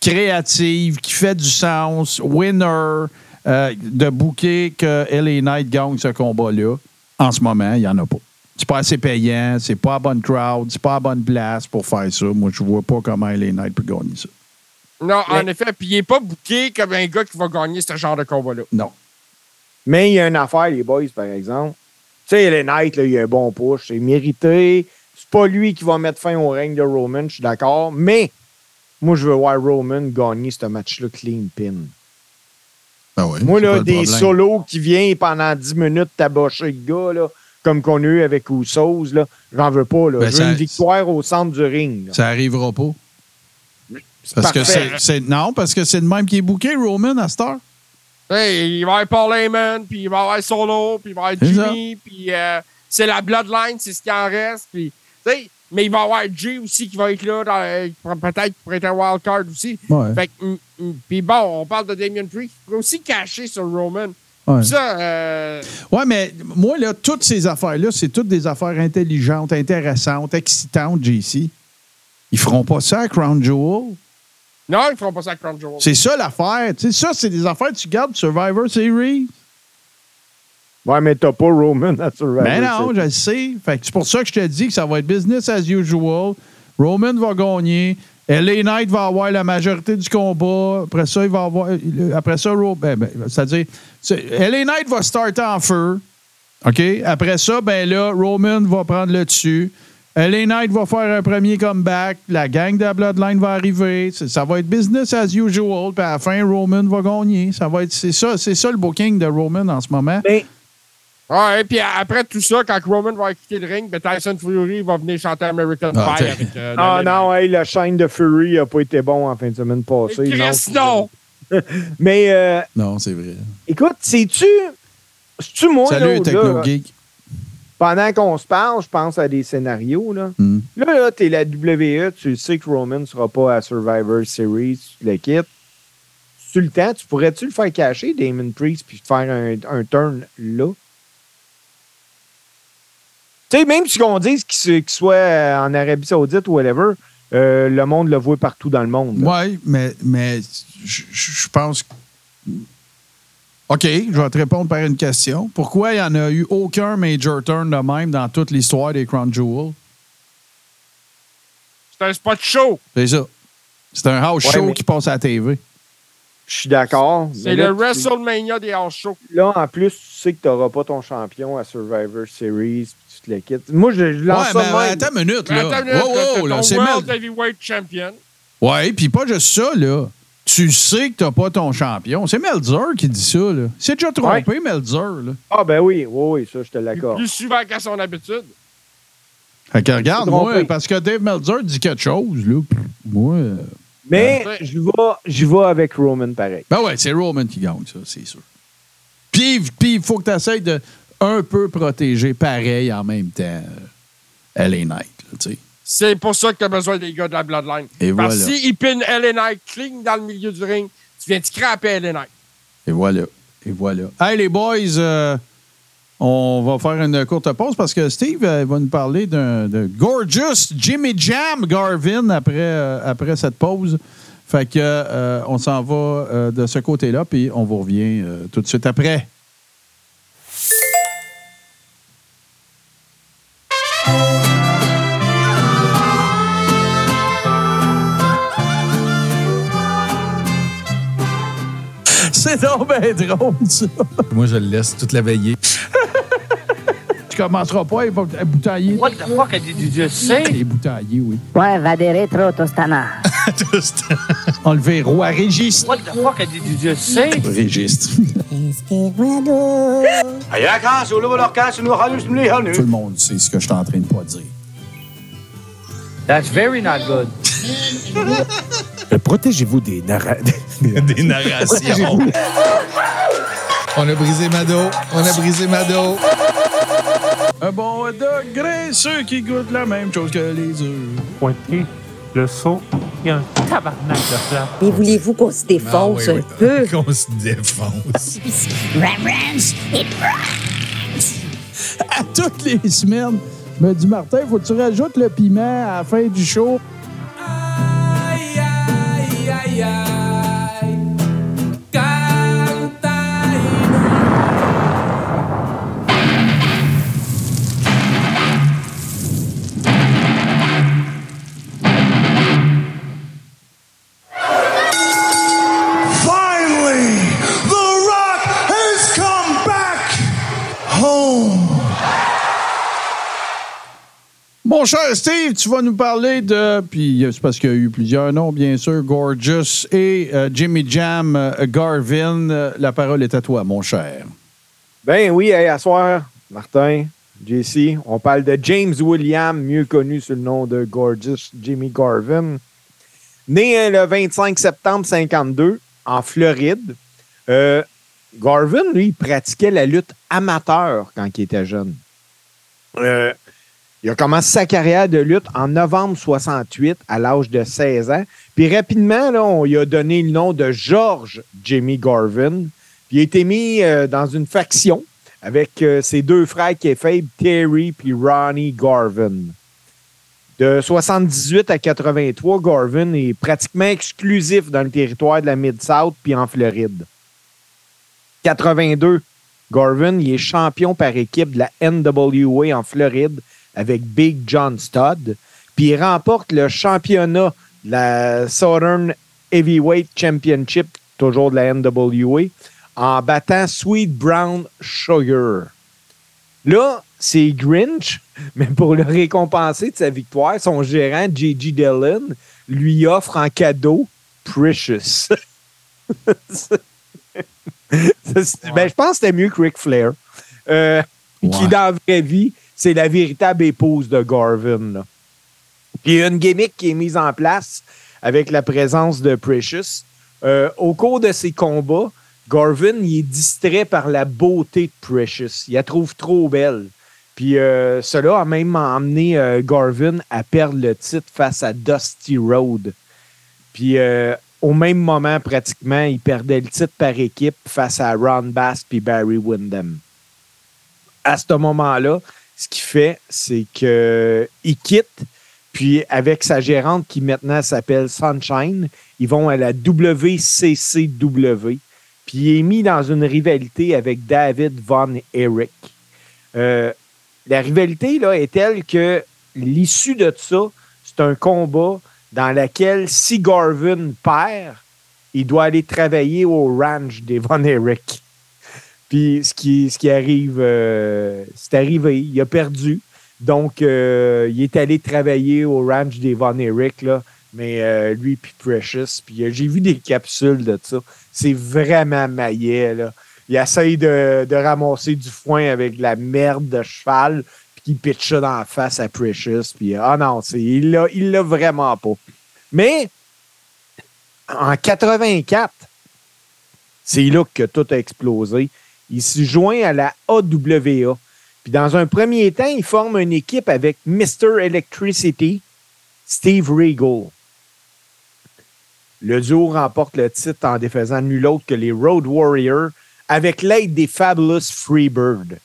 créative qui fait du sens, winner, euh, de booker que LA Knight gagne ce combat-là. En ce moment, il n'y en a pas. C'est pas assez payant, c'est pas à bonne crowd, c'est pas à bonne place pour faire ça. Moi, je vois pas comment LA Knight peut gagner ça. Non, en effet. Puis il n'est pas booké comme un gars qui va gagner ce genre de combat-là. Non. Mais il y a une affaire, les boys, par exemple. Tu sais, les Knight, là, il a un bon push. C'est mérité. C'est pas lui qui va mettre fin au règne de Roman, je suis d'accord. Mais moi, je veux voir Roman gagner ce match-là clean pin. Ben ouais, Moi, là, des problème. solos qui viennent pendant 10 minutes tabocher le gars, là, comme qu'on a eu avec Usos, là, j'en veux pas. Là. Ben, je veux ça- une victoire au centre du ring. là. Ça arrivera pas. Parce parfait. c'est, c'est- non, parce que c'est le même qui est booké, Roman, à cette heure. Hey, il va y avoir Paul Heyman, puis il va y avoir Solo, puis il va avoir Jimmy, puis euh, c'est la Bloodline, c'est ce qui en reste. Puis, mais il va y avoir Jay aussi qui va être là, dans, euh, peut-être pour être un wild card aussi. Ouais. Fait que, hum, hum, puis bon, on parle de Damien Priest, peut aussi cacher sur Roman. Ouais. Ça, euh, Ouais, mais moi, là, toutes ces affaires-là, c'est toutes des affaires intelligentes, intéressantes, excitantes, JC. Ils feront pas ça à Crown Jewel. non, ils feront pas ça à Crown Jewel. C'est ça l'affaire. Ça, c'est des affaires que tu gardes Survivor Series. Ouais, mais t'as pas Roman à Survivor. Ben non, je le sais. Fait que c'est pour ça que je te dis que ça va être business as usual. Roman va gagner. LA Knight va avoir la majorité du combat. Après ça, il va avoir. Après ça, Ro- ben, ben, c'est-à-dire, c'est- LA Knight va starter en feu. OK? Après ça, ben là, Roman va prendre le dessus. LA Knight va faire un premier comeback. La gang de la Bloodline va arriver. Ça, ça va être business as usual. Puis à la fin, Roman va gagner. Ça va être, c'est ça, c'est ça le booking de Roman en ce moment. Mais Ouais, puis après tout ça, quand Roman va quitter le ring, ben Tyson Fury va venir chanter American Ah, Pie avec. euh, Ah non, hey, le chaîne de Fury n'a pas été bon en fin de semaine passée. Mais Chris, non! [LAUGHS] Mais euh, Non, c'est vrai. écoute, sais-tu. C'est-tu moi, Salut, là, Techno là, Geek. pendant qu'on se parle, je pense à des scénarios. Là, Hmm. là, là t'es la WWE, tu sais que Roman ne sera pas à Survivor Series, tu le quittes. Tu le temps, tu pourrais-tu le faire cacher, Damon Priest, puis faire un, un turn là? Tu sais, même si on dise qu'il soit euh, en Arabie Saoudite ou whatever, euh, le monde le voit partout dans le monde. Oui, mais, mais je pense. que- OK, je vais te répondre par une question. Pourquoi il n'y en a eu aucun major turn de même dans toute l'histoire des Crown Jewel? C'est un spot show. C'est ça. C'est un house Ouais, show mais- qui passe à la TV. Je suis d'accord. C'est le WrestleMania des house shows. Là, en plus, tu sais que tu n'auras pas ton champion à Survivor Series, le. Moi, je, je lance Ouais, ça mais de même. attends une minute, là. attends une minute, Wow, t'as wow, là, ton c'est World Heavyweight Champion. Ouais, puis pas juste ça, là. Tu sais que t'as pas ton champion. C'est Melzer qui dit ça, là. C'est déjà trompé, Melzer, là. Ah, ben oui, oui, oui, ça, je te l'accorde. Plus souvent qu'à son habitude. Fait que regarde, moi, parce que Dave Melzer dit quelque chose, là. Moi. euh, Mais je vais, je vais avec Roman pareil. Ben ouais, c'est Roman qui gagne, ça, c'est sûr. Puis il faut que tu essaies de un peu protéger pareil en même temps euh, LA Knight, là, tu sais. C'est pour ça que tu as besoin des gars de la Bloodline. Et Parce voilà. s'ils pinent LA Knight clean dans le milieu du ring, tu viens de scraper LA Knight. Et voilà. Et voilà. Hey, les boys, euh, on va faire une courte pause parce que Steve euh, va nous parler d'un Gorgeous Jimmy Jam Garvin après, euh, après cette pause. Fait que euh, on s'en va euh, de ce côté-là, puis on vous revient euh, tout de suite après. [LAUGHS] C'est donc bien drôle, ça. Moi, je le laisse toute la veillée. [LAUGHS] Tu commenceras pas à bouteiller. What the fuck did you just say? Les bouteiller, oui. Poi vade retro tostana. Enlever roi registre. What the fuck did you just say? Registre. Tout le monde sait ce que je suis en train de pas dire. That's very not good. [LAUGHS] Protégez-vous des narra... [LAUGHS] Des narrations. On a brisé ma dos. On a brisé ma dos. Un bon degré, ceux qui goûtent la même chose que les œufs. pointer le saut. Il y a un tabarnak de. Mais voulez-vous qu'on se défonce Ah oui, un oui. peu? [LAUGHS] Qu'on se défonce. À toutes les semaines, je me dis, Martin, faut que tu rajoutes le piment à la fin du show. Mon cher Steve, tu vas nous parler de. Puis euh, c'est parce qu'il y a eu plusieurs noms, bien sûr. Gorgeous et euh, Jimmy Jam euh, Garvin. La parole est à toi, mon cher. Ben oui, hey, à soir, Martin, JC, on parle de James William, mieux connu sous le nom de Gorgeous Jimmy Garvin. Né euh, le 25 septembre 52 en Floride. Garvin, lui, pratiquait la lutte amateur quand il était jeune. Il a commencé sa carrière de lutte en novembre 68 à l'âge de 16 ans. Puis rapidement, on lui a donné le nom de George Jimmy Garvin. Puis il a été mis euh, dans une faction avec euh, ses deux frères qui est Terry puis Ronnie Garvin. De 78 à 83, Garvin est pratiquement exclusif dans le territoire de la Mid-South puis en Floride. 82, Garvin il est champion par équipe de la NWA en Floride avec Big John Studd. Puis il remporte le championnat de la Southern Heavyweight Championship, toujours de la NWA, en battant Sweet Brown Sugar. Là, c'est Grinch [LAUGHS] Mais pour le récompenser de sa victoire, son gérant, J.G. Dillon, lui offre en cadeau Precious. [LAUGHS] Ben, je pense que c'était mieux que Ric Flair. Euh, Qui, dans la vraie vie, c'est la véritable épouse de Garvin. Puis une gimmick qui est mise en place avec la présence de Precious. Euh, au cours de ses combats, Garvin est distrait par la beauté de Precious. Il la trouve trop belle. Puis euh, cela a même emmené euh, Garvin à perdre le titre face à Dusty Road. Puis au même moment, pratiquement, il perdait le titre par équipe face à Ron Bass puis Barry Windham. À ce moment-là, ce qu'il fait, c'est qu'il quitte, puis avec sa gérante qui maintenant s'appelle Sunshine, ils vont à la WCCW, puis il est mis dans une rivalité avec David Von Erich. Euh, la rivalité là, est telle que l'issue de ça, c'est un combat dans lequel si Garvin perd, il doit aller travailler au ranch des Von Erich. Puis ce qui, ce qui arrive, euh, c'est arrivé, il a perdu. Donc, euh, il est allé travailler au ranch des Von Erich, là, mais euh, lui puis Precious. Puis j'ai vu des capsules de ça. C'est vraiment maillet, là. Il essaye de, de ramasser du foin avec de la merde de cheval, puis il pitch ça dans la face à Precious. Puis, ah non, il l'a, il l'a vraiment pas. Mais, en 84, c'est là que tout a explosé. Il se joint à la AWA. Puis dans un premier temps, il forme une équipe avec Mr. Electricity, Steve Regal. Le duo remporte le titre en défaisant nul autre que les Road Warriors avec l'aide des Fabulous Freebird.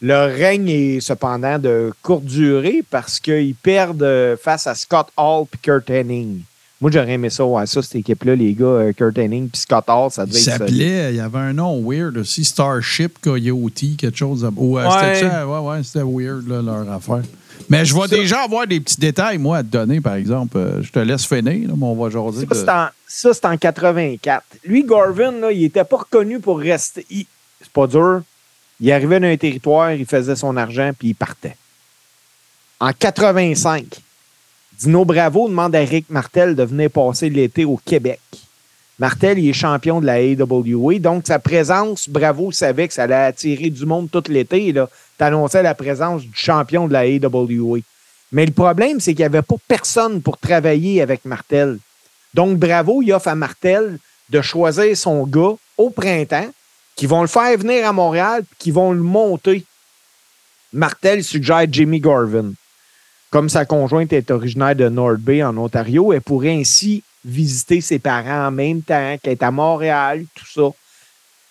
Leur règne est cependant de courte durée parce qu'ils perdent euh, face à Scott Hall et Kurt Hennig. Moi, j'aurais aimé ça, ouais, ça, cette équipe-là, les gars, euh, Kurt Hennig puis Scott Hall, ça Il devait être solide. s'appelait, il y avait un nom weird aussi, Starship Coyote, quelque chose. ou, euh, Ouais. c'était ça? Ouais, ouais, c'était weird, là, leur affaire. Mais je vais déjà avoir des petits détails, moi, à te donner, par exemple. Euh, Je te laisse finir, là, mais on va jaser. Ça, de- c'est en, ça, c'est en 84. Lui, Garvin, là, il n'était pas reconnu pour rester. il- C'est pas dur. Il arrivait dans un territoire, il faisait son argent, puis il partait. En 85, Dino Bravo demande à Rick Martel de venir passer l'été au Québec. Martel, il est champion de la AWA, donc sa présence, Bravo savait que ça allait attirer du monde tout l'été. là. T'annonçais la présence du champion de la AWA. Mais le problème, c'est qu'il n'y avait pas personne pour travailler avec Martel. Donc, Bravo, il offre à Martel de choisir son gars au printemps, qui vont le faire venir à Montréal, qui vont le monter. Martel suggère Jimmy Garvin. Comme sa conjointe est originaire de North Bay, en Ontario, elle pourrait ainsi visiter ses parents en même temps, qu'elle est à Montréal, tout ça.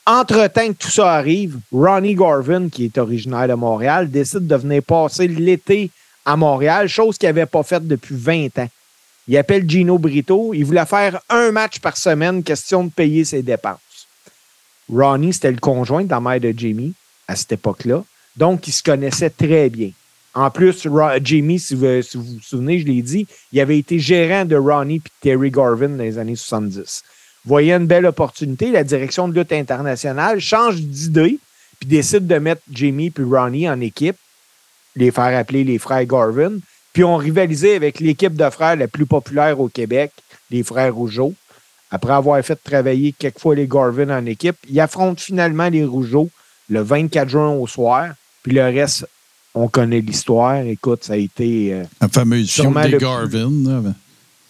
Entre-temps que tout ça arrive, Ronnie Garvin, qui est originaire de Montréal, décide de venir passer l'été à Montréal, chose qu'il n'avait pas faite depuis 20 ans. Il appelle Gino Brito. Il voulait faire un match par semaine, question de payer ses dépenses. Ronnie, c'était le conjoint de la mère de Jamie à cette époque-là. Donc, ils se connaissaient très bien. En plus, Ro- Jamie, si vous, si vous vous souvenez, je l'ai dit, il avait été gérant de Ronnie et Terry Garvin dans les années 70. Voyait une belle opportunité, la direction de lutte internationale change d'idée puis décide de mettre Jamie puis Ronnie en équipe, les faire appeler les frères Garvin, puis ont rivalisé avec l'équipe de frères la plus populaire au Québec, les frères Rougeau. Après avoir fait travailler quelquefois les Garvin en équipe, ils affrontent finalement les Rougeau le 24 juin au soir. Puis le reste, on connaît l'histoire. Écoute, ça a été. euh, La fameuse Sûrement des le- Garvin. là.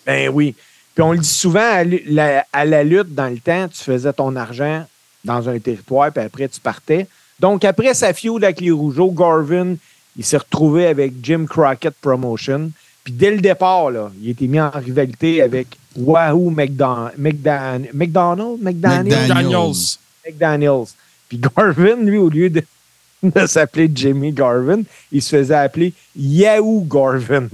ben oui. Puis on le dit souvent, à la, à la lutte, dans le temps, tu faisais ton argent dans un territoire, puis après, tu partais. Donc, après sa feud avec les Rougeaux, Garvin, il s'est retrouvé avec Jim Crockett Promotion. Puis dès le départ, là, il a été mis en rivalité avec Wahoo McDon- McDan- McDonald, McDaniel, McDaniels. McDaniels. Puis Garvin, lui, au lieu de, [LAUGHS] de s'appeler Jimmy Garvin, il se faisait appeler Yahoo Garvin.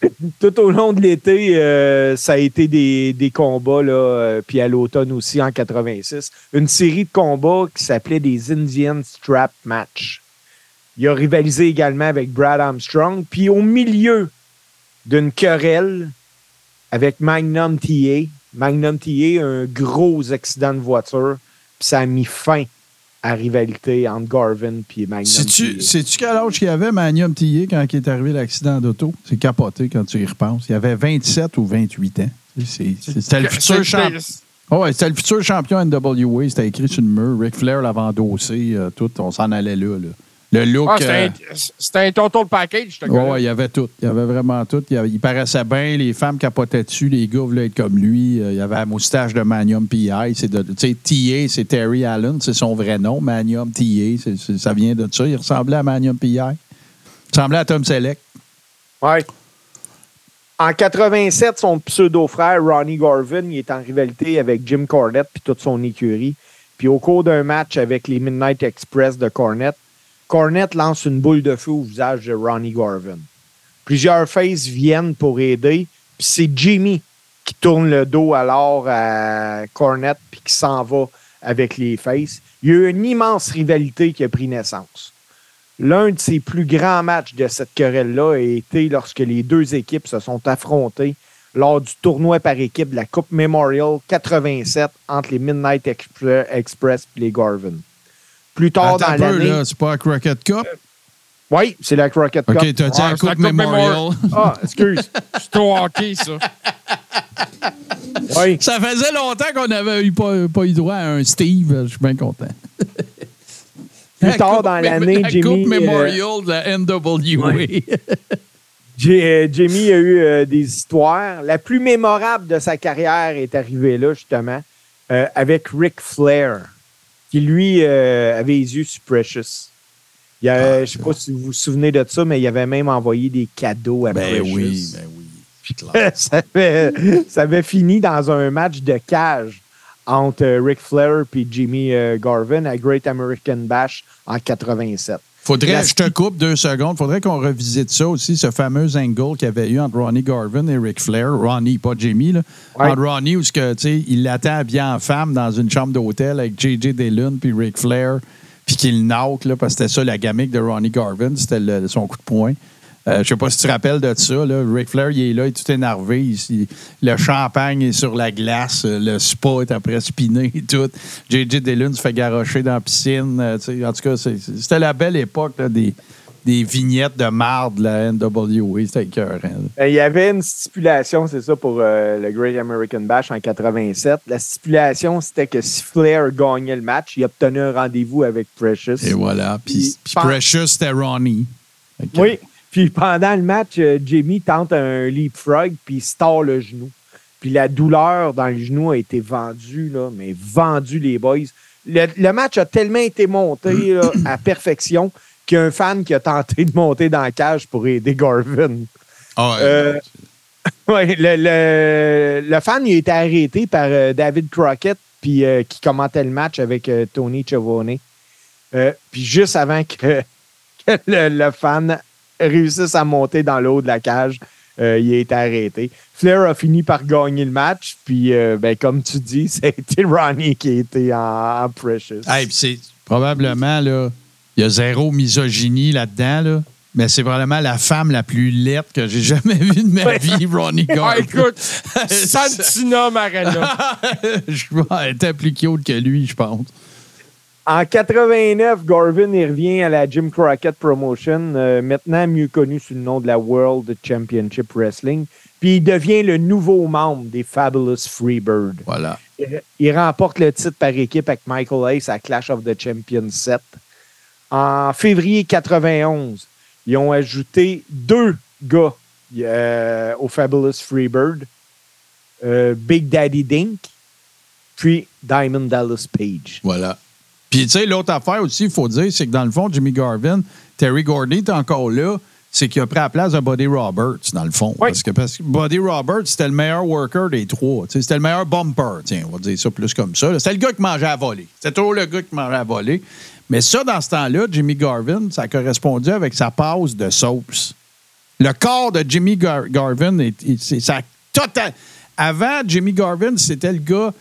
[LAUGHS] Tout au long de l'été, euh, ça a été des, des combats, là, euh, puis à l'automne aussi, en 86. Une série de combats qui s'appelait des Indian Strap Match. Il a rivalisé également avec Brad Armstrong. Puis au milieu d'une querelle avec Magnum TA, Magnum TA, un gros accident de voiture, puis ça a mis fin à rivalité entre Garvin et Magnum. Sais-tu TA. sais-tu quel âge qu'il y avait, Magnum TA, quand il est arrivé l'accident d'auto? C'est capoté quand tu y repenses. Il avait 27 ou 28 ans. C'est- c'est- C'était le futur champion. Oh ouais, c'était le futur champion NWA. C'était écrit sur le mur. Ric Flair l'avait endossé. euh, tout. On s'en allait là. là. Le look. Ah, c'était euh, un- un total package, Ouais, gars-là. ouais, il y avait tout. Il y avait vraiment tout. Il, y avait- il paraissait bien. Les femmes capotaient dessus. Les gars voulaient être comme lui. Euh, Il y avait la moustache de Magnum PI. C'est de- Tu sais, TA, c'est Terry Allen. C'est son vrai nom. Magnum TA. ça vient de ça. Il ressemblait à Magnum PI. Il ressemblait à Tom Selleck. Ouais. En 87, son pseudo-frère, Ronnie Garvin, il est en rivalité avec Jim Cornette puis toute son écurie. Puis au cours d'un match avec les Midnight Express de Cornette, Cornette lance une boule de feu au visage de Ronnie Garvin. Plusieurs faces viennent pour aider, puis c'est Jimmy qui tourne le dos alors à Cornette puis qui s'en va avec les faces. Il y a eu une immense rivalité qui a pris naissance. L'un de ses plus grands matchs de cette querelle-là a été lorsque les deux équipes se sont affrontées lors du tournoi par équipe de la Coupe Memorial 87 entre les Midnight Expre- Express et les Garvin. Plus tard Attends dans l'année. C'est pas la Crockett Cup? Oui, c'est la Crockett Cup. OK, t'as dit Ouais, la Coupe Memorial. Ah, excuse. [LAUGHS] C'est au hockey, ça. Oui. Ça faisait longtemps qu'on n'avait eu pas, pas eu droit à un Steve. Je suis bien content. Plus La tard Coupe dans l'année, la Jimmy. Coupe euh, Memorial de la NWA. J- euh, Jimmy a eu euh, des histoires. La plus mémorable de sa carrière est arrivée là, justement, euh, avec Ric Flair, qui lui euh, avait les yeux sur Precious. Il y a- je ne sais pas si vous vous souvenez de ça, mais il avait même envoyé des cadeaux à ben Precious. oui, ben oui. [LAUGHS] ça, avait, ça avait fini dans un match de cage entre euh, Ric Flair et Jimmy euh, Garvin à Great American Bash en 87. Faudrait, La- je te coupe deux secondes, faudrait qu'on revisite ça aussi, ce fameux angle qu'il y avait eu entre Ronnie Garvin et Ric Flair. Ronnie, pas Jimmy, là. Ouais. Entre Ronnie, où que, il l'attend bien en femme dans une chambre d'hôtel avec J.J. Dillon puis Ric Flair, puis qu'il knock, là, parce que c'était ça la gamique de Ronnie Garvin, c'était son coup de poing. Euh, je sais pas si tu te rappelles de ça. Là. Ric Flair, il est là, il est tout énervé. Il- il- le champagne est sur la glace. euh, Le spa est après spiné et tout. J.J. Dillon se fait garrocher dans la piscine. euh, en tout cas, c'était la belle époque là, des, des vignettes de marde de la NWA. C'était là. Euh, Il y avait une stipulation, c'est ça, pour euh, le Great American Bash en 87. La stipulation, c'était que si Flair gagnait le match, il obtenait un rendez-vous avec Precious. Et voilà. Puis, Precious, c'était Ronnie. Oui. Puis pendant le match, euh, Jimmy tente un leapfrog, puis il se tord le genou. Puis la douleur dans le genou a été vendue, là, mais vendue, les boys. Le, le match a tellement été monté là, à perfection qu'il y a un fan qui a tenté de monter dans la cage pour aider Garvin. Ah, ouais. Euh, [LAUGHS] ouais, le, le- le fan il a été arrêté par euh, David Crockett puis qui commentait le match avec Tony Chavone. Puis juste avant que, [LAUGHS] le fan réussisse à monter dans le haut de la cage, euh, il a été arrêté. Flair a fini par gagner le match, puis euh, ben, comme tu dis, [LAUGHS] c'était Ronnie qui a été en, en Precious. Hey, c'est probablement, là, il y a zéro misogynie là-dedans, là. Mais c'est probablement la femme la plus laide que j'ai jamais vue de ma vie, Ronnie [LAUGHS] Ah, Garvin. écoute, [LAUGHS] Santina Marella. je elle était plus cute que lui, je pense. En 89, Garvin il revient à la Jim Crockett Promotion, euh, maintenant mieux connu sous le nom de la World Championship Wrestling. Puis il devient le nouveau membre des Fabulous Freebird. Voilà. Il, il remporte le titre par équipe avec Michael Ace à Clash of the Champions 7. En février 91, ils ont ajouté deux gars euh, aux Fabulous Freebird. Euh, Big Daddy Dink, puis Diamond Dallas Page. Voilà. Puis, tu sais, l'autre affaire aussi, il faut dire, c'est que dans le fond, Jimmy Garvin, Terry Gordy est encore là, c'est qu'il a pris la place de Buddy Roberts, dans le fond. Oui. Parce, que, parce que Buddy Roberts, c'était le meilleur worker des trois. C'était le meilleur bumper, tiens, on va dire ça plus comme ça. C'était le gars qui mangeait à voler. C'était toujours le gars qui mangeait à voler. Mais ça, dans ce temps-là, Jimmy Garvin, ça correspondait avec sa passe de sauce. Le corps de Jimmy Gar- Garvin, est, est- c'est ça total. Avant, Jimmy Garvin, c'était le gars,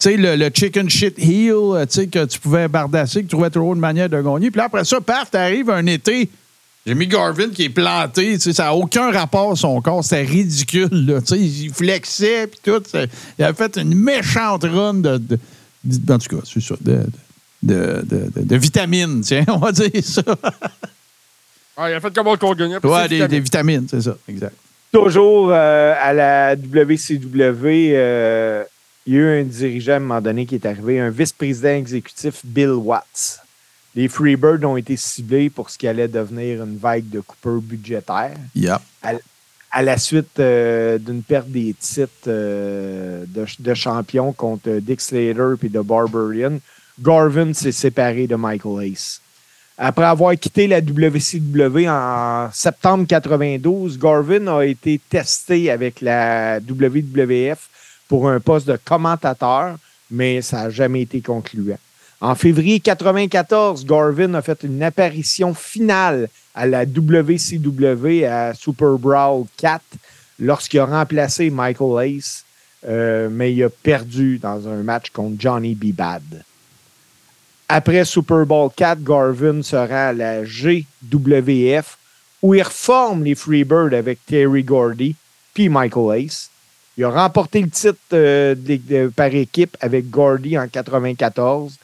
sais, le, le chicken shit heel, euh, tu sais, que tu pouvais bardasser, que tu trouvais toujours une manière de gagner. Puis là, après ça, paf, t'arrives un été. Jimmy Garvin qui est planté, tu sais, ça n'a aucun rapport à son corps, c'était ridicule, là, tu sais, il flexait, puis tout. c'est- Il a fait une méchante run de. de- de- en tout cas, c'est ça. de- de- de, de- de- de vitamines, [LAUGHS] tiens, on va dire ça. Ah, il a fait comme Hulk Hogan. il a pris Ouais, des, vitamines. des vitamines, c'est ça, exact. Toujours euh, à la WCW, euh, il y a eu un dirigeant à un moment donné qui est arrivé, un vice-président exécutif, Bill Watts. Les Freebirds ont été ciblés pour ce qui allait devenir une vague de coupeurs budgétaires. À la suite euh, d'une perte des titres euh, de, de champion contre Dick Slater et de Barbarian, Garvin s'est séparé de Michael Ace. Après avoir quitté la WCW en septembre 92, Garvin a été testé avec la WWF pour un poste de commentateur, mais ça n'a jamais été concluant. En février 94, Garvin a fait une apparition finale à la WCW à Super Brawl 4 lorsqu'il a remplacé Michael Ace, euh, mais il a perdu dans un match contre Johnny B. Bad. Après Super Bowl 4, Garvin se rend à la GWF où il reforme les Freebirds avec Terry Gordy puis Michael Ace. Il a remporté le titre euh, par équipe avec Gordy en 94.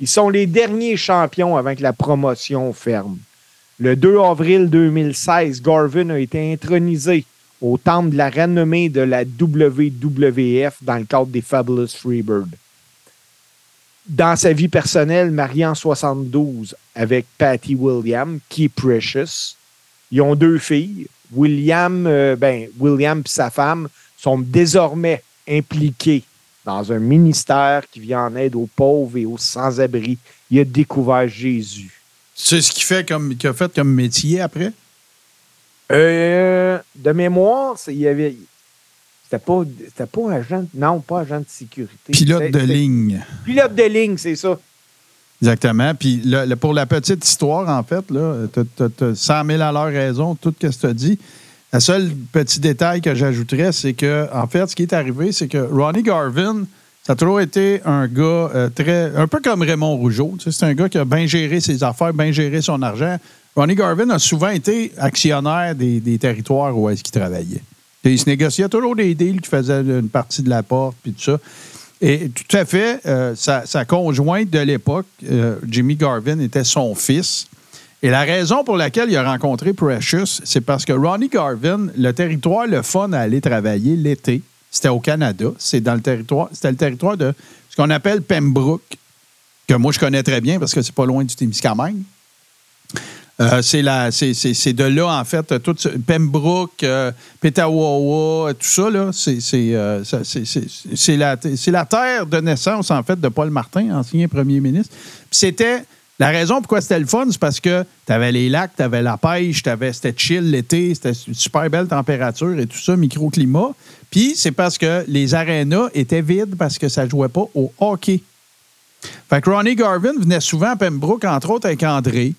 Ils sont les derniers champions avant que la promotion ferme. Le 2 avril 2016, Garvin a été intronisé au temple de la renommée de la WWF dans le cadre des Fabulous Freebirds. Dans sa vie personnelle, marié en 72 avec Patty William, qui est Precious. Ils ont deux filles. William, euh, ben, William et sa femme sont désormais impliqués dans un ministère qui vient en aide aux pauvres et aux sans-abri. Il a découvert Jésus. C'est ce qu'il fait comme, qu'il a fait comme métier après? Euh, de mémoire, il y avait. C'était pas, c'était pas agent. Non, pas agent de sécurité. Pilote de ligne. Pilote de ligne, c'est ça. Exactement. Puis le- le- pour la petite histoire, en fait, tu as, 100 000 à l'heure raison, tout ce que tu as dit. Le seul petit détail que j'ajouterais, c'est que, en fait, ce qui est arrivé, c'est que Ronnie Garvin, ça a toujours été un gars euh, très. un peu comme Raymond Rougeau. C'est un gars qui a bien géré ses affaires, bien géré son argent. Ronnie Garvin a souvent été actionnaire des, des territoires où est-ce qu'il travaillait. Il se négociait toujours des deals qui faisaient une partie de la porte, puis tout ça. Et tout à fait, euh, sa, sa conjointe de l'époque, euh, Jimmy Garvin, était son fils. Et la raison pour laquelle il a rencontré Precious, c'est parce que Ronnie Garvin, le territoire, le fun à aller travailler l'été, c'était au Canada. C'est dans le territoire, c'était le territoire de ce qu'on appelle Pembroke, que moi je connais très bien parce que c'est pas loin du Témiscamingue. Euh, c'est de là, en fait, tout Pembroke, euh, Petawawa, tout ça, euh, c'est- la, la terre de naissance, en fait, de Paul Martin, ancien premier ministre. C'était. La raison pourquoi c'était le fun, c'est parce que tu avais les lacs, tu avais la pêche, c'était chill l'été, c'était une super belle température et tout ça, microclimat. Puis c'est parce que les arénas étaient vides parce que ça jouait pas au hockey. Fait que Ronnie Garvin venait souvent à Pembroke, entre autres avec André,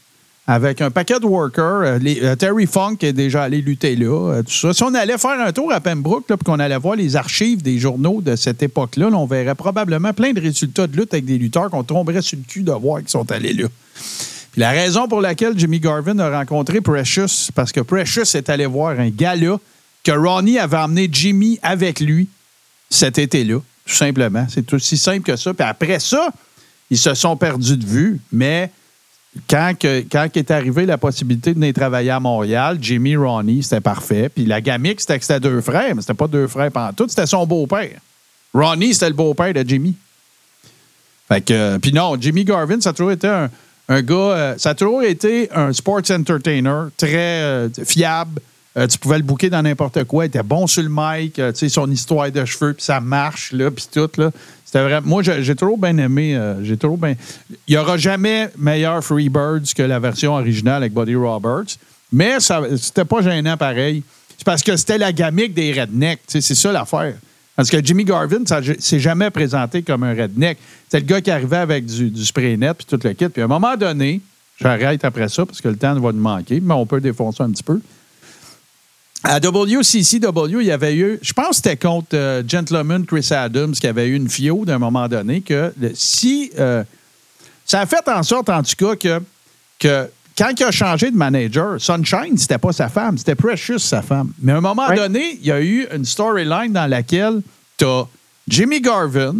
avec un paquet de workers. euh, euh, Terry Funk est déjà allé lutter là, euh. Si on allait faire un tour à Pembroke, là, puis qu'on allait voir les archives des journaux de cette époque-là, là, on verrait probablement plein de résultats de lutte avec des lutteurs qu'on tomberait sur le cul de voir qu'ils sont allés là. Puis la raison pour laquelle Jimmy Garvin a rencontré Precious, parce que Precious est allé voir un gala que Ronnie avait emmené Jimmy avec lui cet été-là, tout simplement. C'est aussi simple que ça. Puis après ça, ils se sont perdus de vue, mais quand, est arrivée la possibilité de venir travailler à Montréal, Jimmy Ronnie, c'était parfait. Puis la gamique, c'était que c'était deux frères, mais c'était pas deux frères pendant tout, c'était son beau-père. Ronnie, c'était le beau-père de Jimmy. Fait puis non, Jimmy Garvin, ça a toujours été un, gars, euh, ça a toujours été un sports entertainer, très euh, fiable. Euh, tu pouvais le bouquer dans n'importe quoi. Il était bon sur le mic, tu sais, son histoire de cheveux, puis ça marche, là, puis tout, là. C'était vraiment... Moi, j'ai toujours bien aimé... euh, j'ai bien... Il n'y aura jamais meilleur Freebirds que la version originale avec Buddy Roberts, mais ça c'était pas gênant pareil. C'est parce que c'était la gamique des rednecks, c'est ça l'affaire. Parce que Jimmy Garvin, ça s'est jamais présenté comme un redneck. C'est le gars qui arrivait avec du, du spray net puis tout le kit. Puis à un moment donné, j'arrête après ça parce que le temps va nous manquer, mais on peut défoncer un petit peu. À WCCW, il y avait eu, je pense que c'était contre euh, Gentleman Chris Adams qui avait eu une fio d'un moment donné que le- si. euh, ça a fait en sorte, en tout cas, que, que quand il a changé de manager, Sunshine, c'était pas sa femme, c'était Precious, sa femme. Mais à un moment donné, il y a eu une storyline dans laquelle tu as Jimmy Garvin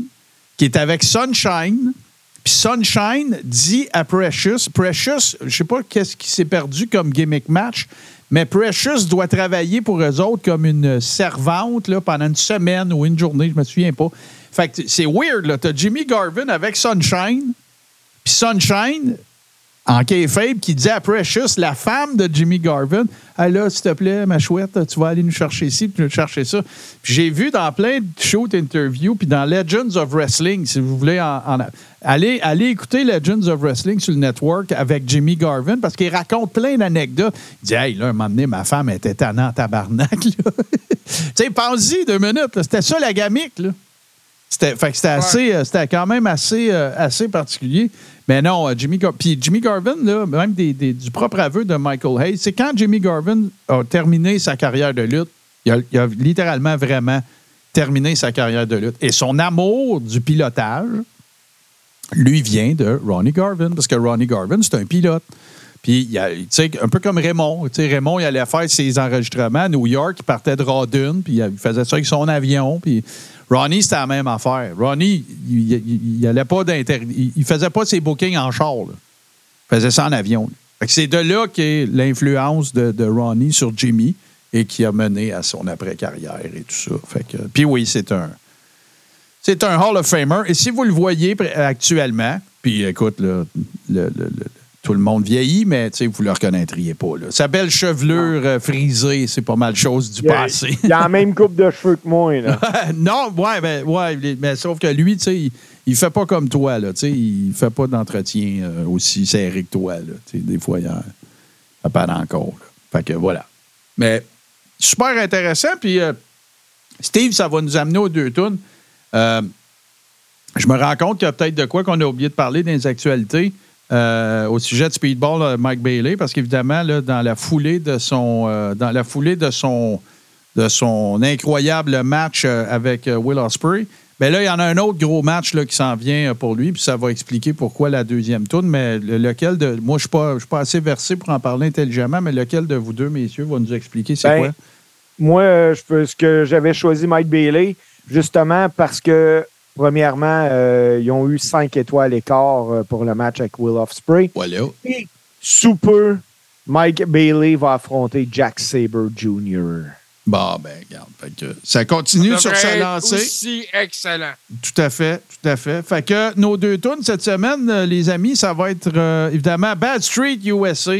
qui est avec Sunshine, Puis Sunshine dit à Precious, Precious, je sais pas qu'est-ce qui s'est perdu comme gimmick match, mais Precious doit travailler pour eux autres comme une servante là, pendant une semaine ou une journée, je me souviens pas. Fait c'est weird, là. T'as Jimmy Garvin avec Sunshine, puis Sunshine, en kayfabe, qui dit à Precious, la femme de Jimmy Garvin, ah là, s'il te plaît, ma chouette, tu vas aller nous chercher ici, puis nous chercher ça. Puis j'ai vu dans plein de shows interviews, puis dans Legends of Wrestling, si vous voulez, en, en- allez, allez écouter Legends of Wrestling sur le network avec Jimmy Garvin, parce qu'il raconte plein d'anecdotes. Il dit, hey, là, un moment donné, ma femme était tannante en tabarnak, là. [LAUGHS] tu sais, pense-y deux minutes, c'était ça la gamique, là. C'était, fait que c'était assez, euh, c'était quand même assez, euh, assez particulier. Mais non, euh, Jimmy, puis Jimmy Garvin, là, même des- des- du propre aveu de Michael Hayes, c'est quand Jimmy Garvin a terminé sa carrière de lutte, il a, littéralement vraiment terminé sa carrière de lutte. Et son amour du pilotage, lui, vient de Ronnie Garvin, parce que Ronnie Garvin, c'est un pilote. Puis, tu sais, un peu comme Raymond. Tu sais, Raymond, il allait faire ses enregistrements à New York, il partait de Rawdon, puis il faisait ça avec son avion. Puis Ronnie, c'était la même affaire. Ronnie, il, il, il pas. Il, il faisait pas ses bookings en char. Il faisait ça en avion. c'est de là qu'est l'influence de, Ronnie sur Jimmy et qui a mené à son après-carrière et tout ça. Puis oui, c'est un... C'est un Hall of Famer. Et si vous le voyez actuellement, puis écoute, le- tout le monde vieillit, mais tu sais, vous ne le reconnaîtriez pas. là. Sa belle chevelure euh, frisée, c'est pas mal chose du Il a, passé. il a la même coupe de cheveux que moi. Là. [LAUGHS] non, ouais, ben, ouais, mais, mais sauf que lui, tu sais, il, il fait pas comme toi, là. Tu sais, il fait pas d'entretien euh, aussi serré que toi, là. Tu sais, des fois, il ça part encore. là. Fait que voilà. Mais super intéressant. Puis euh, Steve, ça va nous amener aux deux. Euh, je me rends compte qu'il y a peut-être de quoi qu'on a oublié de parler dans les actualités euh, au sujet de Speedball euh, Mike Bailey, parce qu'évidemment, dans la foulée de son euh, dans la foulée de son de son incroyable match avec Will Ospreay, ben là, il y en a un autre gros match là, qui s'en vient pour lui, puis ça va expliquer pourquoi la deuxième tourne, mais le- lequel de. Moi, je ne suis, pas- assez versé pour en parler intelligemment, mais lequel de vous deux, messieurs, va nous expliquer c'est Ben, quoi? Moi, je peux, ce que j'avais choisi Mike Bailey, justement parce que, premièrement, euh, ils ont eu cinq étoiles et quart euh, pour le match avec Will Ospreay. Voilà. Et sous peu, Mike Bailey va affronter Jack Sabre Jr. Bon, ben, regarde. Fait que ça continue Ça sur sa lancée. aussi excellent. Tout à fait, tout à fait. Fait que nos deux tunes cette semaine, euh, les amis, ça va être euh, évidemment Bad Street USA,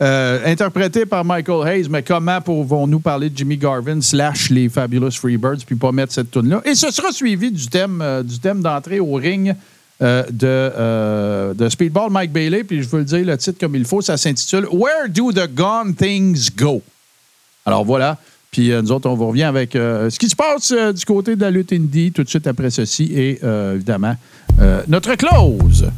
euh, interprété par Michael Hayes. Mais comment pouvons-nous parler de Jimmy Garvin slash les Fabulous Freebirds puis pas mettre cette tune là Et ce sera suivi du thème euh, du thème d'entrée au ring. euh, de, de Speedball Mike Bailey, puis je veux le dire le titre comme il faut, ça s'intitule Where Do the Gone Things Go? Alors voilà. Puis nous autres, on vous revient avec ce qui se passe du côté de la lutte indie tout de suite après ceci et évidemment notre close.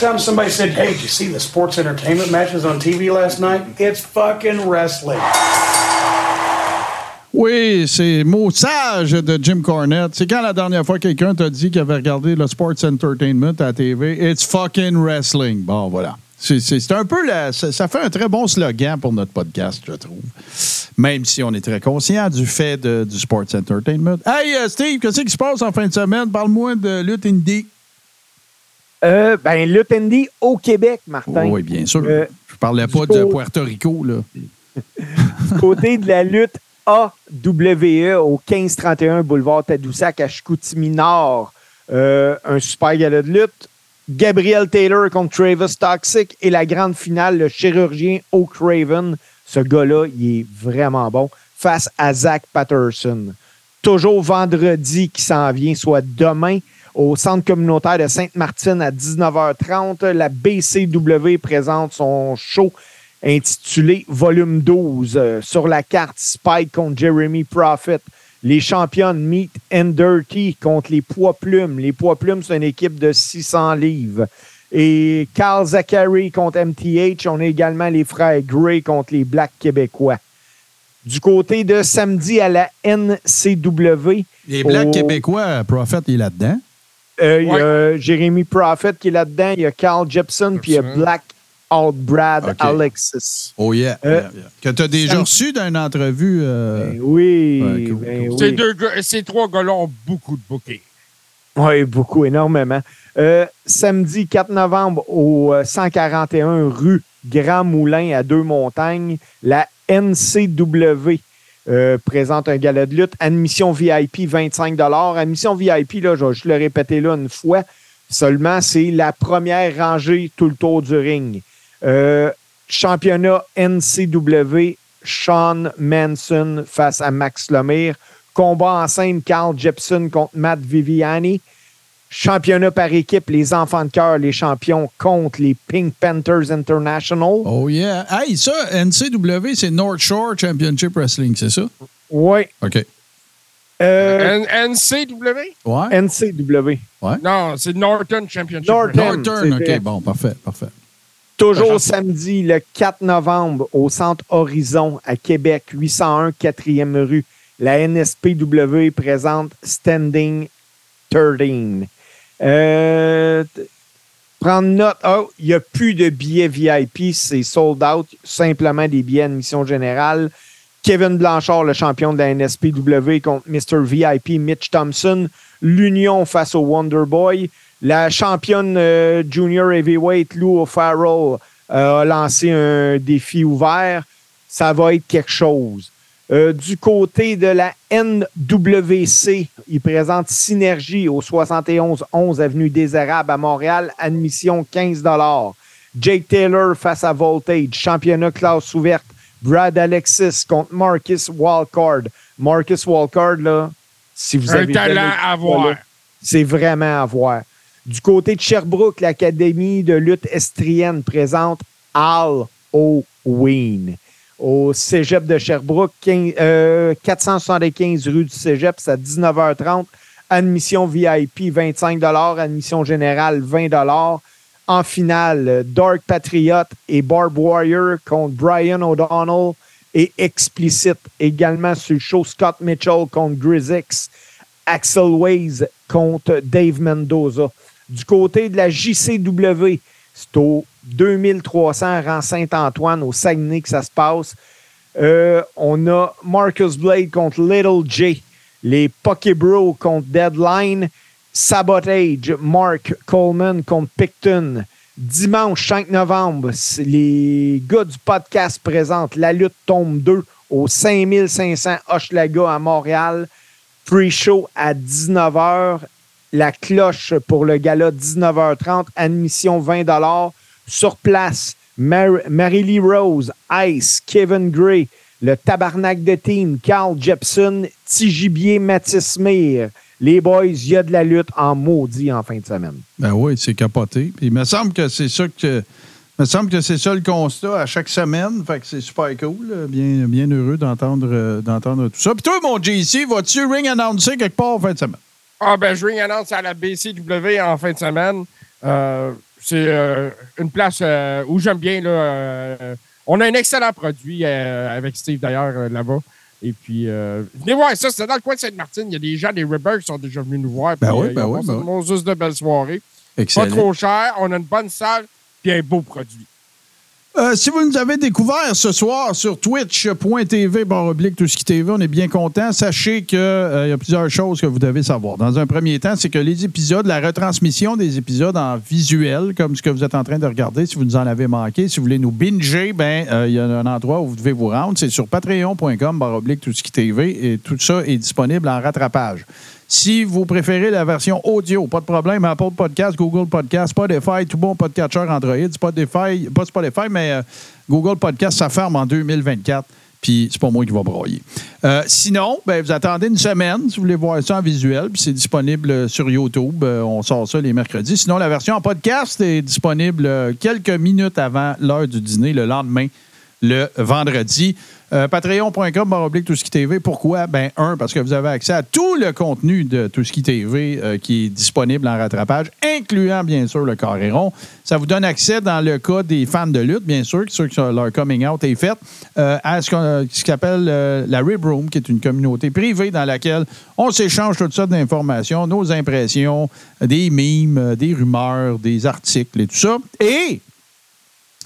Last time somebody said, hey, did you see the sports entertainment matches on TV last night? It's fucking wrestling. Oui, c'est mot sage de Jim Cornette. C'est quand la dernière fois quelqu'un t'a dit qu'il avait regardé le Sports Entertainment à TV? It's fucking wrestling. Bon, voilà. C'est- un peu la- ça, fait un très bon slogan pour notre podcast, je trouve. Même si on est très conscient du fait du Sports Entertainment. Hey, euh, Steve, qu'est-ce qui se passe en fin de semaine? Parle-moi de lutte indie. Euh, ben, au Québec, Martin. oui, bien sûr. Euh, je parlais pas de Puerto Rico, là. [LAUGHS] du côté de la lutte AWE au 1531 boulevard Tadoussac à Chicoutimi Nord. Euh, un super gala de lutte. Gabriel Taylor contre Travis Toxic et la grande finale, le chirurgien Oak Raven. Ce gars-là, il est vraiment bon. Face à Zach Patterson. Toujours vendredi qui s'en vient, soit demain, au centre communautaire de Sainte-Martine à 19h30. La BCW présente son show intitulé Volume 12. Euh, sur la carte, Spike contre Jeremy Prophet. Les championnes Meat and Dirty contre les Poids Plumes. Les Poids Plumes, c'est une équipe de 600 livres. Et Carl Zachary contre MTH. On a également les frères Gray contre les Blacks québécois. Du côté de samedi à la NCW. Les Blacks au- québécois, Prophet, est là-dedans. Euh, Il y a Jérémy Prophet qui est là-dedans. Il y a Carl Jepson, puis il y a Black Out Brad OK. Alexis. Oh yeah. Euh, yeah, yeah. Que tu as déjà sam- reçu d'une entrevue. euh, Oui, Ouais, cool, ben Ces, oui. deux gars- ces trois gars-là ont beaucoup de bouquets. Oui, beaucoup, énormément. Euh, samedi 4 novembre au euh, 141 rue Grand Moulin à Deux-Montagnes, la NCW euh, présente un gala de lutte. Admission VIP 25 Admission VIP, là, je vais juste le répéter là une fois. Seulement, c'est la première rangée tout le tour du ring. Euh, championnat NCW, Sean Manson face à Max Lemire. Combat en scène, Carl Jepson contre Matt Viviani. Championnat par équipe, les enfants de cœur, les champions contre les Pink Panthers International. Oh yeah. Hey, ça, NCW, c'est North Shore Championship Wrestling, c'est ça? Oui. OK. Euh, NCW? Ouais. NCW. Ouais. Non, c'est Norton Championship. Norton. Vrai. OK, bon, parfait, parfait. Toujours samedi, le 4 novembre, au Centre Horizon à Québec, 801 4e rue. La NSPW présente Standing 13. Euh, prendre note, oh, il n'y a plus de billets VIP, c'est sold out, simplement des billets admission générale. Kevin Blanchard, le champion de la NSPW, contre Mr. VIP Mitch Thompson. L'Union face au Wonder Boy. La championne euh, junior heavyweight Lou O'Farrell euh, a lancé un défi ouvert. Ça va être quelque chose. Euh, du côté de la NWC, il présente Synergie au 71-11 Avenue des Arabes à Montréal. Admission 15 Jake Taylor face à Voltage. Championnat classe ouverte. Brad Alexis contre Marcus Walcard. Marcus Walcard, là, si vous Un avez talent jamais vu à voir. C'est vraiment à voir. Du côté de Sherbrooke, l'Académie de lutte estrienne présente Al O'Ween. Au cégep de Sherbrooke, 15, euh, 475 rue du cégep, c'est à 19h30. Admission VIP, 25 Admission générale, 20 En finale, Dark Patriot et Barb Warrior contre Brian O'Donnell et Explicit. Également sur le show, Scott Mitchell contre Grizzix. Axel Waze contre Dave Mendoza. Du côté de la JCW, c'est au 2300 rang Saint-Antoine, au Saguenay que ça se passe. Euh, on a Marcus Blade contre Little J. Les Pokébros contre Deadline. Sabotage, Mark Coleman contre Picton. Dimanche 5 novembre, les gars du podcast présentent La lutte tombe 2 au 5500 Hochelaga à Montréal. Pre-show à 19h. La cloche pour le gala 19h30. Admission 20 Sur place, Mar Marie-Lee Rose, Ice, Kevin Gray, le tabarnak de team, Carl Jepson, Tigibier, Mathis Mir. Les boys, il y a de la lutte en maudit en fin de semaine. Ben oui, c'est capoté. Puis il me semble que c'est ça que. Il me semble que c'est ça le constat à chaque semaine. Fait que c'est super cool. Bien, bien heureux d'entendre euh, d'entendre tout ça. Puis toi, mon JC, vas-tu ring annoncer quelque part en fin de semaine? Ah, ben, je ring annonce à la BCW en fin de semaine. Euh, c'est euh, une place euh, où j'aime bien. Là, euh, on a un excellent produit avec Steve d'ailleurs là-bas. Et puis, venez voir ça. C'est dans le coin de Sainte-Martine. Il y a des gens des Ribbers qui sont déjà venus nous voir. Ben puis, oui, ben oui, ben une monstrueuse de belle soirée. Excellent. Pas trop cher. On a une bonne salle puis un beau produit. Euh, si vous nous avez découvert ce soir sur twitch.tv, tout ce qui TV, on est bien content. Sachez qu'il y a plusieurs choses que vous devez savoir. Dans un premier temps, c'est que les épisodes, la retransmission des épisodes en visuel, comme ce que vous êtes en train de regarder, si vous nous en avez manqué, si vous voulez nous binger, ben euh, il y a un endroit où vous devez vous rendre. C'est sur patreon.com, oblique, tout ce qui TV, et tout ça est disponible en rattrapage. Si vous préférez la version audio, pas de problème. Apple Podcast, Google Podcast, Spotify, tout bon podcatcher Android, Spotify, pas Spotify, mais euh, Google Podcast, ça ferme en 2024. Puis c'est pas moi qui va broyer. Euh, sinon, ben, vous attendez une semaine si vous voulez voir ça en visuel. Puis c'est disponible sur YouTube. Euh, on sort ça les mercredis. Sinon, la version en podcast est disponible euh, quelques minutes avant l'heure du dîner, le lendemain, le vendredi. Euh, Patreon.com, oblique, tout TV. Pourquoi? Ben, un, parce que vous avez accès à tout le contenu de tout ce qui TV euh, qui est disponible en rattrapage, incluant bien sûr le carré rond. Ça vous donne accès, dans le cas des fans de lutte, bien sûr, ceux qui leur coming out est fait, euh, à ce qu'on qu'on appelle euh, la Rib Room, qui est une communauté privée dans laquelle on s'échange toutes sortes d'informations, nos impressions, des mimes, euh, des rumeurs, des articles et tout ça. Et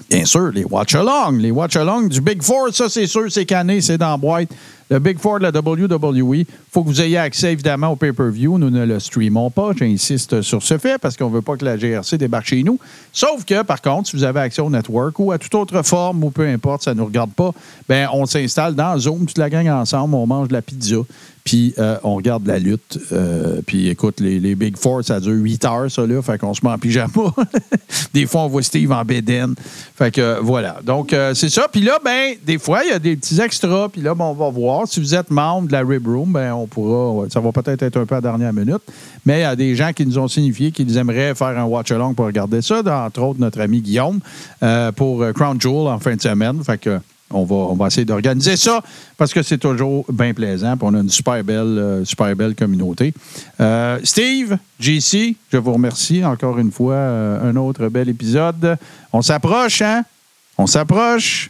Bien sûr, les watch-along. Les watch-along du Big Four, ça, c'est sûr, c'est canné, c'est dans la. Le Big Four de la WWE, il faut que vous ayez accès, évidemment, au pay-per-view. Nous ne le streamons pas. J'insiste sur ce fait parce qu'on ne veut pas que la GRC débarque chez nous. Sauf que, par contre, si vous avez accès au network ou à toute autre forme ou peu importe, ça ne nous regarde pas, ben on s'installe dans Zoom, toute la gang ensemble, on mange de la pizza, puis euh, on regarde la lutte. Euh, puis écoute, les, les Big Four, ça dure 8 heures, ça, là. Fait qu'on se met en pyjama. [LAUGHS] des fois, on voit Steve en bédaine. Fait que voilà. Donc, euh, c'est ça. Puis là, ben, des fois, il y a des petits extras. Puis là, ben, on va voir. Si vous êtes membre de la Rib Room, ben, on pourra. Ça va peut-être être un peu à la dernière minute. Mais il y a des gens qui nous ont signifié qu'ils aimeraient faire un watch-along pour regarder ça. Entre autres, notre ami Guillaume pour Crown Jewel en fin de semaine. Fait que. On va, on va essayer d'organiser ça parce que c'est toujours bien plaisant. Puis on a une super belle, euh, super belle communauté. Euh, Steve, JC, je vous remercie encore une fois. euh, un autre bel épisode. On s'approche, hein? On s'approche.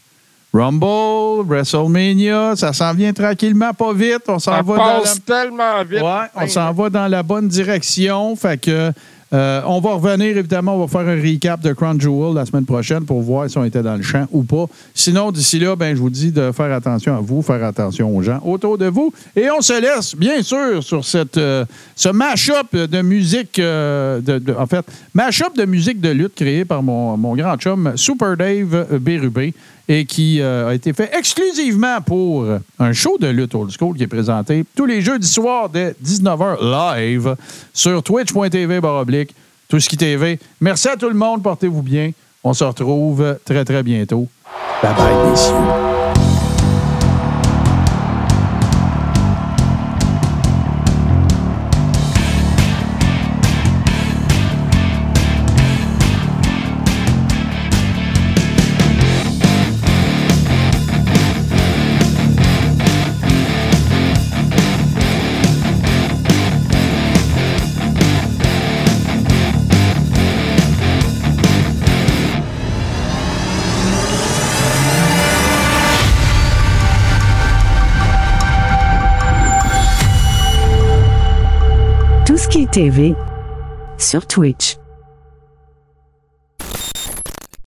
Rumble, WrestleMania, ça s'en vient tranquillement, pas vite. On s'en va dans la... tellement vite. Ouais, on s'en va dans la bonne direction. Fait que euh, on va revenir, évidemment, on va faire un recap de Crown Jewel la semaine prochaine pour voir si on était dans le champ ou pas. Sinon, d'ici là, ben, je vous dis de faire attention à vous, faire attention aux gens autour de vous. Et on se laisse, bien sûr, sur cette, euh, ce mash-up de musique, euh, mash-up de musique de lutte créé par mon, mon grand chum Super Dave Bérubé et qui euh, a été fait exclusivement pour un show de lutte old school qui est présenté tous les jeudis soirs dès 19h live sur twitch.tv baroblique, tout ce qui TV. Merci à tout le monde, portez-vous bien. On se retrouve très, très bientôt. Bye bye, messieurs. TV sur Twitch.